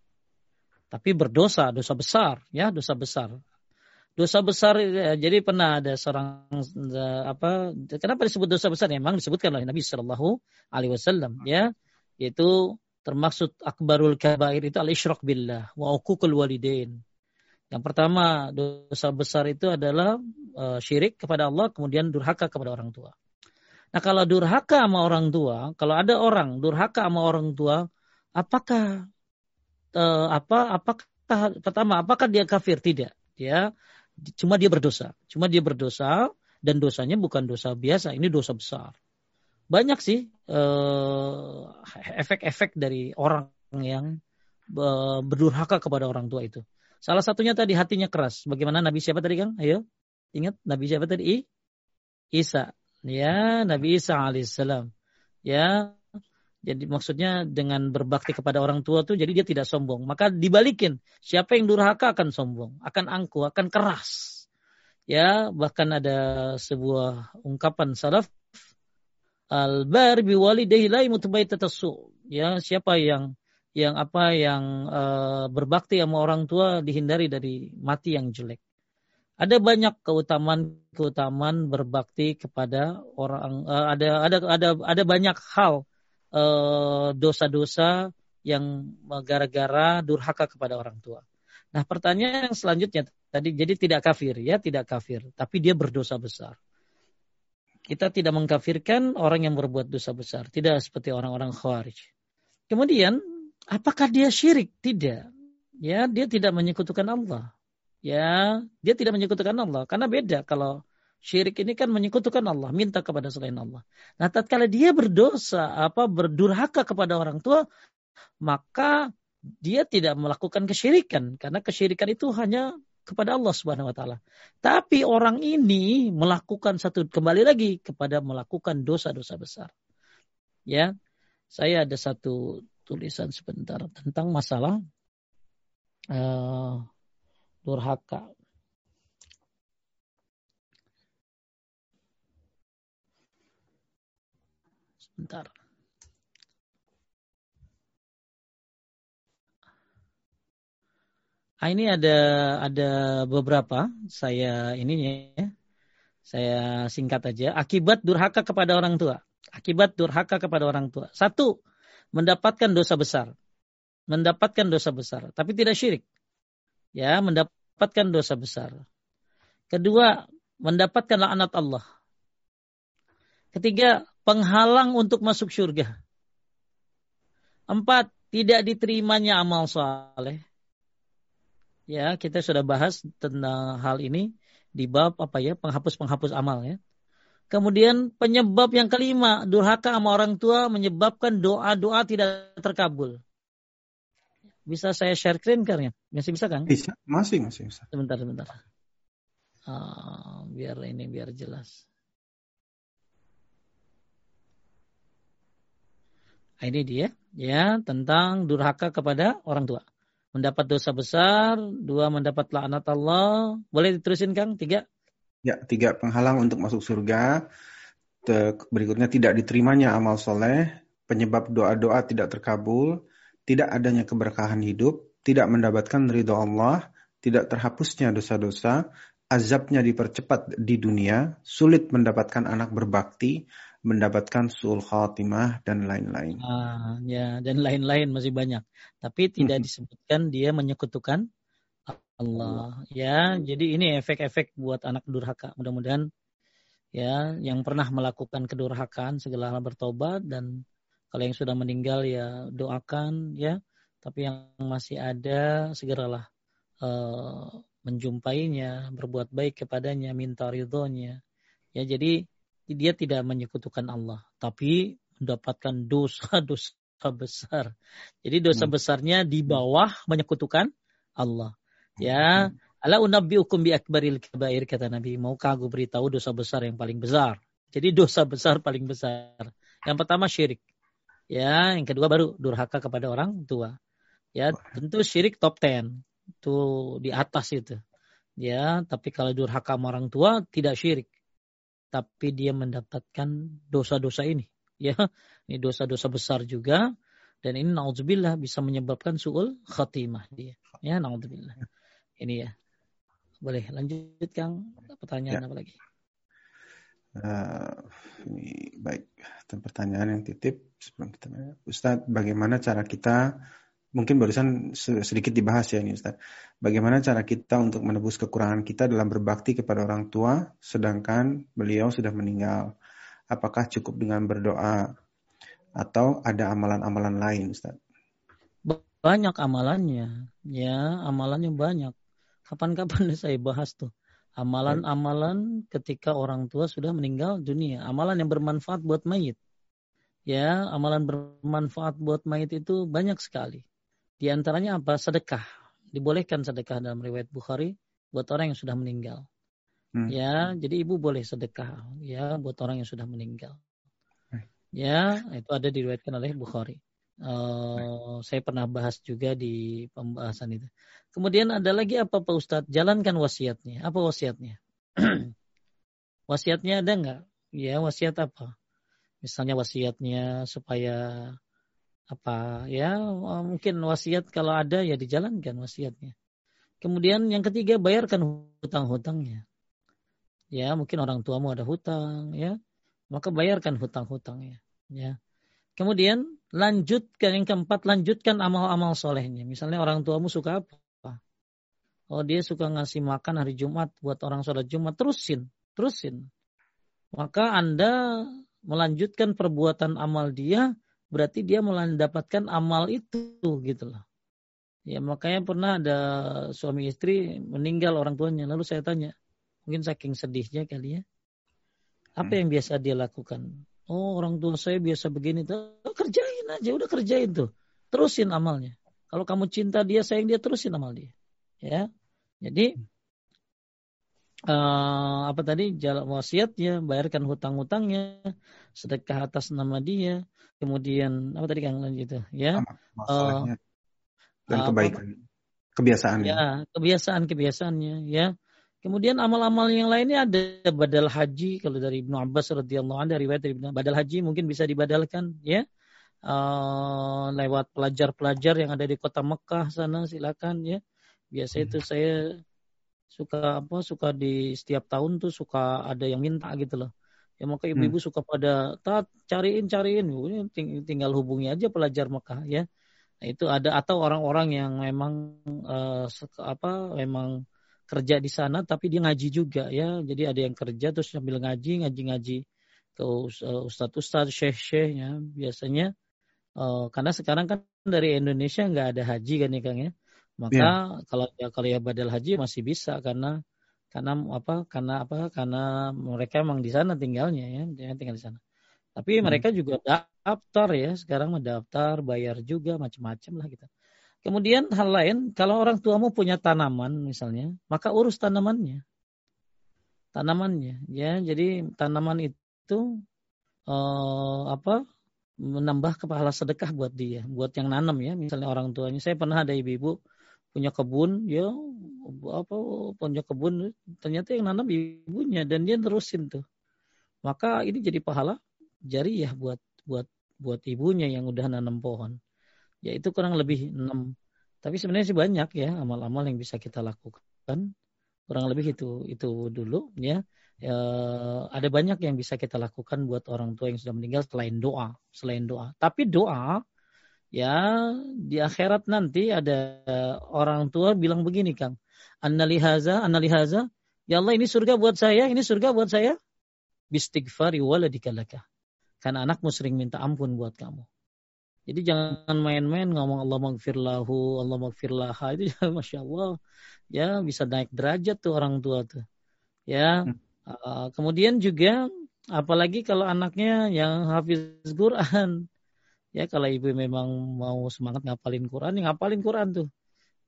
Tapi berdosa, dosa besar, ya dosa besar. Dosa besar, ya, jadi pernah ada seorang apa? Kenapa disebut dosa besar? Memang disebutkan oleh Nabi Shallallahu Alaihi Wasallam, ya, yaitu termasuk akbarul kabair itu al isyrok billah wa uququl walidain yang pertama dosa besar itu adalah uh, syirik kepada Allah kemudian durhaka kepada orang tua. Nah kalau durhaka sama orang tua, kalau ada orang durhaka sama orang tua, apakah uh, apa apakah pertama apakah dia kafir? Tidak. Dia cuma dia berdosa. Cuma dia berdosa dan dosanya bukan dosa biasa, ini dosa besar. Banyak sih uh, efek-efek dari orang yang uh, berdurhaka kepada orang tua itu. Salah satunya tadi hatinya keras. Bagaimana Nabi siapa tadi Kang? Ayo. Ingat Nabi siapa tadi? I? Isa. Ya, Nabi Isa alaihissalam. Ya. Jadi maksudnya dengan berbakti kepada orang tua tuh jadi dia tidak sombong. Maka dibalikin. Siapa yang durhaka akan sombong, akan angkuh, akan keras. Ya, bahkan ada sebuah ungkapan salaf al-bar biwalidayhi la Ya, siapa yang yang apa yang uh, berbakti sama orang tua dihindari dari mati yang jelek. Ada banyak keutamaan-keutamaan berbakti kepada orang uh, ada ada ada ada banyak hal dosa dosa-dosa yang gara-gara durhaka kepada orang tua. Nah, pertanyaan yang selanjutnya tadi jadi tidak kafir ya, tidak kafir, tapi dia berdosa besar. Kita tidak mengkafirkan orang yang berbuat dosa besar, tidak seperti orang-orang khawarij. Kemudian Apakah dia syirik? Tidak. Ya, dia tidak menyekutukan Allah. Ya, dia tidak menyekutukan Allah karena beda kalau syirik ini kan menyekutukan Allah, minta kepada selain Allah. Nah, tatkala dia berdosa apa berdurhaka kepada orang tua, maka dia tidak melakukan kesyirikan karena kesyirikan itu hanya kepada Allah Subhanahu wa taala. Tapi orang ini melakukan satu kembali lagi kepada melakukan dosa-dosa besar. Ya. Saya ada satu tulisan sebentar tentang masalah uh, durhaka. Sebentar. Ah, ini ada ada beberapa saya ini ya. Saya singkat aja. Akibat durhaka kepada orang tua. Akibat durhaka kepada orang tua. Satu, mendapatkan dosa besar. Mendapatkan dosa besar, tapi tidak syirik. Ya, mendapatkan dosa besar. Kedua, mendapatkan laknat Allah. Ketiga, penghalang untuk masuk surga. Empat, tidak diterimanya amal soleh. Ya, kita sudah bahas tentang hal ini di bab apa ya, penghapus-penghapus amal ya. Kemudian penyebab yang kelima, durhaka sama orang tua menyebabkan doa-doa tidak terkabul. Bisa saya share screen karena Masih bisa kan? Bisa, masih, masih bisa. Sebentar, sebentar. Uh, biar ini biar jelas. Nah, ini dia, ya tentang durhaka kepada orang tua. Mendapat dosa besar, dua mendapat laknat Allah. Boleh diterusin Kang? Tiga. Ya, tiga penghalang untuk masuk surga. Berikutnya tidak diterimanya amal soleh, penyebab doa-doa tidak terkabul, tidak adanya keberkahan hidup, tidak mendapatkan ridho Allah, tidak terhapusnya dosa-dosa, azabnya dipercepat di dunia, sulit mendapatkan anak berbakti, mendapatkan sul khatimah dan lain-lain. Ah, ya, dan lain-lain masih banyak. Tapi tidak disebutkan dia menyekutukan Allah. Ya, jadi ini efek-efek buat anak durhaka. Mudah-mudahan ya yang pernah melakukan kedurhakaan segala bertobat dan kalau yang sudah meninggal ya doakan ya. Tapi yang masih ada segeralah uh, menjumpainya, berbuat baik kepadanya, minta ridhonya. Ya, jadi dia tidak menyekutukan Allah, tapi mendapatkan dosa-dosa besar. Jadi dosa hmm. besarnya di bawah menyekutukan Allah. Ya, ala unabbiukum bi akbaril kabair kata Nabi, maukah aku beritahu dosa besar yang paling besar? Jadi dosa besar paling besar. Yang pertama syirik. Ya, yang kedua baru durhaka kepada orang tua. Ya, tentu syirik top ten. Itu di atas itu. Ya, tapi kalau durhaka sama orang tua tidak syirik. Tapi dia mendapatkan dosa-dosa ini. Ya, ini dosa-dosa besar juga. Dan ini naudzubillah bisa menyebabkan su'ul khatimah dia. Ya, naudzubillah. Ini ya. Boleh lanjut Kang. Pertanyaan ya. apa lagi? Uh, ini baik. Pertanyaan yang titip sebelum kita Ustadz, bagaimana cara kita mungkin barusan sedikit dibahas ya ini Ustaz. Bagaimana cara kita untuk menebus kekurangan kita dalam berbakti kepada orang tua sedangkan beliau sudah meninggal? Apakah cukup dengan berdoa atau ada amalan-amalan lain Ustaz? Banyak amalannya. Ya, amalannya banyak. Kapan-kapan saya bahas tuh. Amalan-amalan ketika orang tua sudah meninggal dunia. Amalan yang bermanfaat buat mayit. Ya, amalan bermanfaat buat mayit itu banyak sekali di antaranya apa? Sedekah. Dibolehkan sedekah dalam riwayat Bukhari buat orang yang sudah meninggal. Hmm. Ya, jadi ibu boleh sedekah ya buat orang yang sudah meninggal. Ya, itu ada diriwayatkan oleh Bukhari. Uh, saya pernah bahas juga di pembahasan itu. Kemudian ada lagi apa Pak Ustadz? Jalankan wasiatnya. Apa wasiatnya? wasiatnya ada nggak? Ya, wasiat apa? Misalnya wasiatnya supaya apa ya mungkin wasiat kalau ada ya dijalankan wasiatnya. Kemudian yang ketiga bayarkan hutang-hutangnya. Ya mungkin orang tuamu ada hutang ya maka bayarkan hutang-hutangnya ya. Kemudian lanjutkan yang keempat lanjutkan amal-amal solehnya. Misalnya orang tuamu suka apa? Oh dia suka ngasih makan hari Jumat buat orang sholat Jumat terusin terusin. Maka anda melanjutkan perbuatan amal dia berarti dia mendapatkan amal itu gitu loh. Ya makanya pernah ada suami istri meninggal orang tuanya. Lalu saya tanya, mungkin saking sedihnya kali ya. Apa hmm. yang biasa dia lakukan? Oh orang tua saya biasa begini. Tuh, oh, kerjain aja, udah kerjain tuh. Terusin amalnya. Kalau kamu cinta dia, sayang dia, terusin amal dia. Ya, jadi uh, apa tadi? Jalan wasiatnya, bayarkan hutang-hutangnya, sedekah atas nama dia, kemudian apa tadi kang? Lanjut itu, ya, uh, dan kebaikan, kebiasaannya. Ya, kebiasaan kebiasaannya, ya. Kemudian amal-amal yang lainnya ada. Badal haji kalau dari Ibnu Abbas radhiyallahu anhu dari riwayat dari badal haji mungkin bisa dibadalkan ya. Uh, lewat pelajar-pelajar yang ada di kota Mekah sana silakan ya. Biasa itu hmm. saya suka apa suka di setiap tahun tuh suka ada yang minta gitu loh. Ya maka ibu-ibu hmm. suka pada tat cariin cariin. Tinggal hubungi aja pelajar Mekah ya. Nah, itu ada atau orang-orang yang memang uh, apa memang kerja di sana tapi dia ngaji juga ya. Jadi ada yang kerja terus sambil ngaji ngaji-ngaji ke ustadz-ustadz syekh-syekhnya biasanya uh, karena sekarang kan dari Indonesia nggak ada haji kan ya Kang ya maka ya. kalau ya kalau ya badal haji masih bisa karena karena apa karena apa karena mereka emang di sana tinggalnya ya dia tinggal di sana. Tapi hmm. mereka juga daftar ya sekarang mendaftar bayar juga macam-macam lah gitu. Kemudian hal lain kalau orang tuamu punya tanaman misalnya maka urus tanamannya. Tanamannya ya. Jadi tanaman itu eh, apa menambah kepala sedekah buat dia buat yang nanam ya. Misalnya orang tuanya saya pernah ada ibu-ibu punya kebun ya apa punya kebun ternyata yang nanam ibunya dan dia terusin tuh. Maka ini jadi pahala jariah buat buat buat ibunya yang udah nanam pohon. Ya itu kurang lebih enam. Tapi sebenarnya sih banyak ya amal-amal yang bisa kita lakukan. Kurang lebih itu itu dulu ya. E, ada banyak yang bisa kita lakukan buat orang tua yang sudah meninggal selain doa selain doa. Tapi doa ya di akhirat nanti ada orang tua bilang begini Kang. Annalihaza annalihaza ya Allah ini surga buat saya ini surga buat saya. Bistighfari waladikalaka karena anakmu sering minta ampun buat kamu. Jadi jangan main-main ngomong Allah magfirlahu, Allah magfirlaha itu ya masya Allah. Ya bisa naik derajat tuh orang tua tuh. Ya uh, kemudian juga apalagi kalau anaknya yang hafiz Quran Ya kalau ibu memang mau semangat ngapalin Quran, ya ngapalin Quran tuh.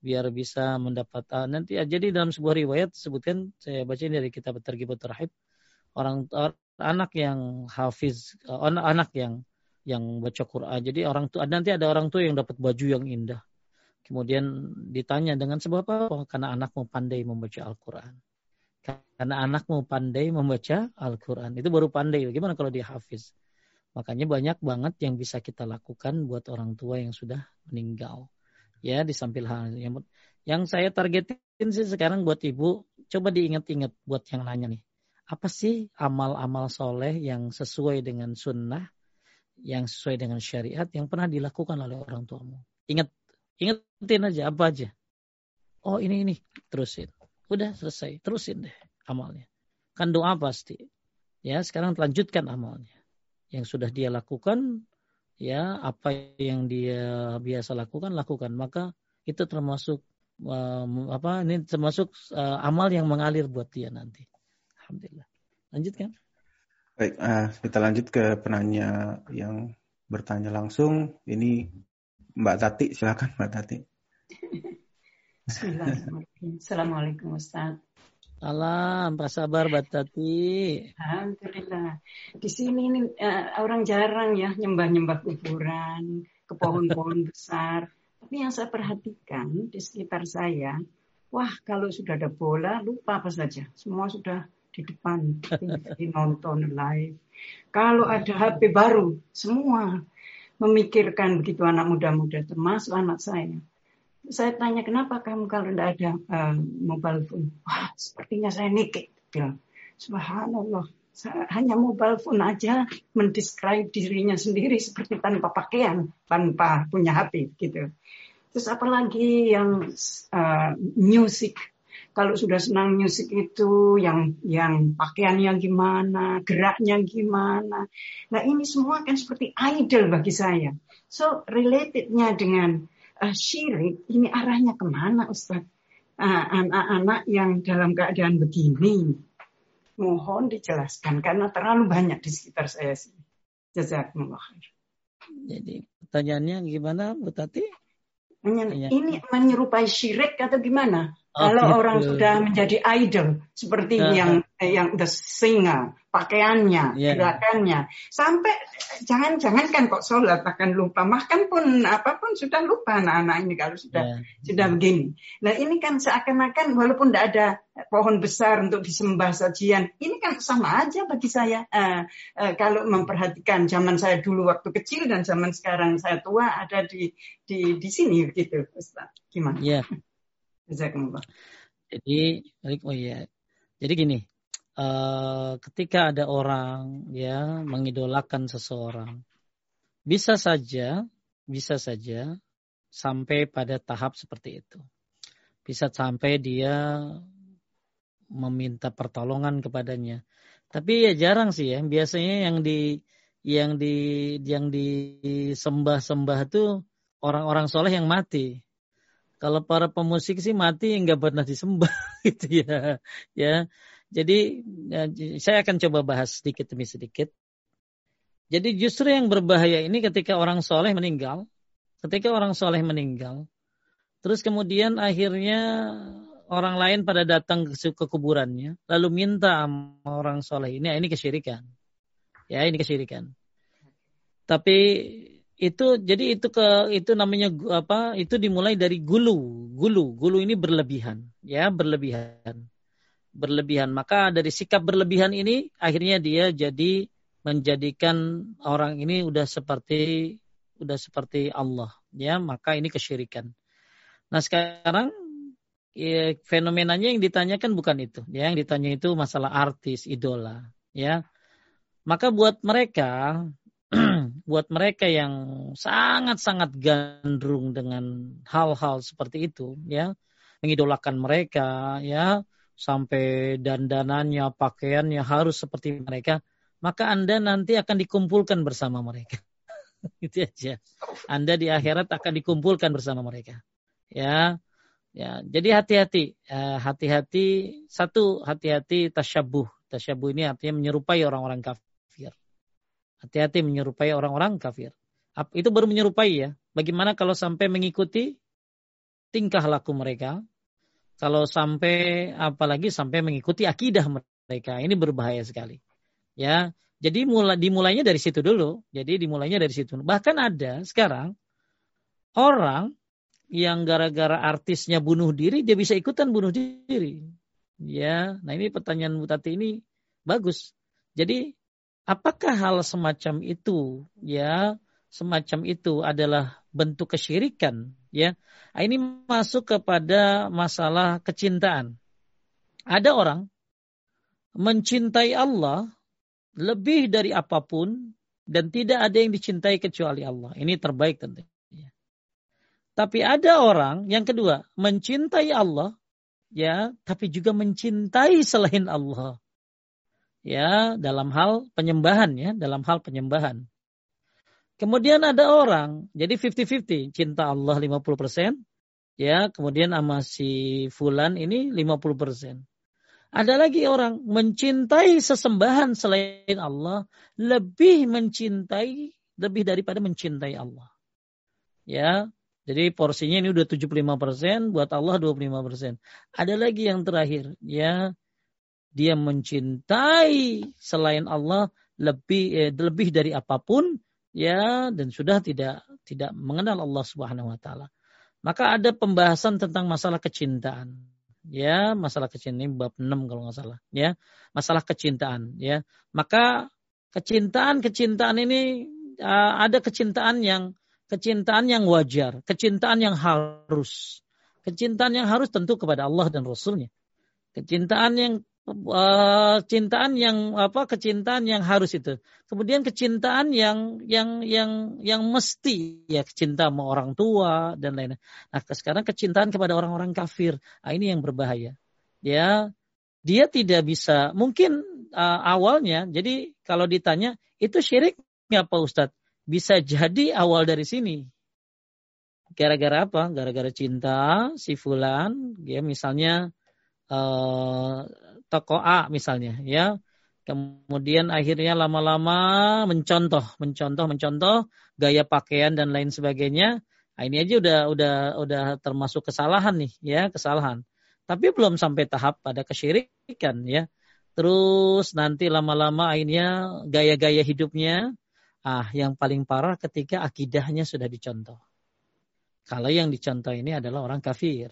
Biar bisa mendapat uh, nanti uh, jadi dalam sebuah riwayat sebutkan saya baca dari kitab Tergibut Terhib orang uh, anak yang hafiz uh, anak yang yang baca Quran. Jadi orang tua nanti ada orang tua yang dapat baju yang indah. Kemudian ditanya dengan sebab apa? Karena anakmu pandai membaca Al-Quran. Karena anakmu pandai membaca Al-Quran. Itu baru pandai. Gimana kalau dia hafiz? Makanya banyak banget yang bisa kita lakukan buat orang tua yang sudah meninggal. Ya, di samping hal yang, yang saya targetin sih sekarang buat ibu, coba diingat-ingat buat yang nanya nih. Apa sih amal-amal soleh yang sesuai dengan sunnah, yang sesuai dengan syariat, yang pernah dilakukan oleh orang tuamu? Ingat Ingetin aja apa aja. Oh ini ini terusin. Udah selesai. Terusin deh amalnya. Kan doa pasti. Ya sekarang lanjutkan amalnya. Yang sudah dia lakukan ya apa yang dia biasa lakukan lakukan maka itu termasuk um, apa ini termasuk uh, amal yang mengalir buat dia nanti. Alhamdulillah. Lanjutkan. Baik, uh, kita lanjut ke penanya yang bertanya langsung. Ini Mbak Tati, silakan Mbak Tati. Bismillahirrahmanirrahim. Assalamualaikum Ustaz. Salam, Pak Sabar Mbak Tati. Alhamdulillah. Di sini ini uh, orang jarang ya nyembah-nyembah kuburan, ke pohon-pohon besar. Tapi yang saya perhatikan di sekitar saya, wah kalau sudah ada bola lupa apa saja. Semua sudah di depan nonton live. Kalau ada HP baru, semua memikirkan begitu anak muda-muda, termasuk anak saya. Saya tanya, kenapa kamu kalau tidak ada uh, mobile phone? Wah, sepertinya saya nikik. Bilang, subhanallah, saya hanya mobile phone aja mendescribe dirinya sendiri seperti tanpa pakaian, tanpa punya HP gitu. Terus apalagi yang uh, music kalau sudah senang musik itu yang yang pakaiannya gimana, geraknya gimana. Nah ini semua kan seperti idol bagi saya. So relatednya dengan uh, syirik ini arahnya ke mana Ustaz? Uh, anak-anak yang dalam keadaan begini mohon dijelaskan karena terlalu banyak di sekitar saya sih. Jazakumullah khair. Jadi pertanyaannya gimana Bu Tati? Ini menyerupai syirik atau gimana? Oh, Kalau gitu. orang sudah menjadi idol seperti uh, yang eh, yang the singer, pakaiannya, yeah. gerakannya, sampai jangan-jangan kan kok sholat akan lupa, makan pun apa pun sudah lupa anak-anak ini kalau sudah yeah. sudah begini. Nah ini kan seakan-akan walaupun tidak ada pohon besar untuk disembah sajian, ini kan sama aja bagi saya. Uh, uh, kalau memperhatikan zaman saya dulu waktu kecil dan zaman sekarang saya tua ada di di di sini gitu, Ustaz. Gimana? Yeah. Jadi, oh iya. Jadi gini, uh, ketika ada orang ya mengidolakan seseorang, bisa saja, bisa saja sampai pada tahap seperti itu. Bisa sampai dia meminta pertolongan kepadanya. Tapi ya jarang sih ya. Biasanya yang di yang di yang disembah-sembah itu orang-orang soleh yang mati. Kalau para pemusik sih mati nggak pernah disembah gitu ya. Ya. Jadi ya, saya akan coba bahas sedikit demi sedikit. Jadi justru yang berbahaya ini ketika orang soleh meninggal, ketika orang soleh meninggal, terus kemudian akhirnya orang lain pada datang ke, kuburannya, lalu minta sama orang soleh ini, ini kesyirikan. Ya ini kesyirikan. Tapi itu jadi itu ke itu namanya apa itu dimulai dari gulu. Gulu. Gulu ini berlebihan ya berlebihan. Berlebihan. Maka dari sikap berlebihan ini akhirnya dia jadi menjadikan orang ini udah seperti udah seperti Allah ya. Maka ini kesyirikan. Nah sekarang ya, fenomenanya yang ditanyakan bukan itu ya. Yang ditanya itu masalah artis idola ya. Maka buat mereka buat mereka yang sangat-sangat gandrung dengan hal-hal seperti itu ya. Mengidolakan mereka ya. Sampai dandanannya pakaiannya harus seperti mereka maka Anda nanti akan dikumpulkan bersama mereka. Itu aja. Anda di akhirat akan dikumpulkan bersama mereka ya. Ya jadi hati-hati eh, hati-hati. Satu hati-hati tasyabuh. Tasyabuh ini artinya menyerupai orang-orang kafir Hati-hati menyerupai orang-orang kafir. Itu baru menyerupai ya. Bagaimana kalau sampai mengikuti tingkah laku mereka? Kalau sampai apalagi sampai mengikuti akidah mereka, ini berbahaya sekali. Ya, jadi mulai dimulainya dari situ dulu. Jadi dimulainya dari situ. Bahkan ada sekarang orang yang gara-gara artisnya bunuh diri dia bisa ikutan bunuh diri. Ya, nah ini pertanyaan Bu Tati ini bagus. Jadi apakah hal semacam itu ya semacam itu adalah bentuk kesyirikan ya? Nah, ini masuk kepada masalah kecintaan. Ada orang mencintai Allah lebih dari apa pun dan tidak ada yang dicintai kecuali Allah. Ini terbaik tentunya. Tapi ada orang yang kedua mencintai Allah ya, tapi juga mencintai selain Allah. Ya, dalam hal penyembahan ya, dalam hal penyembahan. Kemudian ada orang, jadi 50-50, cinta Allah 50%, ya, kemudian sama si fulan ini 50%. Ada lagi orang mencintai sesembahan selain Allah lebih mencintai lebih daripada mencintai Allah. Ya, jadi porsinya ini udah 75%, buat Allah 25%. Ada lagi yang terakhir, ya. Dia mencintai selain Allah lebih eh, lebih dari apa pun ya dan sudah tidak tidak mengenal Allah Subhanahu wa taala. Maka ada pembahasan tentang masalah kecintaan ya masalah kecintaan ini bab 6 kalau nggak salah ya masalah kecintaan ya. Maka kecintaan kecintaan ini uh, ada kecintaan yang kecintaan yang wajar kecintaan yang harus. Kecintaan yang harus tentu kepada Allah dan Rasulnya. Kecintaan yang uh, cintaan yang apa kecintaan yang harus itu. Kemudian kecintaan yang yang yang yang mesti ya cinta sama orang tua dan lain-lain. Nah, sekarang kecintaan kepada orang-orang kafir. Nah, ini yang berbahaya. Ya, dia tidak bisa mungkin uh, awalnya jadi kalau ditanya itu syirik nggak Pak Ustadz? Bisa jadi awal dari sini. Gara-gara apa? Gara-gara cinta si fulan, ya misalnya uh, toko A misalnya ya. Kemudian akhirnya lama-lama mencontoh mencontoh mencontoh gaya pakaian dan lain sebagainya. Nah, ini aja udah udah udah termasuk kesalahan nih ya kesalahan. Tapi belum sampai tahap pada kesyirikan ya. Terus nanti lama-lama akhirnya gaya-gaya hidupnya ah yang paling parah ketika akidahnya sudah dicontoh. Kalau yang dicontoh ini adalah orang kafir.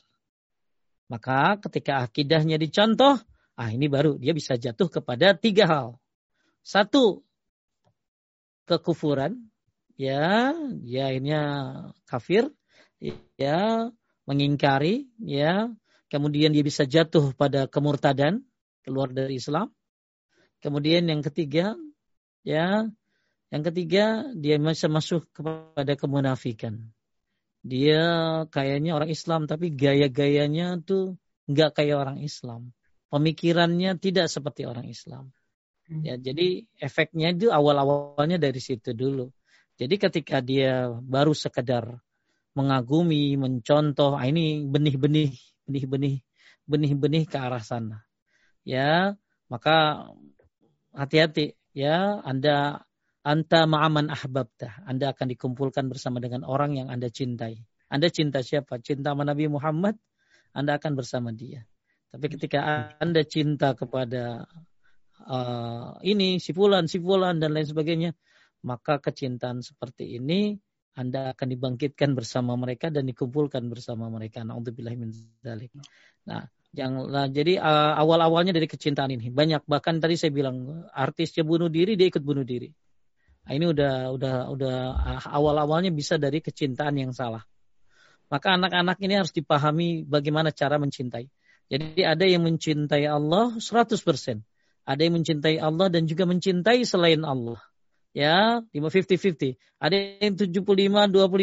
Maka ketika akidahnya dicontoh Ah ini baru dia bisa jatuh kepada tiga hal. Satu, kekufuran, ya, ya ini kafir, ya, mengingkari, ya, kemudian dia bisa jatuh pada kemurtadan, keluar dari Islam. Kemudian yang ketiga, ya, yang ketiga dia bisa masuk kepada kemunafikan. Dia kayaknya orang Islam tapi gaya-gayanya tuh nggak kayak orang Islam pemikirannya tidak seperti orang Islam. Hmm. Ya, jadi efeknya itu awal-awalnya dari situ dulu. Jadi ketika dia baru sekedar mengagumi, mencontoh, ah, ini benih-benih, benih-benih, benih-benih ke arah sana. Ya, maka hati-hati ya, Anda anta ma'aman ahbabta. Anda akan dikumpulkan bersama dengan orang yang Anda cintai. Anda cinta siapa? Cinta Nabi Muhammad, Anda akan bersama dia. Tapi ketika Anda cinta kepada uh, ini, si fulan, si fulan, dan lain sebagainya, maka kecintaan seperti ini Anda akan dibangkitkan bersama mereka dan dikumpulkan bersama mereka. Nah, yang nah, jadi uh, awal-awalnya dari kecintaan ini banyak bahkan tadi saya bilang artisnya bunuh diri dia ikut bunuh diri. Nah, ini udah udah udah uh, awal-awalnya bisa dari kecintaan yang salah. Maka anak-anak ini harus dipahami bagaimana cara mencintai. Jadi ada yang mencintai Allah 100%. Ada yang mencintai Allah dan juga mencintai selain Allah. Ya, 50-50. Ada yang 75-25.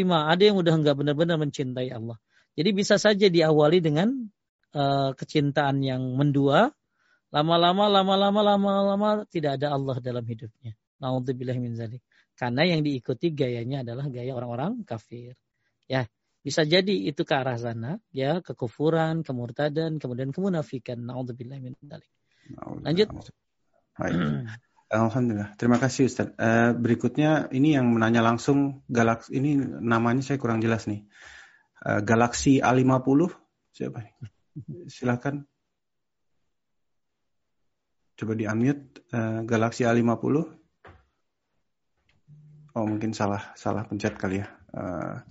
Ada yang udah nggak benar-benar mencintai Allah. Jadi bisa saja diawali dengan uh, kecintaan yang mendua. Lama-lama, lama-lama, lama-lama tidak ada Allah dalam hidupnya. Naudzubillah min zalik. Karena yang diikuti gayanya adalah gaya orang-orang kafir. Ya, bisa jadi itu ke arah sana, ya, kekufuran, kemurtadan, kemudian kemunafikan. Nauzubillah min dzalik. Lanjut. Baik. Alhamdulillah. Terima kasih Ustaz. Uh, berikutnya ini yang menanya langsung galaksi ini namanya saya kurang jelas nih. Uh, Galaxy A50 siapa? Silakan. Coba di unmute uh, Galaxy A50. Oh mungkin salah salah pencet kali ya. Uh,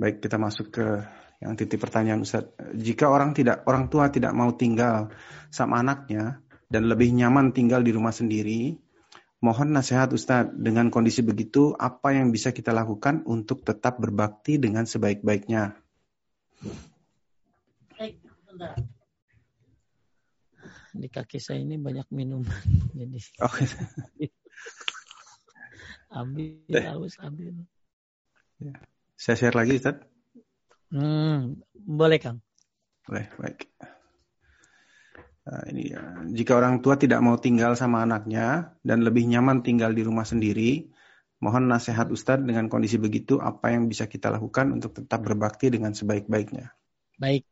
Baik, kita masuk ke yang titik pertanyaan Ustaz. Jika orang tidak orang tua tidak mau tinggal sama anaknya dan lebih nyaman tinggal di rumah sendiri, mohon nasihat Ustaz dengan kondisi begitu apa yang bisa kita lakukan untuk tetap berbakti dengan sebaik-baiknya? Baik, Di kaki saya ini banyak minuman, jadi. Oh. ambil, harus ambil. Ya. Saya share lagi, Ustaz. Hmm, boleh, Kang. Boleh, baik. Nah, ini ya. Jika orang tua tidak mau tinggal sama anaknya dan lebih nyaman tinggal di rumah sendiri, mohon nasihat Ustadz dengan kondisi begitu apa yang bisa kita lakukan untuk tetap berbakti dengan sebaik-baiknya. Baik,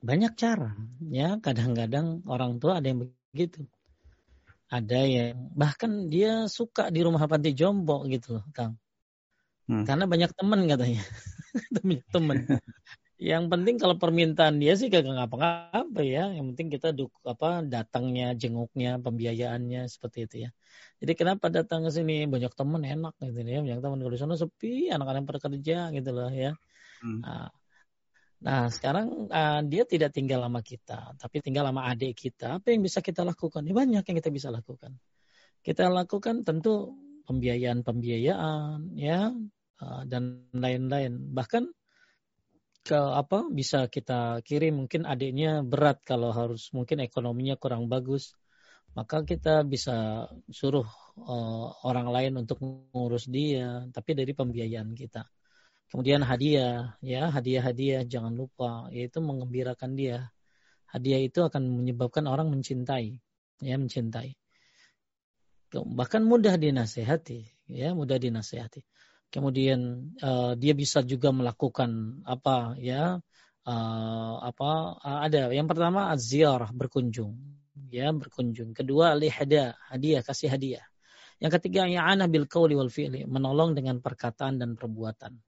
banyak cara. Ya, kadang-kadang orang tua ada yang begitu. Ada yang bahkan dia suka di rumah panti jompo gitu loh, Kang. Hmm. Karena banyak teman katanya. banyak teman. Yang penting kalau permintaan dia sih kagak ngapa-ngapa ya. Yang penting kita duk apa datangnya, jenguknya, pembiayaannya seperti itu ya. Jadi kenapa datang ke sini banyak teman enak gitu ya. Banyak teman kalau di sana sepi, anak-anak pada kerja gitu loh ya. Hmm. Nah, Nah, sekarang uh, dia tidak tinggal sama kita, tapi tinggal sama adik kita. Apa yang bisa kita lakukan? Ya, banyak yang kita bisa lakukan. Kita lakukan tentu pembiayaan-pembiayaan, ya, uh, dan lain-lain. Bahkan ke apa bisa kita kirim mungkin adiknya berat kalau harus mungkin ekonominya kurang bagus maka kita bisa suruh uh, orang lain untuk mengurus dia tapi dari pembiayaan kita Kemudian hadiah, ya hadiah-hadiah jangan lupa, yaitu mengembirakan dia. Hadiah itu akan menyebabkan orang mencintai, ya mencintai. Bahkan mudah dinasehati, ya mudah dinasehati. Kemudian uh, dia bisa juga melakukan apa, ya uh, apa uh, ada. Yang pertama ziarah berkunjung, ya berkunjung. Kedua lihada, hadiah kasih hadiah. Yang ketiga i'anah bil qauli wal fi'li, menolong dengan perkataan dan perbuatan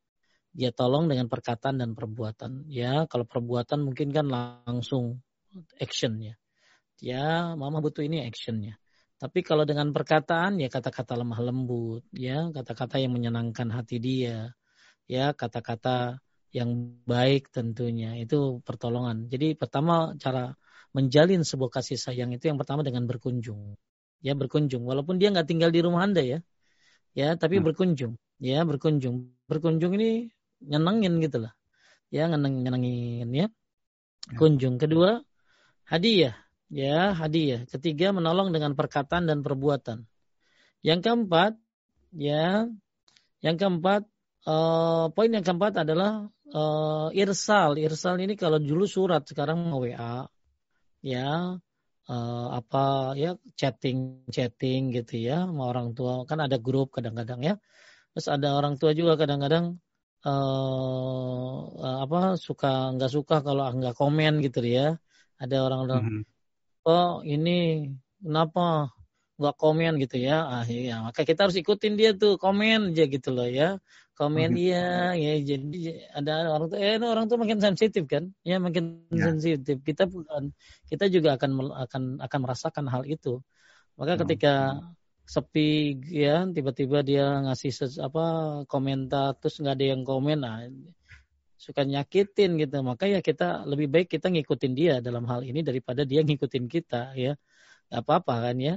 dia tolong dengan perkataan dan perbuatan. Ya, kalau perbuatan mungkin kan langsung actionnya. Ya, mama butuh ini actionnya. Tapi kalau dengan perkataan ya kata-kata lemah lembut, ya kata-kata yang menyenangkan hati dia, ya kata-kata yang baik tentunya itu pertolongan. Jadi pertama cara menjalin sebuah kasih sayang itu yang pertama dengan berkunjung, ya berkunjung. Walaupun dia nggak tinggal di rumah anda ya, ya tapi hmm. berkunjung, ya berkunjung. Berkunjung ini nyenengin gitu lah. Ya nyeneng nyenengin ya. ya. Kunjung kedua hadiah ya hadiah. Ketiga menolong dengan perkataan dan perbuatan. Yang keempat ya yang keempat uh, poin yang keempat adalah uh, irsal. Irsal ini kalau dulu surat sekarang WA ya uh, apa ya chatting chatting gitu ya sama orang tua kan ada grup kadang-kadang ya terus ada orang tua juga kadang-kadang uh, apa suka nggak suka kalau nggak komen gitu ya. Ada orang-orang mm -hmm. Oh ini kenapa nggak komen gitu ya. Ah iya, maka kita harus ikutin dia tuh komen aja gitu loh ya. Komen iya, ya jadi ada orang tuh eh orang tuh makin sensitif kan? Ya makin ya. sensitif. Kita kita juga akan akan akan merasakan hal itu. Maka ketika sepi ya tiba-tiba dia ngasih apa komentar terus nggak ada yang komen nah suka nyakitin gitu. Maka ya kita lebih baik kita ngikutin dia dalam hal ini daripada dia ngikutin kita ya. Nggak apa-apa kan ya.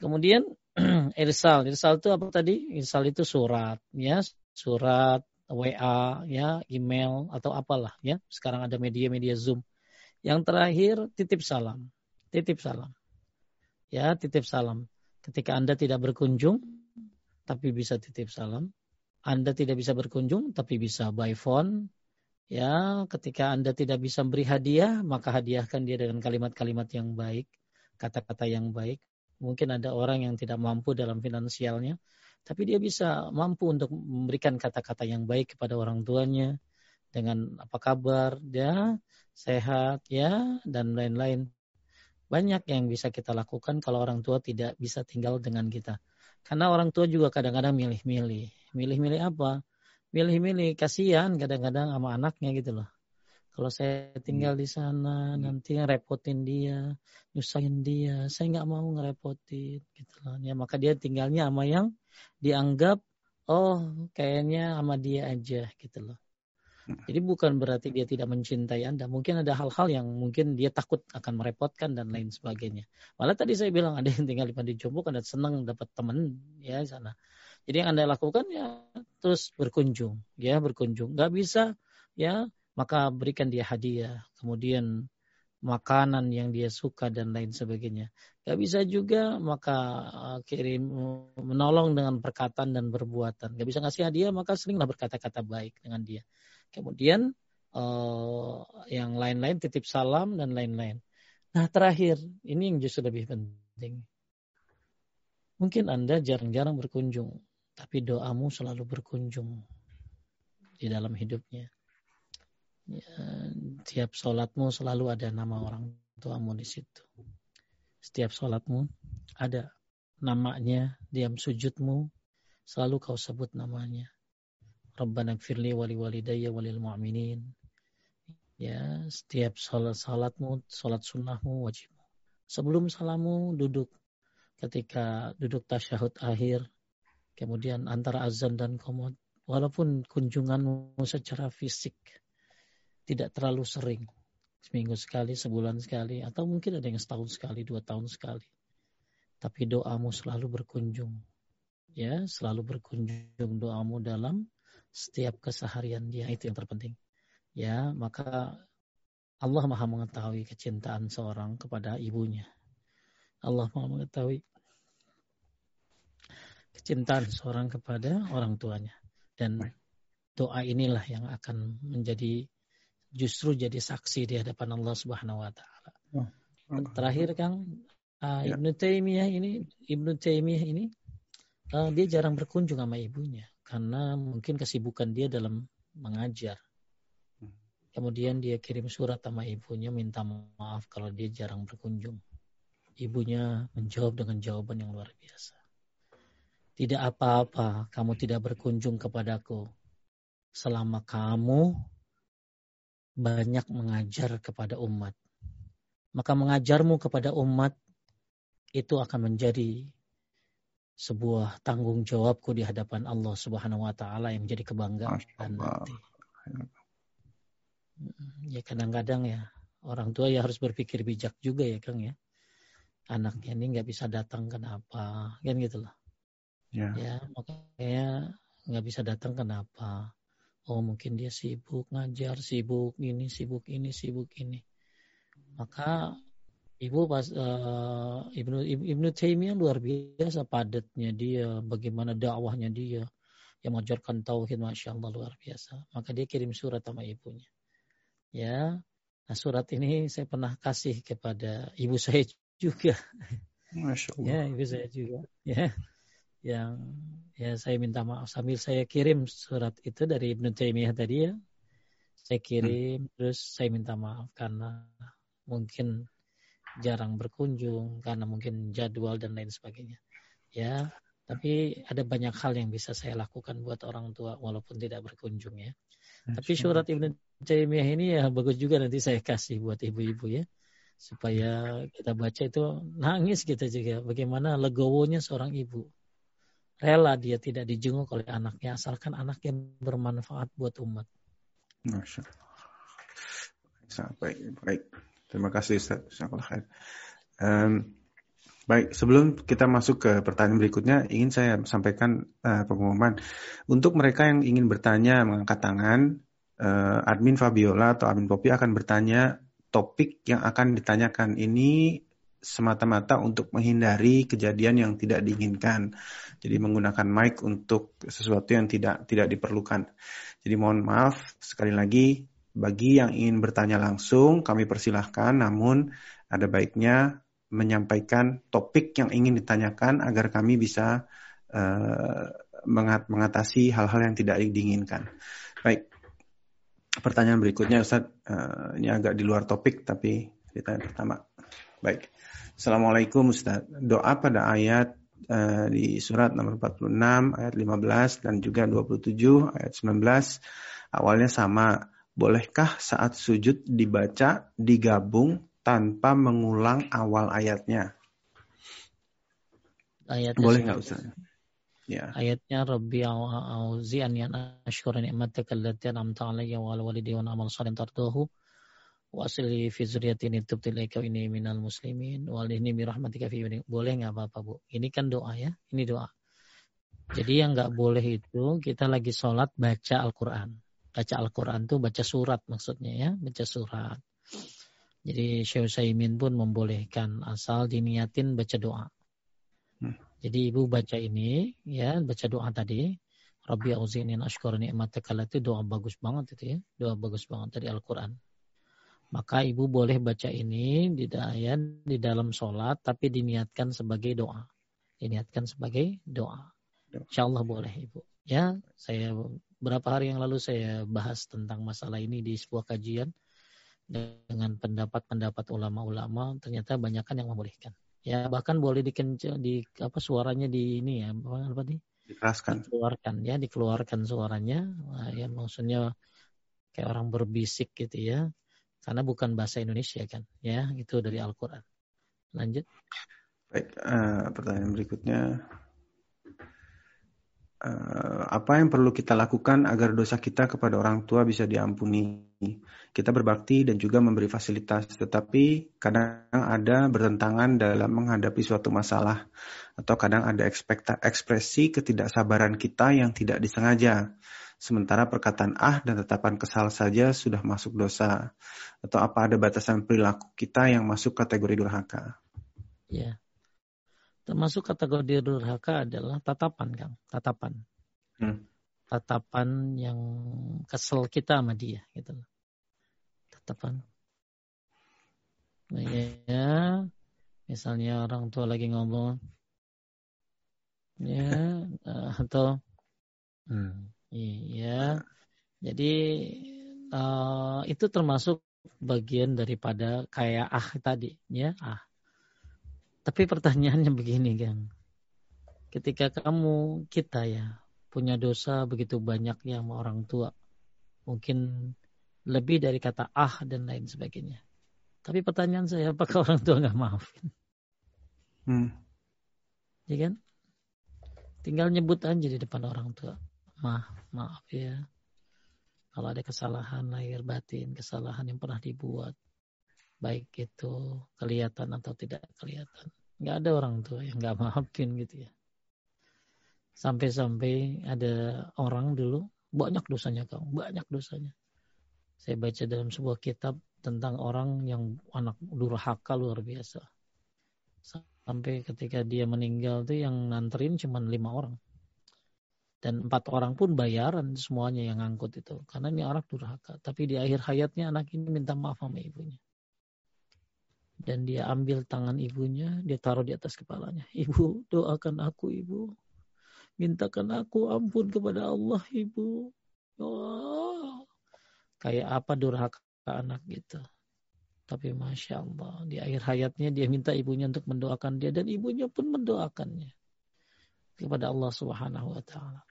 Kemudian irsal. Irsal itu apa tadi? Irsal itu surat ya. Surat WA ya. Email atau apalah ya. Sekarang ada media-media zoom. Yang terakhir titip salam. Titip salam. Ya titip salam. Ketika Anda tidak berkunjung, tapi bisa titip salam. Anda tidak bisa berkunjung, tapi bisa by phone. Ya, ketika Anda tidak bisa beri hadiah, maka hadiahkan dia dengan kalimat-kalimat yang baik, kata-kata yang baik. Mungkin ada orang yang tidak mampu dalam finansialnya, tapi dia bisa mampu untuk memberikan kata-kata yang baik kepada orang tuanya dengan apa kabar, ya, sehat, ya, dan lain-lain. Banyak yang bisa kita lakukan kalau orang tua tidak bisa tinggal dengan kita. Karena orang tua juga kadang-kadang milih-milih. Milih-milih apa? Milih-milih kasihan kadang-kadang sama anaknya gitu loh. Kalau saya tinggal di sana nanti ngerepotin dia, nyusahin dia, saya nggak mau ngerepotin gitu loh. Ya maka dia tinggalnya sama yang dianggap oh kayaknya sama dia aja gitu loh. Jadi bukan berarti dia tidak mencintai Anda. Mungkin ada hal-hal yang mungkin dia takut akan merepotkan dan lain sebagainya. Malah tadi saya bilang ada yang tinggal di Panti Jompo karena senang dapat teman ya sana. Jadi yang Anda lakukan ya terus berkunjung, ya berkunjung. Gak bisa ya maka berikan dia hadiah. Kemudian makanan yang dia suka dan lain sebagainya. Gak bisa juga maka uh, kirim menolong dengan perkataan dan perbuatan. Gak bisa ngasih hadiah maka seringlah berkata-kata baik dengan dia. Kemudian uh, yang lain-lain titip salam dan lain-lain. Nah terakhir ini yang justru lebih penting. Mungkin Anda jarang-jarang berkunjung, tapi doamu selalu berkunjung di dalam hidupnya ya, tiap sholatmu selalu ada nama orang tuamu di situ. Setiap sholatmu ada namanya, diam sujudmu selalu kau sebut namanya. Rabbana firli wali walidayya walil mu'minin. Ya, setiap sholat salatmu, sholat sunnahmu, wajibmu. Sebelum salamu duduk ketika duduk tasyahud akhir, kemudian antara azan dan komod, walaupun kunjunganmu secara fisik tidak terlalu sering. Seminggu sekali, sebulan sekali, atau mungkin ada yang setahun sekali, dua tahun sekali. Tapi doamu selalu berkunjung. Ya, selalu berkunjung doamu dalam setiap keseharian dia. Itu yang terpenting. Ya, maka Allah maha mengetahui kecintaan seorang kepada ibunya. Allah maha mengetahui kecintaan seorang kepada orang tuanya. Dan doa inilah yang akan menjadi justru jadi saksi di hadapan Allah Subhanahu wa taala. Oh, Terakhir Kang uh, ya. Ibnu Taimiyah ini Ibnu Taimiyah ini uh, dia jarang berkunjung sama ibunya karena mungkin kesibukan dia dalam mengajar. Hmm. Kemudian dia kirim surat sama ibunya minta maaf kalau dia jarang berkunjung. Ibunya menjawab dengan jawaban yang luar biasa. Tidak apa-apa kamu tidak berkunjung kepadaku selama kamu banyak mengajar kepada umat. Maka mengajarmu kepada umat itu akan menjadi sebuah tanggung jawabku di hadapan Allah Subhanahu wa taala yang menjadi kebanggaan nanti. Ya kadang-kadang ya orang tua ya harus berpikir bijak juga ya Kang ya. Anaknya ini nggak bisa datang kenapa? Kan gitu loh. Ya. ya makanya nggak bisa datang kenapa? Oh mungkin dia sibuk ngajar, sibuk ini, sibuk ini, sibuk ini. Maka ibu pas uh, ibnu ibnu Taimiyah luar biasa padatnya dia, bagaimana dakwahnya dia yang mengajarkan tauhid, masya Allah luar biasa. Maka dia kirim surat sama ibunya. Ya, nah surat ini saya pernah kasih kepada ibu saya juga. Masya Allah. Ya, ibu saya juga. Ya, yang ya saya minta maaf sambil saya kirim surat itu dari Ibnu Taimiyah tadi ya. Saya kirim hmm. terus saya minta maaf karena mungkin jarang berkunjung karena mungkin jadwal dan lain sebagainya. Ya, tapi ada banyak hal yang bisa saya lakukan buat orang tua walaupun tidak berkunjung ya. Tapi surat Ibnu Taimiyah ini ya bagus juga nanti saya kasih buat ibu-ibu ya supaya kita baca itu nangis kita juga bagaimana legowonya seorang ibu rela dia tidak dijenguk oleh anaknya asalkan anaknya bermanfaat buat umat. Masya Allah. Baik, baik. Terima kasih Ustaz. Um, baik, sebelum kita masuk ke pertanyaan berikutnya, ingin saya sampaikan uh, pengumuman. Untuk mereka yang ingin bertanya mengangkat tangan, uh, admin Fabiola atau admin Popi akan bertanya topik yang akan ditanyakan. Ini semata-mata untuk menghindari kejadian yang tidak diinginkan. Jadi menggunakan mic untuk sesuatu yang tidak tidak diperlukan. Jadi mohon maaf sekali lagi bagi yang ingin bertanya langsung kami persilahkan namun ada baiknya menyampaikan topik yang ingin ditanyakan agar kami bisa uh, mengatasi hal-hal yang tidak diinginkan. Baik. Pertanyaan berikutnya Ustaz, uh, ini agak di luar topik tapi ditanya pertama. Baik. Assalamualaikum Ustaz. Doa pada ayat uh, di surat nomor 46 ayat 15 dan juga 27 ayat 19 awalnya sama. Bolehkah saat sujud dibaca digabung tanpa mengulang awal ayatnya? Ayatnya Boleh nggak Ustaz? Ya. Ayatnya Rabbi auzi'ani an ashkura ni'mataka allati an'amta alayya wa ala walidayya wa amal salihan tardahu wa asli fi ilaika wa inni minal muslimin. Wa alihni bi rahmatika fi boleh nggak apa-apa Bu? Ini kan doa ya ini doa. Jadi yang nggak boleh itu kita lagi sholat baca Al-Quran. Baca Al-Quran tuh baca surat maksudnya ya baca surat. Jadi Syekh Saimin pun membolehkan asal diniatin baca doa. Hmm. jadi ibu baca ini ya baca doa tadi. Rabbi auzini ashkur ni'mataka itu doa bagus banget itu ya doa bagus banget dari Al-Quran maka ibu boleh baca ini di ya, di dalam sholat tapi diniatkan sebagai doa. Diniatkan sebagai doa. Insya Allah boleh ibu. Ya, saya berapa hari yang lalu saya bahas tentang masalah ini di sebuah kajian dengan pendapat-pendapat ulama-ulama ternyata banyak yang membolehkan. Ya bahkan boleh dikencang di apa suaranya di ini ya apa, apa nih? Dikeraskan. Dikeluarkan ya, dikeluarkan suaranya. Nah, ya maksudnya kayak orang berbisik gitu ya karena bukan bahasa Indonesia kan ya itu dari Al-Quran. Lanjut. Baik uh, pertanyaan berikutnya. Uh, apa yang perlu kita lakukan agar dosa kita kepada orang tua bisa diampuni? Kita berbakti dan juga memberi fasilitas tetapi kadang ada bertentangan dalam menghadapi suatu masalah atau kadang ada ekspresi ketidaksabaran kita yang tidak disengaja sementara perkataan ah dan tetapan kesal saja sudah masuk dosa? Atau apa ada batasan perilaku kita yang masuk kategori durhaka? Ya. Termasuk kategori durhaka adalah tatapan, Kang. Tatapan. Hmm. Tatapan yang kesel kita sama dia, gitu Tatapan. Nah, ya, misalnya orang tua lagi ngomong, ya, atau hmm, Iya. Jadi uh, itu termasuk bagian daripada kayak ah tadi, ya ah. Tapi pertanyaannya begini kan, ketika kamu kita ya punya dosa begitu banyak yang orang tua, mungkin lebih dari kata ah dan lain sebagainya. Tapi pertanyaan saya, apakah orang tua nggak maafin? Hmm. Ya kan? Tinggal nyebut aja di depan orang tua maaf maaf ya. Kalau ada kesalahan lahir batin kesalahan yang pernah dibuat baik itu kelihatan atau tidak kelihatan. Nggak ada orang tua yang nggak maafin gitu ya. Sampai-sampai ada orang dulu banyak dosanya kau banyak dosanya. Saya baca dalam sebuah kitab tentang orang yang anak durhaka luar biasa. Sampai ketika dia meninggal tuh yang nganterin cuma lima orang dan empat orang pun bayaran semuanya yang ngangkut itu. Karena ini anak durhaka. Tapi di akhir hayatnya anak ini minta maaf sama ibunya. Dan dia ambil tangan ibunya dia taruh di atas kepalanya. Ibu doakan aku ibu. Mintakan aku ampun kepada Allah ibu. Oh. kayak apa durhaka anak gitu. Tapi masya Allah di akhir hayatnya dia minta ibunya untuk mendoakan dia. Dan ibunya pun mendoakannya. Kepada Allah Subhanahu wa taala.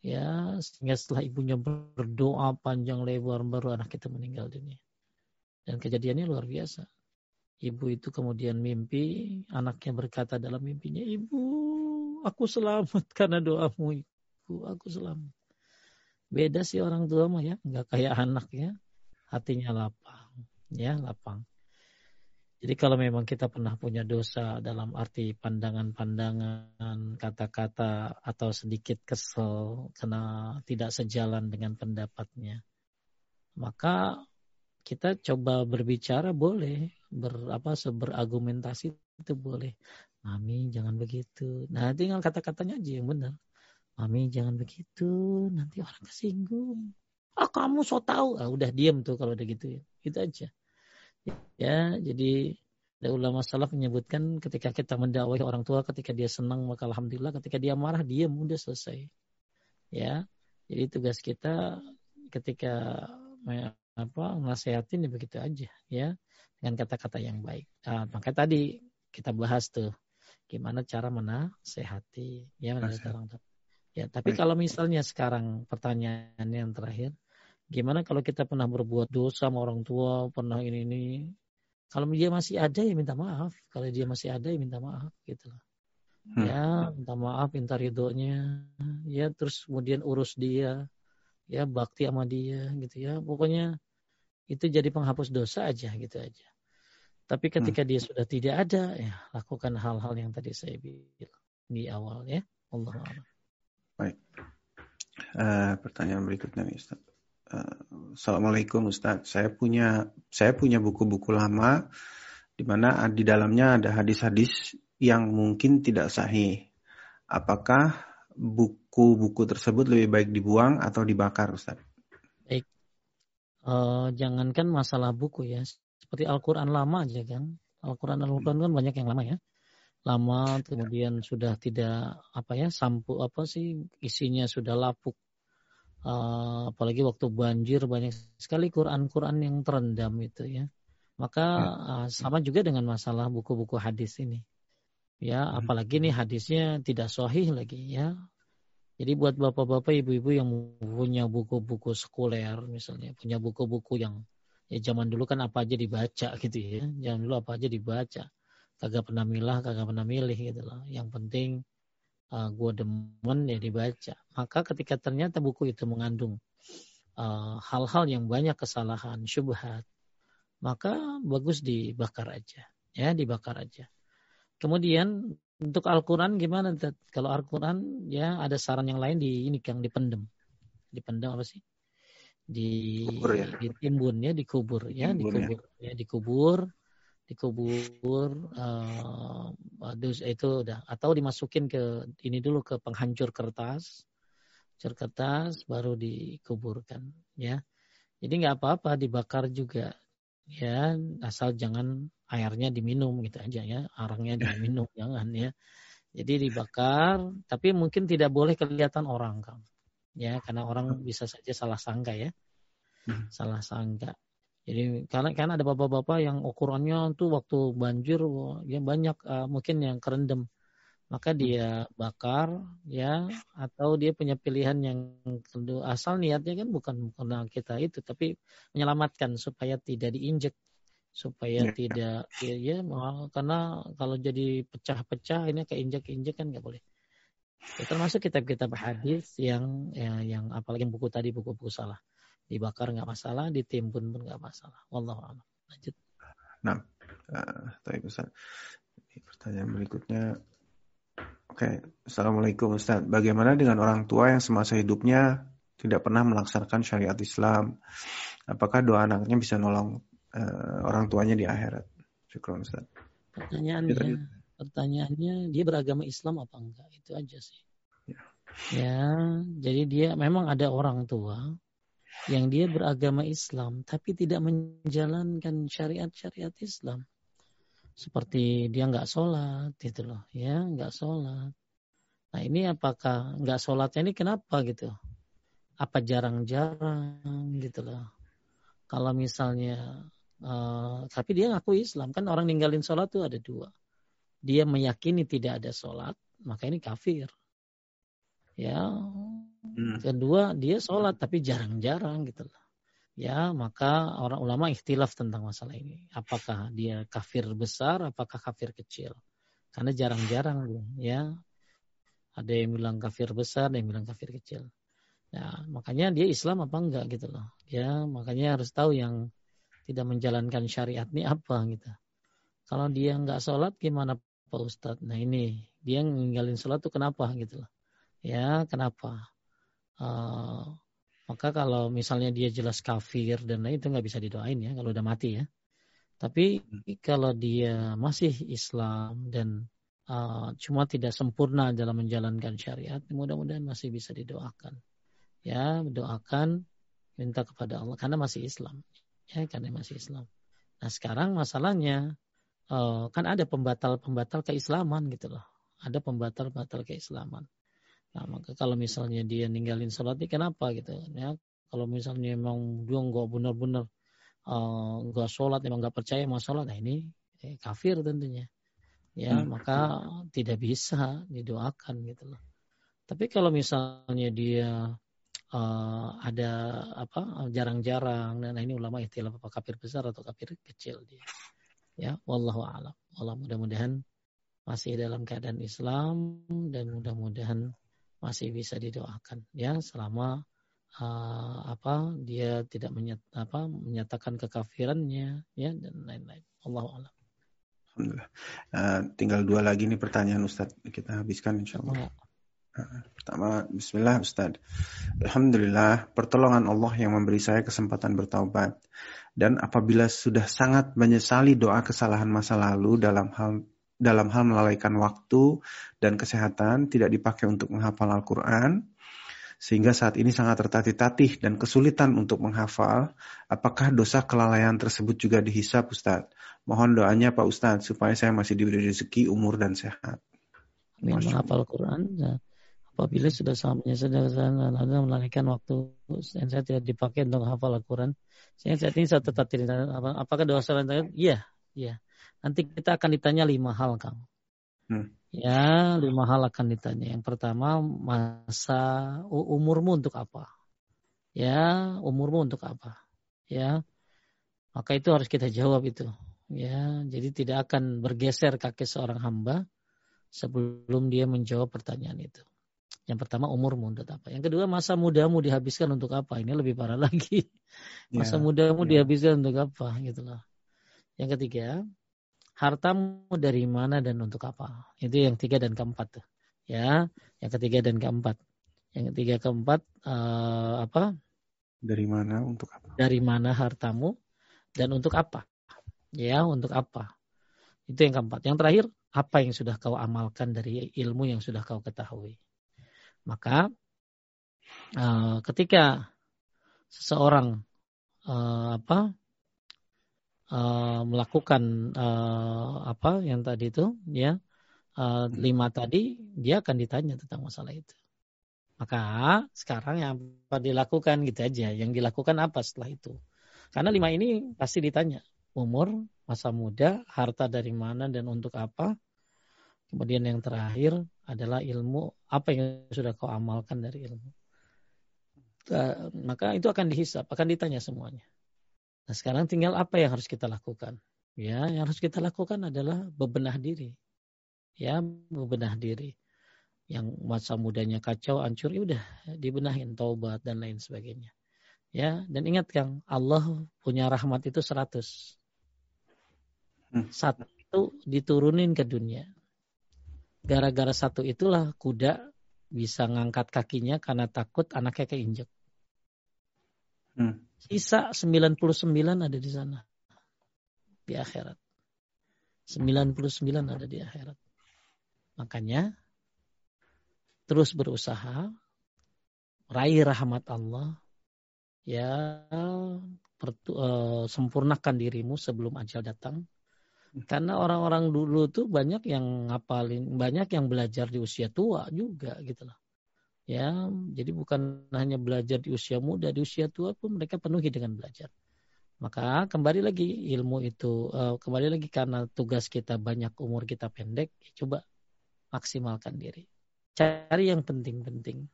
Ya, sehingga setelah ibunya berdoa panjang lebar baru anak kita meninggal dunia. Dan kejadiannya luar biasa. Ibu itu kemudian mimpi, anaknya berkata dalam mimpinya, "Ibu, aku selamat karena doamu, Ibu, aku selamat." Beda sih orang tua mah ya, nggak kayak anak ya. Hatinya lapang, ya, lapang. Jadi kalau memang kita pernah punya dosa dalam arti pandangan-pandangan, kata-kata atau sedikit kesel karena tidak sejalan dengan pendapatnya, maka kita coba berbicara boleh, ber apa berargumentasi itu boleh. Mami jangan begitu. Nah tinggal kata-katanya aja yang benar. Mami jangan begitu, nanti orang kesinggung. Ah kamu so tahu, ah, udah diam tuh kalau udah gitu ya. Itu aja. Ya, jadi ada ulama salaf menyebutkan ketika kita mendakwahi orang tua ketika dia senang maka alhamdulillah ketika dia marah dia mudah selesai. Ya. Jadi tugas kita ketika apa nasihatin ya begitu aja ya dengan kata-kata yang baik. Nah, maka tadi kita bahas tuh gimana cara menasehati ya menasehati orang tua. Ya, tapi kalau misalnya sekarang pertanyaan yang terakhir, Gimana kalau kita pernah berbuat dosa sama orang tua, pernah ini ini. Kalau dia masih ada ya minta maaf. Kalau dia masih ada ya minta maaf gitu loh. hmm. ya minta maaf minta ridhonya ya terus kemudian urus dia ya bakti sama dia gitu ya pokoknya itu jadi penghapus dosa aja gitu aja tapi ketika hmm. dia sudah tidak ada ya lakukan hal-hal yang tadi saya bilang di awal ya Allah baik uh, pertanyaan berikutnya nih Ustaz Assalamualaikum Ustaz saya punya saya punya buku-buku lama di mana di dalamnya ada hadis-hadis yang mungkin tidak sahih apakah buku-buku tersebut lebih baik dibuang atau dibakar, Ustaz? Baik. Uh, jangankan masalah buku ya, seperti Al-Quran lama aja kan. Al-Quran Al-Quran kan banyak yang lama ya. Lama kemudian sudah tidak apa ya sampu apa sih isinya sudah lapuk. Uh, apalagi waktu banjir banyak sekali Quran-Quran yang terendam itu ya. Maka uh, sama juga dengan masalah buku-buku hadis ini. Ya hmm. apalagi nih hadisnya tidak sahih lagi ya. Jadi buat bapak-bapak ibu-ibu yang punya buku-buku sekuler misalnya punya buku-buku yang ya zaman dulu kan apa aja dibaca gitu ya. Zaman dulu apa aja dibaca. Kagak pernah milah kagak pernah milih gitu loh. Yang penting uh, gue demen ya dibaca maka ketika ternyata buku itu mengandung uh, hal-hal uh, yang banyak kesalahan syubhat maka bagus dibakar aja ya dibakar aja Kemudian untuk Al-Quran gimana? Kalau Al-Quran ya ada saran yang lain di ini yang dipendem. Dipendem apa sih? Di kubur ya. ditimbun ya, dikubur ya, dikubur ya, ya dikubur, dikubur uh, itu udah atau dimasukin ke ini dulu ke penghancur kertas, hancur kertas baru dikuburkan ya. Jadi nggak apa-apa dibakar juga ya asal jangan airnya diminum gitu aja ya, arangnya diminum jangan ya. Jadi dibakar, tapi mungkin tidak boleh kelihatan orang kan. Ya, karena orang hmm. bisa saja salah sangka ya. Hmm. Salah sangka. Jadi karena karena ada bapak-bapak yang ukurannya tuh waktu banjir ya banyak uh, mungkin yang kerendam. Maka dia bakar ya atau dia punya pilihan yang asal niatnya kan bukan karena kita itu tapi menyelamatkan supaya tidak diinjek supaya ya. tidak ya, ya karena kalau jadi pecah-pecah ini keinjak-injak kan nggak boleh. Ya, termasuk kitab-kitab hadis yang ya, yang apalagi buku tadi buku-buku salah dibakar nggak masalah, ditimbun pun nggak masalah. Wallahu a'lam. Lanjut. Nah, uh, Ustaz. Pertanyaan berikutnya. Oke, okay. Assalamualaikum Ustaz. Bagaimana dengan orang tua yang semasa hidupnya tidak pernah melaksanakan syariat Islam? Apakah doa anaknya bisa nolong uh, orang tuanya di akhirat. Syukron Ustaz. Pertanyaannya, ya, pertanyaannya dia beragama Islam apa enggak? Itu aja sih. Ya. ya, jadi dia memang ada orang tua yang dia beragama Islam tapi tidak menjalankan syariat-syariat Islam. Seperti dia nggak sholat, gitu loh, ya nggak sholat. Nah ini apakah nggak sholatnya ini kenapa gitu? Apa jarang-jarang gitu loh? Kalau misalnya Uh, tapi dia ngaku Islam kan orang ninggalin sholat tuh ada dua. Dia meyakini tidak ada sholat, maka ini kafir. Ya, hmm. kedua dia sholat tapi jarang-jarang gitu loh. Ya, maka orang ulama ikhtilaf tentang masalah ini. Apakah dia kafir besar, apakah kafir kecil? Karena jarang-jarang ya. Ada yang bilang kafir besar, ada yang bilang kafir kecil. Ya, makanya dia Islam apa enggak gitu loh. Ya, makanya harus tahu yang tidak menjalankan syariat ini apa gitu. Kalau dia nggak sholat gimana Pak Ustadz? Nah ini dia ninggalin sholat tuh kenapa gitu loh. Ya kenapa? Uh, maka kalau misalnya dia jelas kafir dan lain itu nggak bisa didoain ya kalau udah mati ya. Tapi kalau dia masih Islam dan uh, cuma tidak sempurna dalam menjalankan syariat, mudah-mudahan masih bisa didoakan. Ya, doakan minta kepada Allah karena masih Islam ya karena masih Islam. Nah sekarang masalahnya uh, kan ada pembatal-pembatal keislaman gitu loh. Ada pembatal-pembatal keislaman. Nah maka kalau misalnya dia ninggalin sholat ini kenapa gitu ya? Kalau misalnya memang dia nggak benar-benar uh, nggak sholat, memang nggak percaya sama sholat, nah ini eh, kafir tentunya. Ya hmm. maka tidak bisa didoakan gitu loh. Tapi kalau misalnya dia uh, ada apa jarang-jarang dan ini ulama istilah apa kafir besar atau kafir kecil dia. Ya, wallahu a'lam. Allah mudah-mudahan masih dalam keadaan Islam dan mudah-mudahan masih bisa didoakan ya selama uh, apa dia tidak menyat, apa menyatakan kekafirannya ya dan lain-lain. Allah Allah. Alhamdulillah. Uh, tinggal dua lagi nih pertanyaan Ustadz kita habiskan insya Allah. Uh, pertama, Bismillah Ustadz. Alhamdulillah, pertolongan Allah yang memberi saya kesempatan bertaubat. Dan apabila sudah sangat menyesali doa kesalahan masa lalu dalam hal dalam hal melalaikan waktu dan kesehatan tidak dipakai untuk menghafal Al-Quran, sehingga saat ini sangat tertatih-tatih dan kesulitan untuk menghafal, apakah dosa kelalaian tersebut juga dihisap Ustaz? Mohon doanya Pak Ustaz supaya saya masih diberi rezeki, umur, dan sehat. Menghafal Quran, ya. apabila sudah sangat menyesal dan melalaikan waktu dan saya tidak dipakai untuk menghafal Al-Quran, sehingga saat ini saya tertatih. Apakah dosa lain? Iya, iya. Nanti kita akan ditanya lima hal, Kang. Hmm. Ya, lima hal akan ditanya. Yang pertama, masa umurmu untuk apa? Ya, umurmu untuk apa? Ya, maka itu harus kita jawab itu. Ya, jadi tidak akan bergeser kaki seorang hamba sebelum dia menjawab pertanyaan itu. Yang pertama umurmu untuk apa? Yang kedua masa mudamu dihabiskan untuk apa? Ini lebih parah lagi. Masa ya, mudamu ya. dihabiskan untuk apa? Gitulah. Yang ketiga, hartamu dari mana dan untuk apa. Itu yang tiga dan keempat tuh. Ya, yang ketiga dan keempat. Yang ketiga keempat uh, apa? Dari mana untuk apa? Dari mana hartamu dan untuk apa? Ya, untuk apa? Itu yang keempat. Yang terakhir, apa yang sudah kau amalkan dari ilmu yang sudah kau ketahui? Maka uh, ketika seseorang uh, apa uh, melakukan uh, apa yang tadi itu ya uh, lima tadi dia akan ditanya tentang masalah itu. Maka sekarang yang apa dilakukan gitu aja. Yang dilakukan apa setelah itu? Karena lima ini pasti ditanya. Umur masa muda harta dari mana dan untuk apa? Kemudian yang terakhir adalah ilmu. Apa yang sudah kau amalkan dari ilmu? Maka itu akan dihisap akan ditanya semuanya Nah sekarang tinggal apa yang harus kita lakukan? Ya, yang harus kita lakukan adalah bebenah diri. Ya, bebenah diri. Yang masa mudanya kacau, hancur, ya udah dibenahin taubat dan lain sebagainya. Ya, dan ingat Kang, Allah punya rahmat itu seratus. Hmm. Satu diturunin ke dunia. Gara-gara satu itulah kuda bisa ngangkat kakinya karena takut anaknya keinjek. Hmm. Sisa 99 ada di sana. Di akhirat. 99 ada di akhirat. Makanya terus berusaha raih rahmat Allah ya pertu, uh, sempurnakan dirimu sebelum ajal datang karena orang-orang dulu tuh banyak yang ngapalin banyak yang belajar di usia tua juga gitu loh Ya, jadi bukan hanya belajar di usia muda, di usia tua pun mereka penuhi dengan belajar. Maka kembali lagi ilmu itu uh, kembali lagi karena tugas kita banyak, umur kita pendek, ya coba maksimalkan diri. Cari yang penting-penting.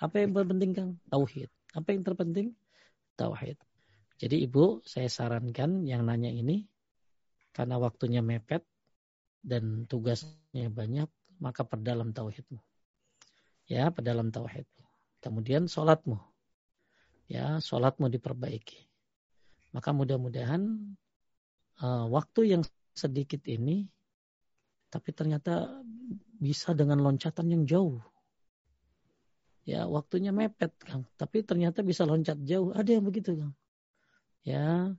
Apa yang terpenting Kang? Tauhid. Apa yang terpenting? Tauhid. Jadi Ibu, saya sarankan yang nanya ini karena waktunya mepet dan tugasnya banyak, maka perdalam tauhidmu ya dalam tauhid. Kemudian sholatmu, ya sholatmu diperbaiki. Maka mudah-mudahan uh, waktu yang sedikit ini, tapi ternyata bisa dengan loncatan yang jauh. Ya waktunya mepet kang, tapi ternyata bisa loncat jauh. Ada yang begitu kang. Ya,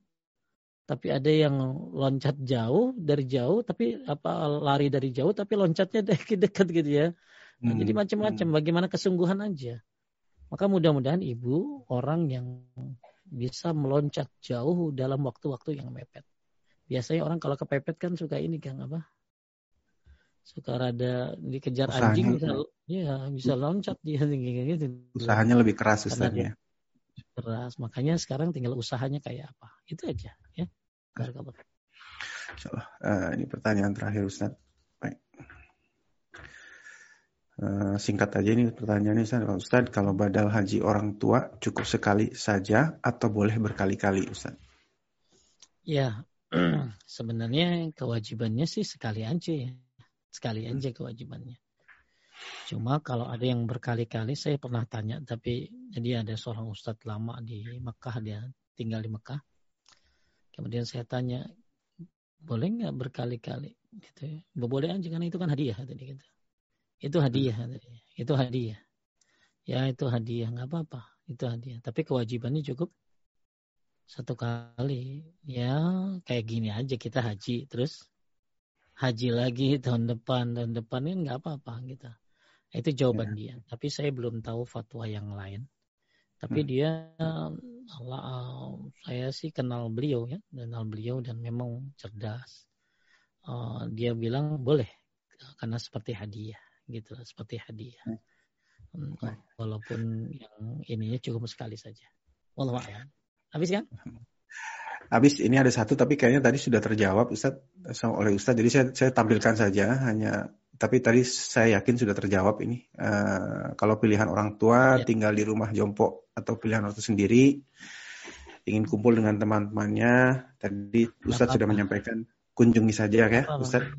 tapi ada yang loncat jauh dari jauh, tapi apa lari dari jauh, tapi loncatnya dekat gitu ya. Nah, hmm. Jadi macam-macam, hmm. bagaimana kesungguhan aja. Maka mudah-mudahan ibu orang yang bisa meloncat jauh dalam waktu-waktu yang mepet. Biasanya orang kalau kepepet kan suka ini kan apa? Suka rada dikejar Usahanya, anjing bisa ya bisa loncat dia tinggi gitu. Usahanya lebih keras usahanya. Keras. Makanya sekarang tinggal usahanya kayak apa. Itu aja ya. Barakallah. Uh, ini pertanyaan terakhir Ustaz. Uh, singkat aja ini pertanyaannya Ustaz. Ustaz, kalau badal haji orang tua cukup sekali saja atau boleh berkali-kali Ustaz? Ya, sebenarnya kewajibannya sih sekali aja ya. sekali aja kewajibannya. Cuma kalau ada yang berkali-kali saya pernah tanya tapi jadi ada seorang ustadz lama di Mekah dia tinggal di Mekah. Kemudian saya tanya boleh nggak berkali-kali gitu ya. Boleh aja karena itu kan hadiah tadi gitu. Itu hadiah tadi. Itu hadiah. Ya itu hadiah nggak apa-apa. Itu hadiah. Tapi kewajibannya cukup satu kali. Ya kayak gini aja kita haji terus haji lagi tahun depan tahun depan ini nggak apa-apa gitu. Itu jawaban ya. dia. Tapi saya belum tahu fatwa yang lain. Tapi hmm. dia Allah, saya sih kenal beliau ya, kenal beliau dan memang cerdas. Uh, dia bilang boleh karena seperti hadiah gitu, seperti hadiah. Hmm. Hmm, walaupun yang ininya cukup sekali saja. Wallahualam. Habis kan? Habis ini ada satu tapi kayaknya tadi sudah terjawab Ustaz oleh Ustaz. Jadi saya, saya tampilkan saja hanya tapi tadi saya yakin sudah terjawab ini. Uh, kalau pilihan orang tua ya. tinggal di rumah jompo atau pilihan waktu sendiri ingin kumpul dengan teman-temannya, tadi Ustaz sudah menyampaikan kunjungi saja ya, Ustaz.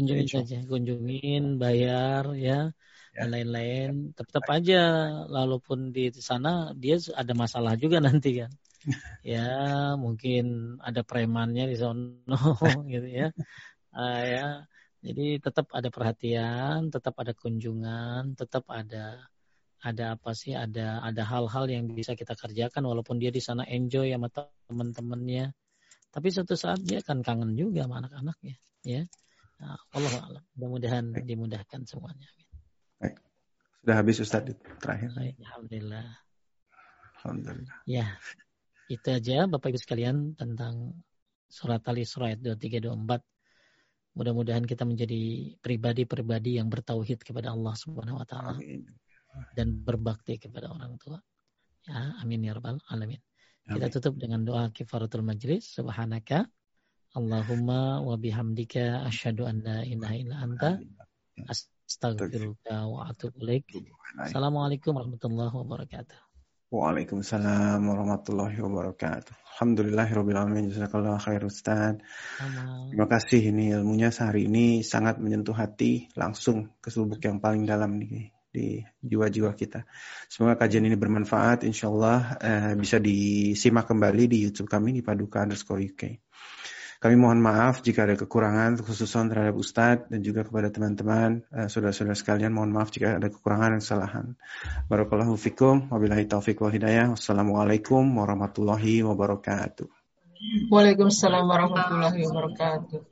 Kunjungin ya, saja, kunjungin, bayar ya, ya. dan lain-lain. Tetap aja, walaupun di sana dia ada masalah juga nanti kan. ya mungkin ada premannya di sana gitu ya. Uh, ya jadi tetap ada perhatian, tetap ada kunjungan, tetap ada ada apa sih? Ada ada hal-hal yang bisa kita kerjakan walaupun dia di sana enjoy sama teman-temannya. Tapi suatu saat dia akan kangen juga sama anak-anaknya, ya. Nah, Allah Allah. Mudah-mudahan dimudahkan semuanya. Baik. Sudah habis Ustaz terakhir. Baik, Alhamdulillah. Alhamdulillah. Ya. Itu aja Bapak Ibu sekalian tentang surat Al-Isra ayat 23 24 Mudah-mudahan kita menjadi pribadi-pribadi yang bertauhid kepada Allah Subhanahu wa taala dan berbakti kepada orang tua. Ya, amin ya rabbal alamin. Amin. Kita tutup dengan doa kifaratul majlis. Subhanaka Allahumma wa bihamdika asyhadu an la ilaha illa anta astaghfiruka wa atubu ilaik. Assalamualaikum warahmatullahi wabarakatuh. Waalaikumsalam warahmatullahi wabarakatuh. Alhamdulillahirrahmanirrahim. Jazakallah khair Ustaz. Terima kasih ini ilmunya sehari ini sangat menyentuh hati langsung ke subuk yang paling dalam di, di jiwa-jiwa kita. Semoga kajian ini bermanfaat. Insya Allah eh, bisa disimak kembali di YouTube kami di Paduka underscore UK. Kami mohon maaf jika ada kekurangan khususan terhadap Ustadz dan juga kepada teman-teman, uh, saudara-saudara sekalian mohon maaf jika ada kekurangan dan kesalahan. Barakallahu fikum, wabillahi taufiq wal hidayah. Wassalamualaikum warahmatullahi wabarakatuh. Waalaikumsalam warahmatullahi wabarakatuh.